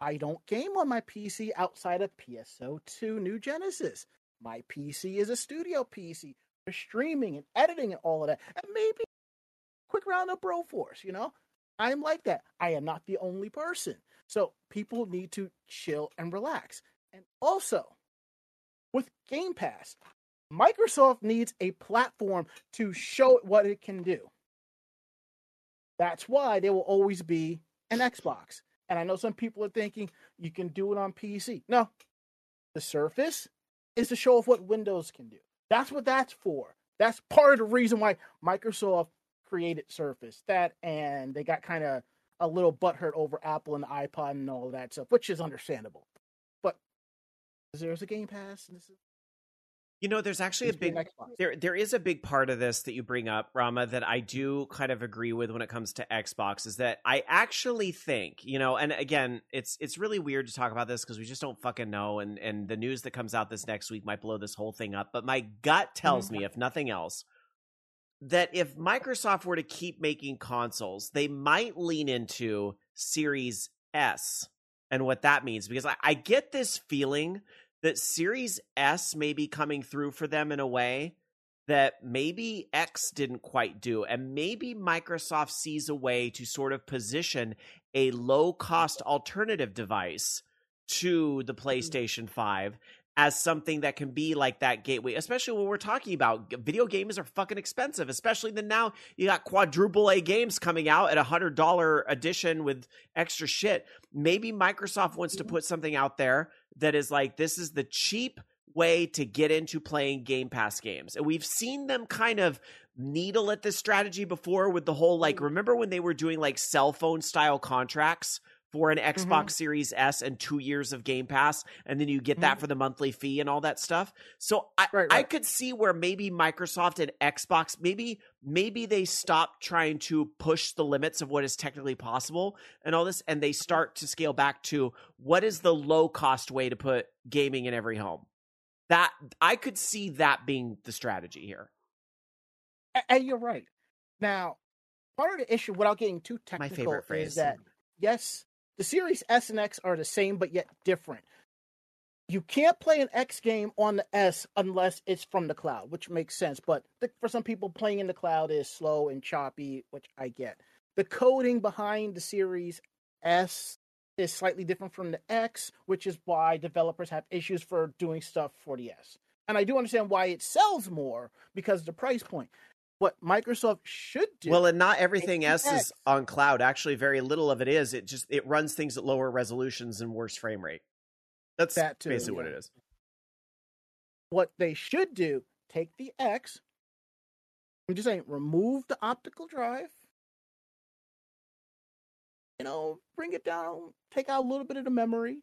I don't game on my PC outside of PSO2 New Genesis. My PC is a studio PC for streaming and editing and all of that. And maybe quick round of Broforce, you know? I'm like that. I am not the only person. So people need to chill and relax. And also, with Game Pass, Microsoft needs a platform to show what it can do. That's why there will always be an Xbox. And I know some people are thinking you can do it on PC. No, the Surface is to show off what Windows can do. That's what that's for. That's part of the reason why Microsoft created Surface. That and they got kind of a little butthurt over Apple and the iPod and all that stuff, which is understandable. But there's a Game Pass, and this is
You know, there's actually a
needs to be
big there there is a big part of this that you bring up, Rama, that I do kind of agree with when it comes to Xbox is that I actually think, you know, and again, it's it's really weird to talk about this because we just don't fucking know and and the news that comes out this next week might blow this whole thing up, but my gut mm-hmm. tells me if nothing else that if Microsoft were to keep making consoles, they might lean into Series S and what that means because I, I get this feeling that Series S may be coming through for them in a way that maybe X didn't quite do. And maybe Microsoft sees a way to sort of position a low cost alternative device to the mm-hmm. PlayStation 5 as something that can be like that gateway, especially when we're talking about video games are fucking expensive, especially then now you got quadruple A games coming out at a hundred dollar edition with extra shit. Maybe Microsoft wants to mm-hmm. put something out there that is like this is the cheap way to get into playing Game Pass games. And we've seen them kind of needle at this strategy before with the whole like mm-hmm. remember when they were doing like cell phone style contracts for an Xbox mm-hmm. Series S and 2 years of Game Pass and then you get that mm-hmm. for the monthly fee and all that stuff. So I
Right,
I could see where maybe Microsoft and Xbox maybe maybe they stop trying to push the limits of what is technically possible and all this and they start to scale back to what is the low cost way to put gaming in every home. That i could see that being the strategy here.
And you're right. Now, part of the issue, without getting too
my
technical,
favorite phrase.
is that yes, the Series S and X are the same but yet different. You can't play an X game on the S unless it's from the cloud, which makes sense. But th- for some people, playing in the cloud is slow and choppy, which I get. The coding behind the Series S is slightly different from the X, which is why developers have issues for doing stuff for the S. And I do understand why it sells more because of the price point. What Microsoft should do
well and not everything s is on cloud actually very little of it is it just it runs things at lower resolutions and worse frame rate that's
That too,
basically what it is
what they should do take the X. I'm just saying, remove the optical drive. You know, bring it down, take out a little bit of the memory,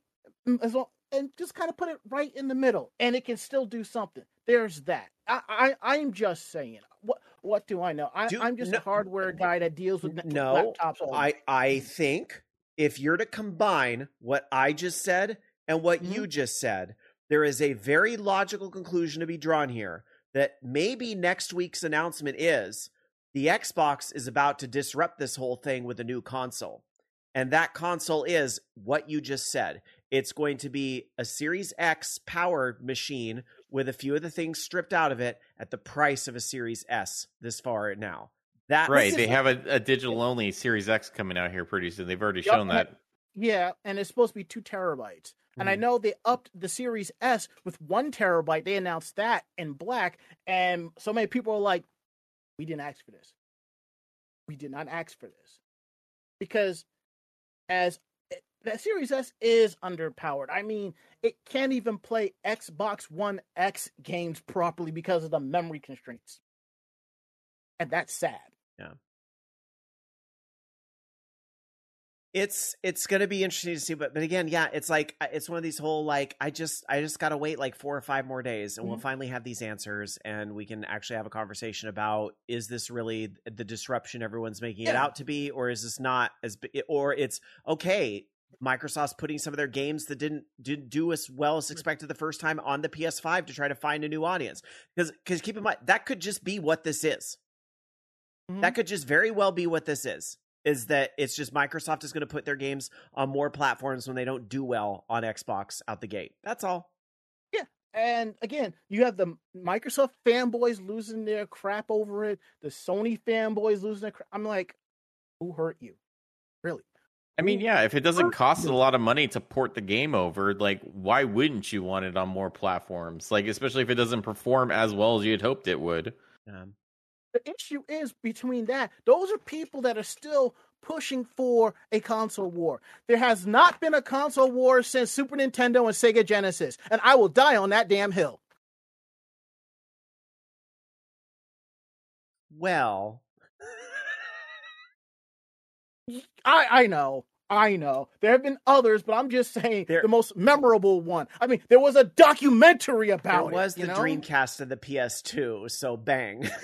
mm, as long, and just kind of put it right in the middle, and it can still do something. There's that. I, I I'm just saying. What what do I know? I, I'm just
no-
a hardware guy that deals with
no
laptops. All
i i think if you're to combine what i just said and what
Mm-hmm.
you just said there is a very logical conclusion to be drawn here that maybe next week's announcement is the Xbox is about to disrupt this whole thing with a new console. And that console is what you just said. It's going to be a Series X powered machine with a few of the things stripped out of it at the price of a Series S this far now. That
Right. They have a, a digital only Series X coming out here pretty soon. They've already
Yup,
shown that.
Yeah, and it's supposed to be two terabytes. And I
Mhm.
know they upped the Series S with one terabyte. They announced that in black, and so many people are like, "We didn't ask for this. We did not ask for this," because as the Series S is underpowered. I mean, it can't even play Xbox One X games properly because of the memory constraints, and that's sad. Yeah.
It's it's gonna be interesting to see but but again yeah it's like uh, it's one of these whole like i just i just gotta wait like four or five more days and we'll
Mhm.
finally have these answers and we can actually have a conversation about is this really the disruption everyone's making it out to be or is this not as or it's okay microsoft's putting some of their games that didn't didn't do as well as expected the first time on the ps5 to try to find a new audience because because keep in mind that could just be what this is
Mhm.
that could just very well be what this is is that it's just Microsoft is going to put their games on more platforms when they don't do well on Xbox out the gate. That's all. Yeah.
And again, you have the Microsoft fanboys losing their crap over it, the Sony fanboys losing their crap. I'm like, who hurt you? Really?
I mean, yeah, if it doesn't cost a lot of money to port the game over, like, why wouldn't you want it on more platforms? Like, especially if it doesn't perform as well as you had hoped it would.
Um,
The issue is between that, those are people that are still pushing for a console war. There has not been a console war since Super Nintendo and Sega Genesis, and I will die on that damn hill.
well, *laughs*
I I know. I know. There have been others, but I'm just saying
There-
the most memorable one. I mean, there was a documentary
there
about
was
it. you
the
know?
Dreamcast and the PS2, so bang. *laughs*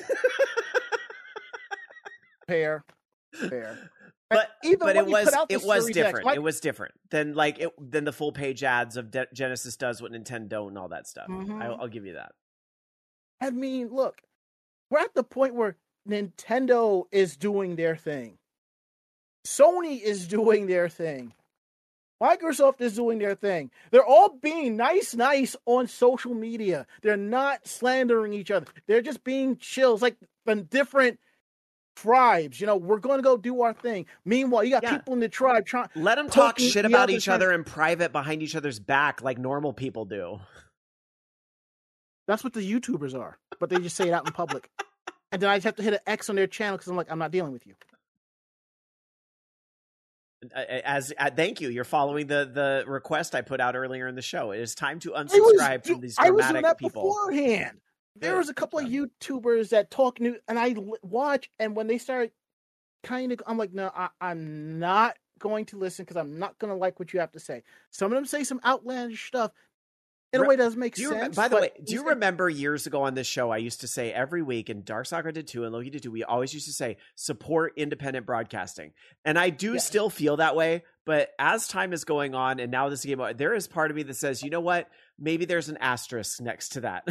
Fair. Fair.
but
even
but it was
put out the
it was
X,
different.
like-
it was different than like it than the full page ads of De- Genesis does what Nintendo and all that stuff.
Mhm.
I, I'll give you that.
I mean, look, we're at the point where Nintendo is doing their thing. Sony is doing their thing. Microsoft is doing their thing. They're all being nice, nice on social media. They're not slandering each other. They're just being chills, like from different tribes. You know, we're going to go do our thing. Meanwhile, you got
Yeah.
people in the tribe trying.
Let them talk shit about each other in private behind each other's back like normal people do.
That's what the YouTubers are, but they just say it out in public. And then I just have to hit an X on their channel because I'm like, I'm not dealing with you.
As uh, thank you, you're following the the request I put out earlier in the show. It is time to
was,
unsubscribe
do-
from these
I was doing that
people.
beforehand. There was a couple of YouTubers that talk new, and I watch, and when they start kind of, I'm like, no, I, I'm not going to listen because I'm not going to like what you have to say. Some of them say some outlandish stuff. In a way, it doesn't make sense.
remember, by the way, do you remember years ago on this show? I used to say every week, and Dark Sakura did too, and Loki did too. We always used to say support independent broadcasting, and I do
Yes.
still feel that way. But as time is going on, and now this game, there is part of me that says, you know what? Maybe there's an asterisk next to that.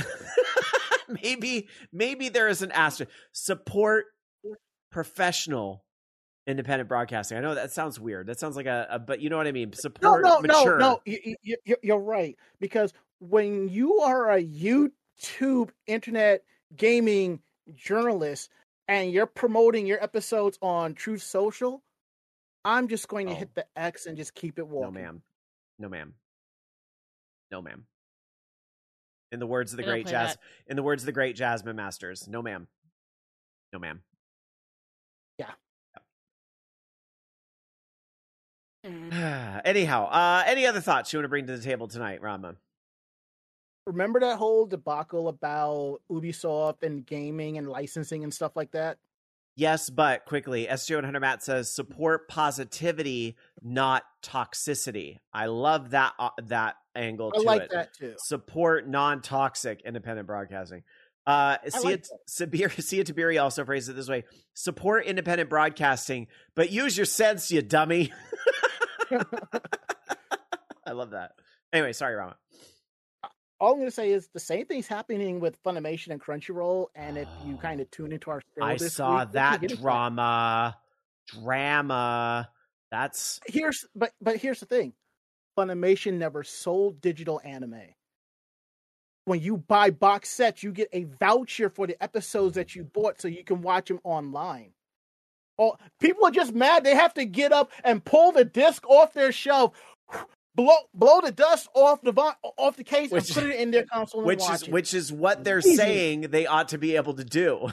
*laughs* maybe, maybe there is an asterisk. Support professional independent broadcasting. I know that sounds weird. That sounds like a, a but you know what I mean. Support
no,
mature.
no, no. You, you, you- you're right because when you are a YouTube internet gaming journalist and you're promoting your episodes on Truth Social, I'm just going to
Oh.
hit the X and just keep it walking.
No, ma'am. No, ma'am. No, ma'am. In the words of the
We
great jazz,
that.
in the words of the great Jasmine Masters, no, ma'am. No, ma'am. Yeah. *sighs* Anyhow, uh, any other thoughts you want to bring to the table tonight, Rama?
Remember that whole debacle about Ubisoft and gaming and licensing and stuff like that?
Yes, but quickly, SSJ 100 Matt says support positivity, not toxicity. I love that uh, that angle
I
to
like
it.
that too.
support non-toxic independent broadcasting. Uh, Sia,
like
Sabir, *laughs* Sia also phrased it this way: support independent broadcasting, but use your sense, you dummy. *laughs* *laughs* I love that. Anyway, sorry, Rama.
All I'm going to say is the same thing's happening with Funimation and Crunchyroll. And if you oh, kind of tune into our show
I saw
week,
that drama, drama. That's
here's but but here's the thing funimation never sold digital anime when you buy box sets you get a voucher for the episodes that you mm. bought so you can watch them online oh people are just mad they have to get up and pull the disc off their shelf blow blow the dust off the off the case
Which-
and put it in their console and
which
watch
is
it.
which is what they're
Easy.
saying they ought to be able to do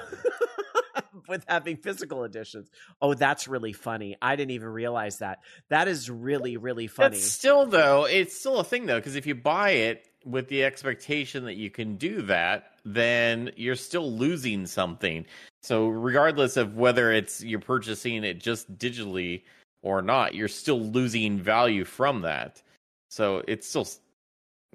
*laughs* with having physical editions. Oh, that's really funny. I didn't even realize that. That is really really funny.
That's still though, it's still a thing though, because if you buy it with the expectation that you can do that, then you're still losing something. So regardless of whether it's you're purchasing it just digitally or not, you're still losing value from that. So it's still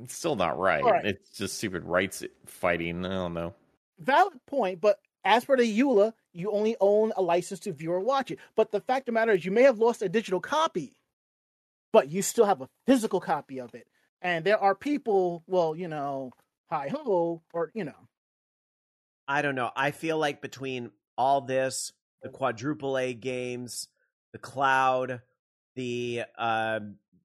it's still not right.
All right.
It's just stupid rights fighting. I don't know.
valid point, but as for the EULA, you only own a license to view or watch it. But the fact of the matter is, you may have lost a digital copy, but you still have a physical copy of it. And there are people, well, you know, hi ho, or you know,
I don't know. I feel like between all this, the quadruple A games, the cloud, the uh,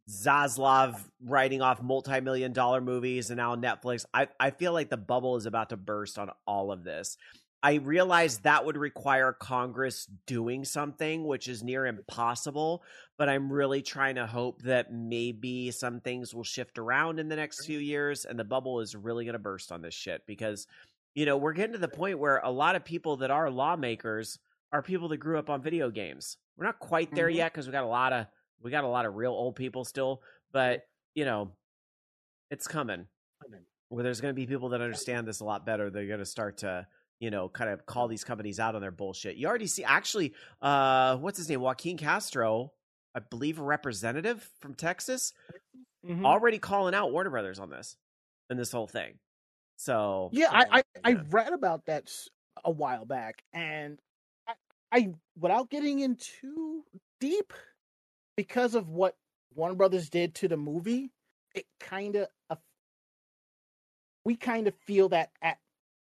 Zaslav writing off multi-million dollar movies, and now Netflix. I I feel like the bubble is about to burst on all of this. I realize that would require Congress doing something, which is near impossible. But I'm really trying to hope that maybe some things will shift around in the next few years, and the bubble is really going to burst on this shit because, you know, we're getting to the point where a lot of people that are lawmakers are people that grew up on video games. We're not quite there
Mhm.
yet because we got a lot of we got a lot of real old people still, but you know, it's coming. Where there's going to be people that understand this a lot better. They're going to start to you know, kind of call these companies out on their bullshit. You already see, actually, uh, what's his name? Joaquin Castro, I believe a representative from Texas,
Mhm.
already calling out Warner Brothers on this and this whole thing. So
Yeah, I I, I
Yeah.
read about that a while back, and I, I without getting in too deep, because of what Warner Brothers did to the movie, it kind of we kind of feel that at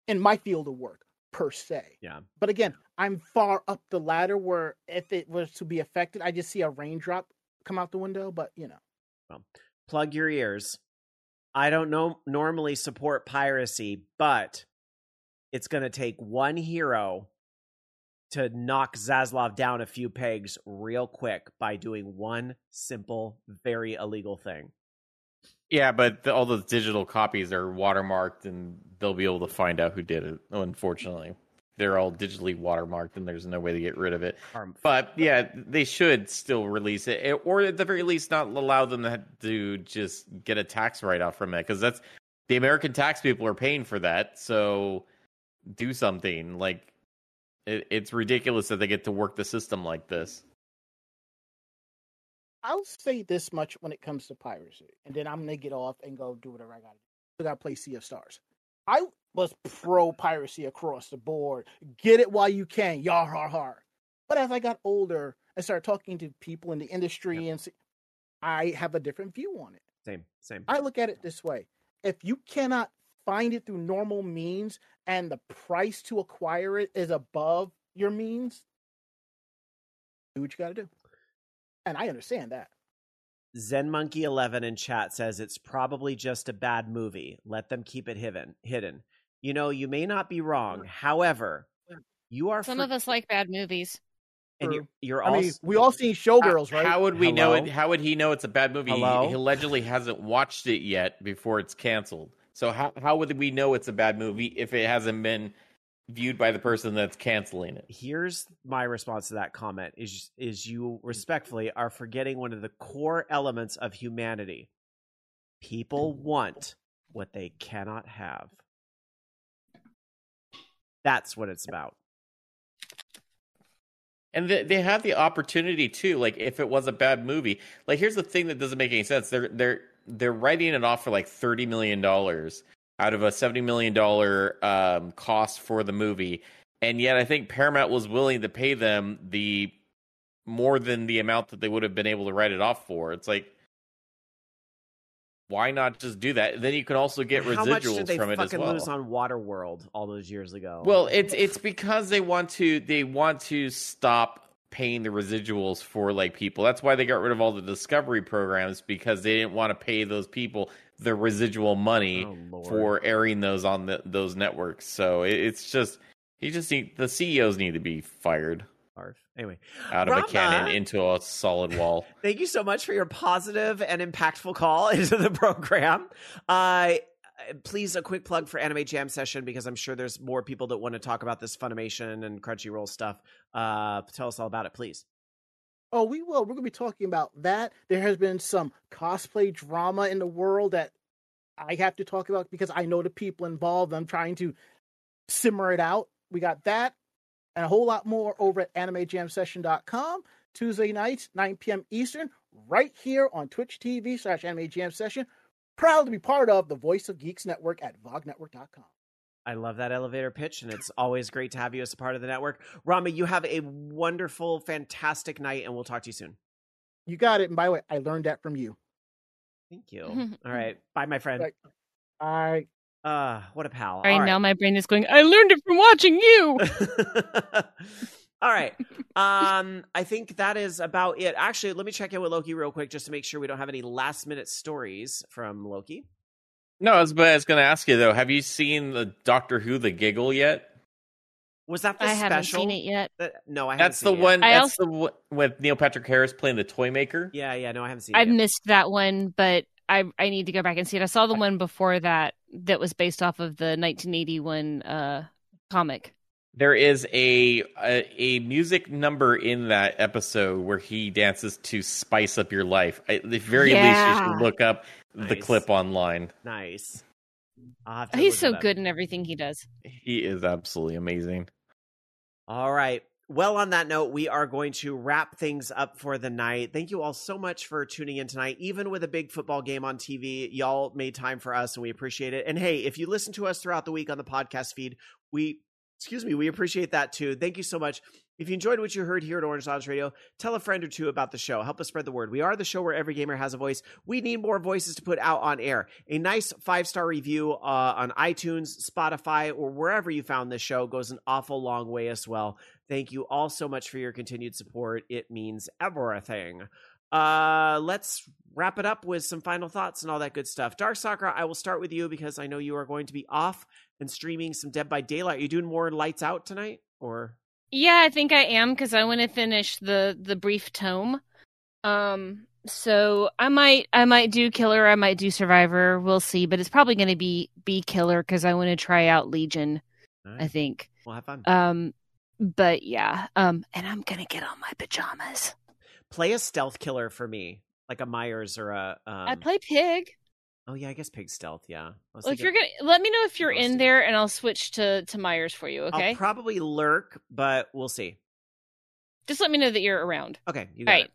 in my field of work per se.
yeah,
But again, I'm far up the ladder where if it was to be affected, I just see a raindrop come out the window. But you know, well,
plug your ears. I don't know normally support piracy, but it's going to take one hero to knock Zaslav down a few pegs real quick by doing one simple, very illegal thing.
Yeah, but the, all those digital copies are watermarked, and they'll be able to find out who did it. Unfortunately, they're all digitally watermarked, and there's no way to get rid of it. But yeah, they should still release it, or at the very least, not allow them to, to just get a tax write off from it, because that's the American tax people are paying for that. So do something. Like it, it's ridiculous that they get to work the system like this.
I'll say this much when it comes to piracy, and then I'm gonna get off and go do whatever I gotta do. I gotta play Sea of Stars. I was pro piracy across the board. Get it while you can, yar har har. But as I got older and started talking to people in the industry, and see, I have a different view on it.
Same, same.
I look at it this way: if you cannot find it through normal means, and the price to acquire it is above your means, do what you got to do. And I understand that.
Zen Monkey 11 in chat says it's probably just a bad movie. Let them keep it hidden. Hidden. You know, you may not be wrong. However, you are
Some
for-
of us like bad movies.
and you're,
True.
you're
I
also
mean, we all seen Showgirls, right?
How would we know it? How would he know it's a bad movie? He-
Hello?
He, allegedly hasn't watched it yet before it's canceled. So how how would we know it's a bad movie if it hasn't been viewed by the person that's canceling it?
here's my response to that comment is is you respectfully are forgetting one of the core elements of humanity. People want what they cannot have. That's what it's about.
And they, they have the opportunity too. Like if it was a bad movie, like here's the thing that doesn't make any sense. They're they're they're writing it off for like thirty million dollars out of a seventy million dollar um, cost for the movie, and yet I think Paramount was willing to pay them the more than the amount that they would have been able to write it off for. It's like. Why not just do that? Then you can also get
How much
residuals
did they
from it as
fucking
well.
lose on Waterworld all those years ago?
Well, it's it's because they want to they want to stop paying the residuals for like people. That's why they got rid of all the discovery programs because they didn't want to pay those people the residual money
Oh,
for airing those on the, those networks. So it, it's just you just need the CEOs need to be fired.
Anyway,
out of a cannon into a solid wall. *laughs*
thank you so much for your positive and impactful call *laughs* into the program. Uh, please, a quick plug for Anime Jam Session because I'm sure there's more people that want to talk about this Funimation and Crunchyroll stuff. Uh, tell us all about it, please.
Oh, we will. We're going to be talking about that. There has been some cosplay drama in the world that I have to talk about because I know the people involved. I'm trying to simmer it out. We got that and a whole lot more over at animejamsession.com. Tuesday nights, 9 p.m. Eastern, right here on Twitch TV slash Anime Jam Session. Proud to be part of the Voice of Geeks Network at vognetwork.com.
I love that elevator pitch, and it's always great to have you as a part of the network. Rama, you have a wonderful, fantastic night, and we'll talk to you soon.
You got it. And by the way, I learned that from you.
Thank you. *laughs* all right. Bye, my friend.
Right. I
Uh, what a pal.
Right,
All
now, my brain is going. I learned it from watching you. *laughs*
All right. Um, I think that is about it. Actually, let me check in with Loki real quick just to make sure we don't have any last minute stories from Loki.
No, I was, but I was going to ask you though. Have you seen the Doctor Who the Giggle yet?
Was that the
I
special?
haven't seen it yet.
That- no, I haven't
That's the
seen it yet.
one.
I
That's the one with Neil Patrick Harris playing the toy maker.
Yeah, yeah, no, I haven't seen
I've
it. yet.
missed that one, but I I need to go back and see it. I saw the one before that that was based off of the 1981 uh, comic.
There is a, a a music number in that episode where he dances to "Spice Up Your Life." At the very least, you should look up the clip online.
Nice. I'll have to
He's so good in everything he does.
He is absolutely amazing.
All right. Well, on that note, we are going to wrap things up for the night. Thank you all so much for tuning in tonight. Even with a big football game on TV, y'all made time for us and we appreciate it. And hey, if you listen to us throughout the week on the podcast feed, we, excuse me, we appreciate that too. Thank you so much. If you enjoyed what you heard here at Orange Lounge Radio, tell a friend or two about the show. Help us spread the word. We are the show where every gamer has a voice. We need more voices to put out on air. A nice five star review uh, on iTunes, Spotify, or wherever you found this show goes an awful long way as well. Thank you all so much for your continued support. It means everything. Uh, let's wrap it up with some final thoughts and all that good stuff. Dark Sakura, I will start with you because I know you are going to be off and streaming some Dead by Daylight. Are you doing more lights out tonight or?
Yeah, I think I am because I want to finish the the brief tome. Um, so I might I might do Killer, I might do Survivor. We'll see, but it's probably going to be be Killer because I want to try out Legion. I think.
We'll have fun.
Um, but yeah. Um, and I'm gonna get on my pajamas.
Play a stealth killer for me, like a Myers or a. Um,
I play Pig.
Oh yeah, I guess pig stealth. Yeah.
Well, if you're gonna let me know if you're in there, and I'll switch to to Myers for you. Okay.
I'll probably lurk, but we'll see.
Just let me know that you're around.
Okay, you
All
got
right.
it.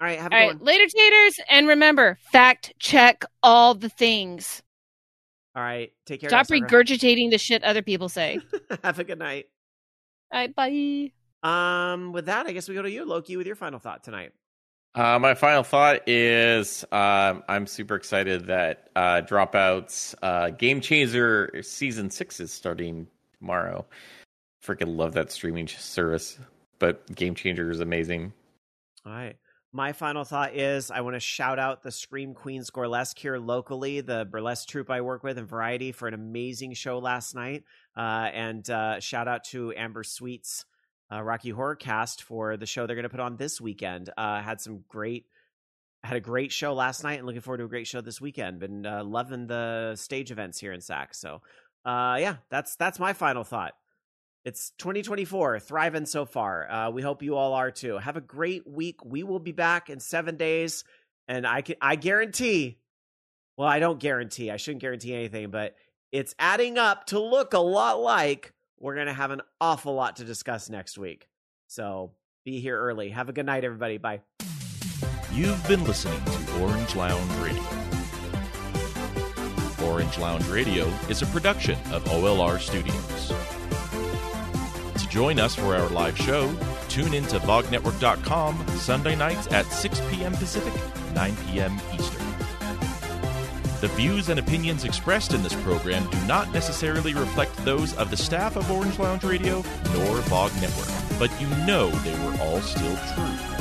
All right, have a
All
good
right.
one.
Later, taters, and remember, fact check all the things.
All right, take care.
Stop regurgitating the shit other people say. *laughs*
have a good night.
All right, bye.
Um, with that, I guess we go to you, Loki, with your final thought tonight.
Uh, my final thought is um, I'm super excited that uh, Dropouts uh, Game Changer season six is starting tomorrow. Freaking love that streaming service, but Game Changer is amazing.
All right. My final thought is I want to shout out the Scream Queens Burlesque here locally, the burlesque troupe I work with in Variety for an amazing show last night. Uh, and uh, shout out to Amber Sweets, uh, Rocky Horror Cast for the show they're going to put on this weekend. Uh, had some great, had a great show last night and looking forward to a great show this weekend. Been uh, loving the stage events here in Sac. So, uh, yeah, that's that's my final thought. It's 2024, thriving so far. Uh, we hope you all are too. Have a great week. We will be back in seven days, and I can I guarantee. Well, I don't guarantee. I shouldn't guarantee anything, but it's adding up to look a lot like we're gonna have an awful lot to discuss next week. So be here early. Have a good night, everybody. Bye.
You've been listening to Orange Lounge Radio. Orange Lounge Radio is a production of OLR Studios. To join us for our live show, tune in to VogNetwork.com Sunday nights at 6 p.m. Pacific, 9 p.m. Eastern. The views and opinions expressed in this program do not necessarily reflect those of the staff of Orange Lounge Radio nor Vog Network, but you know they were all still true.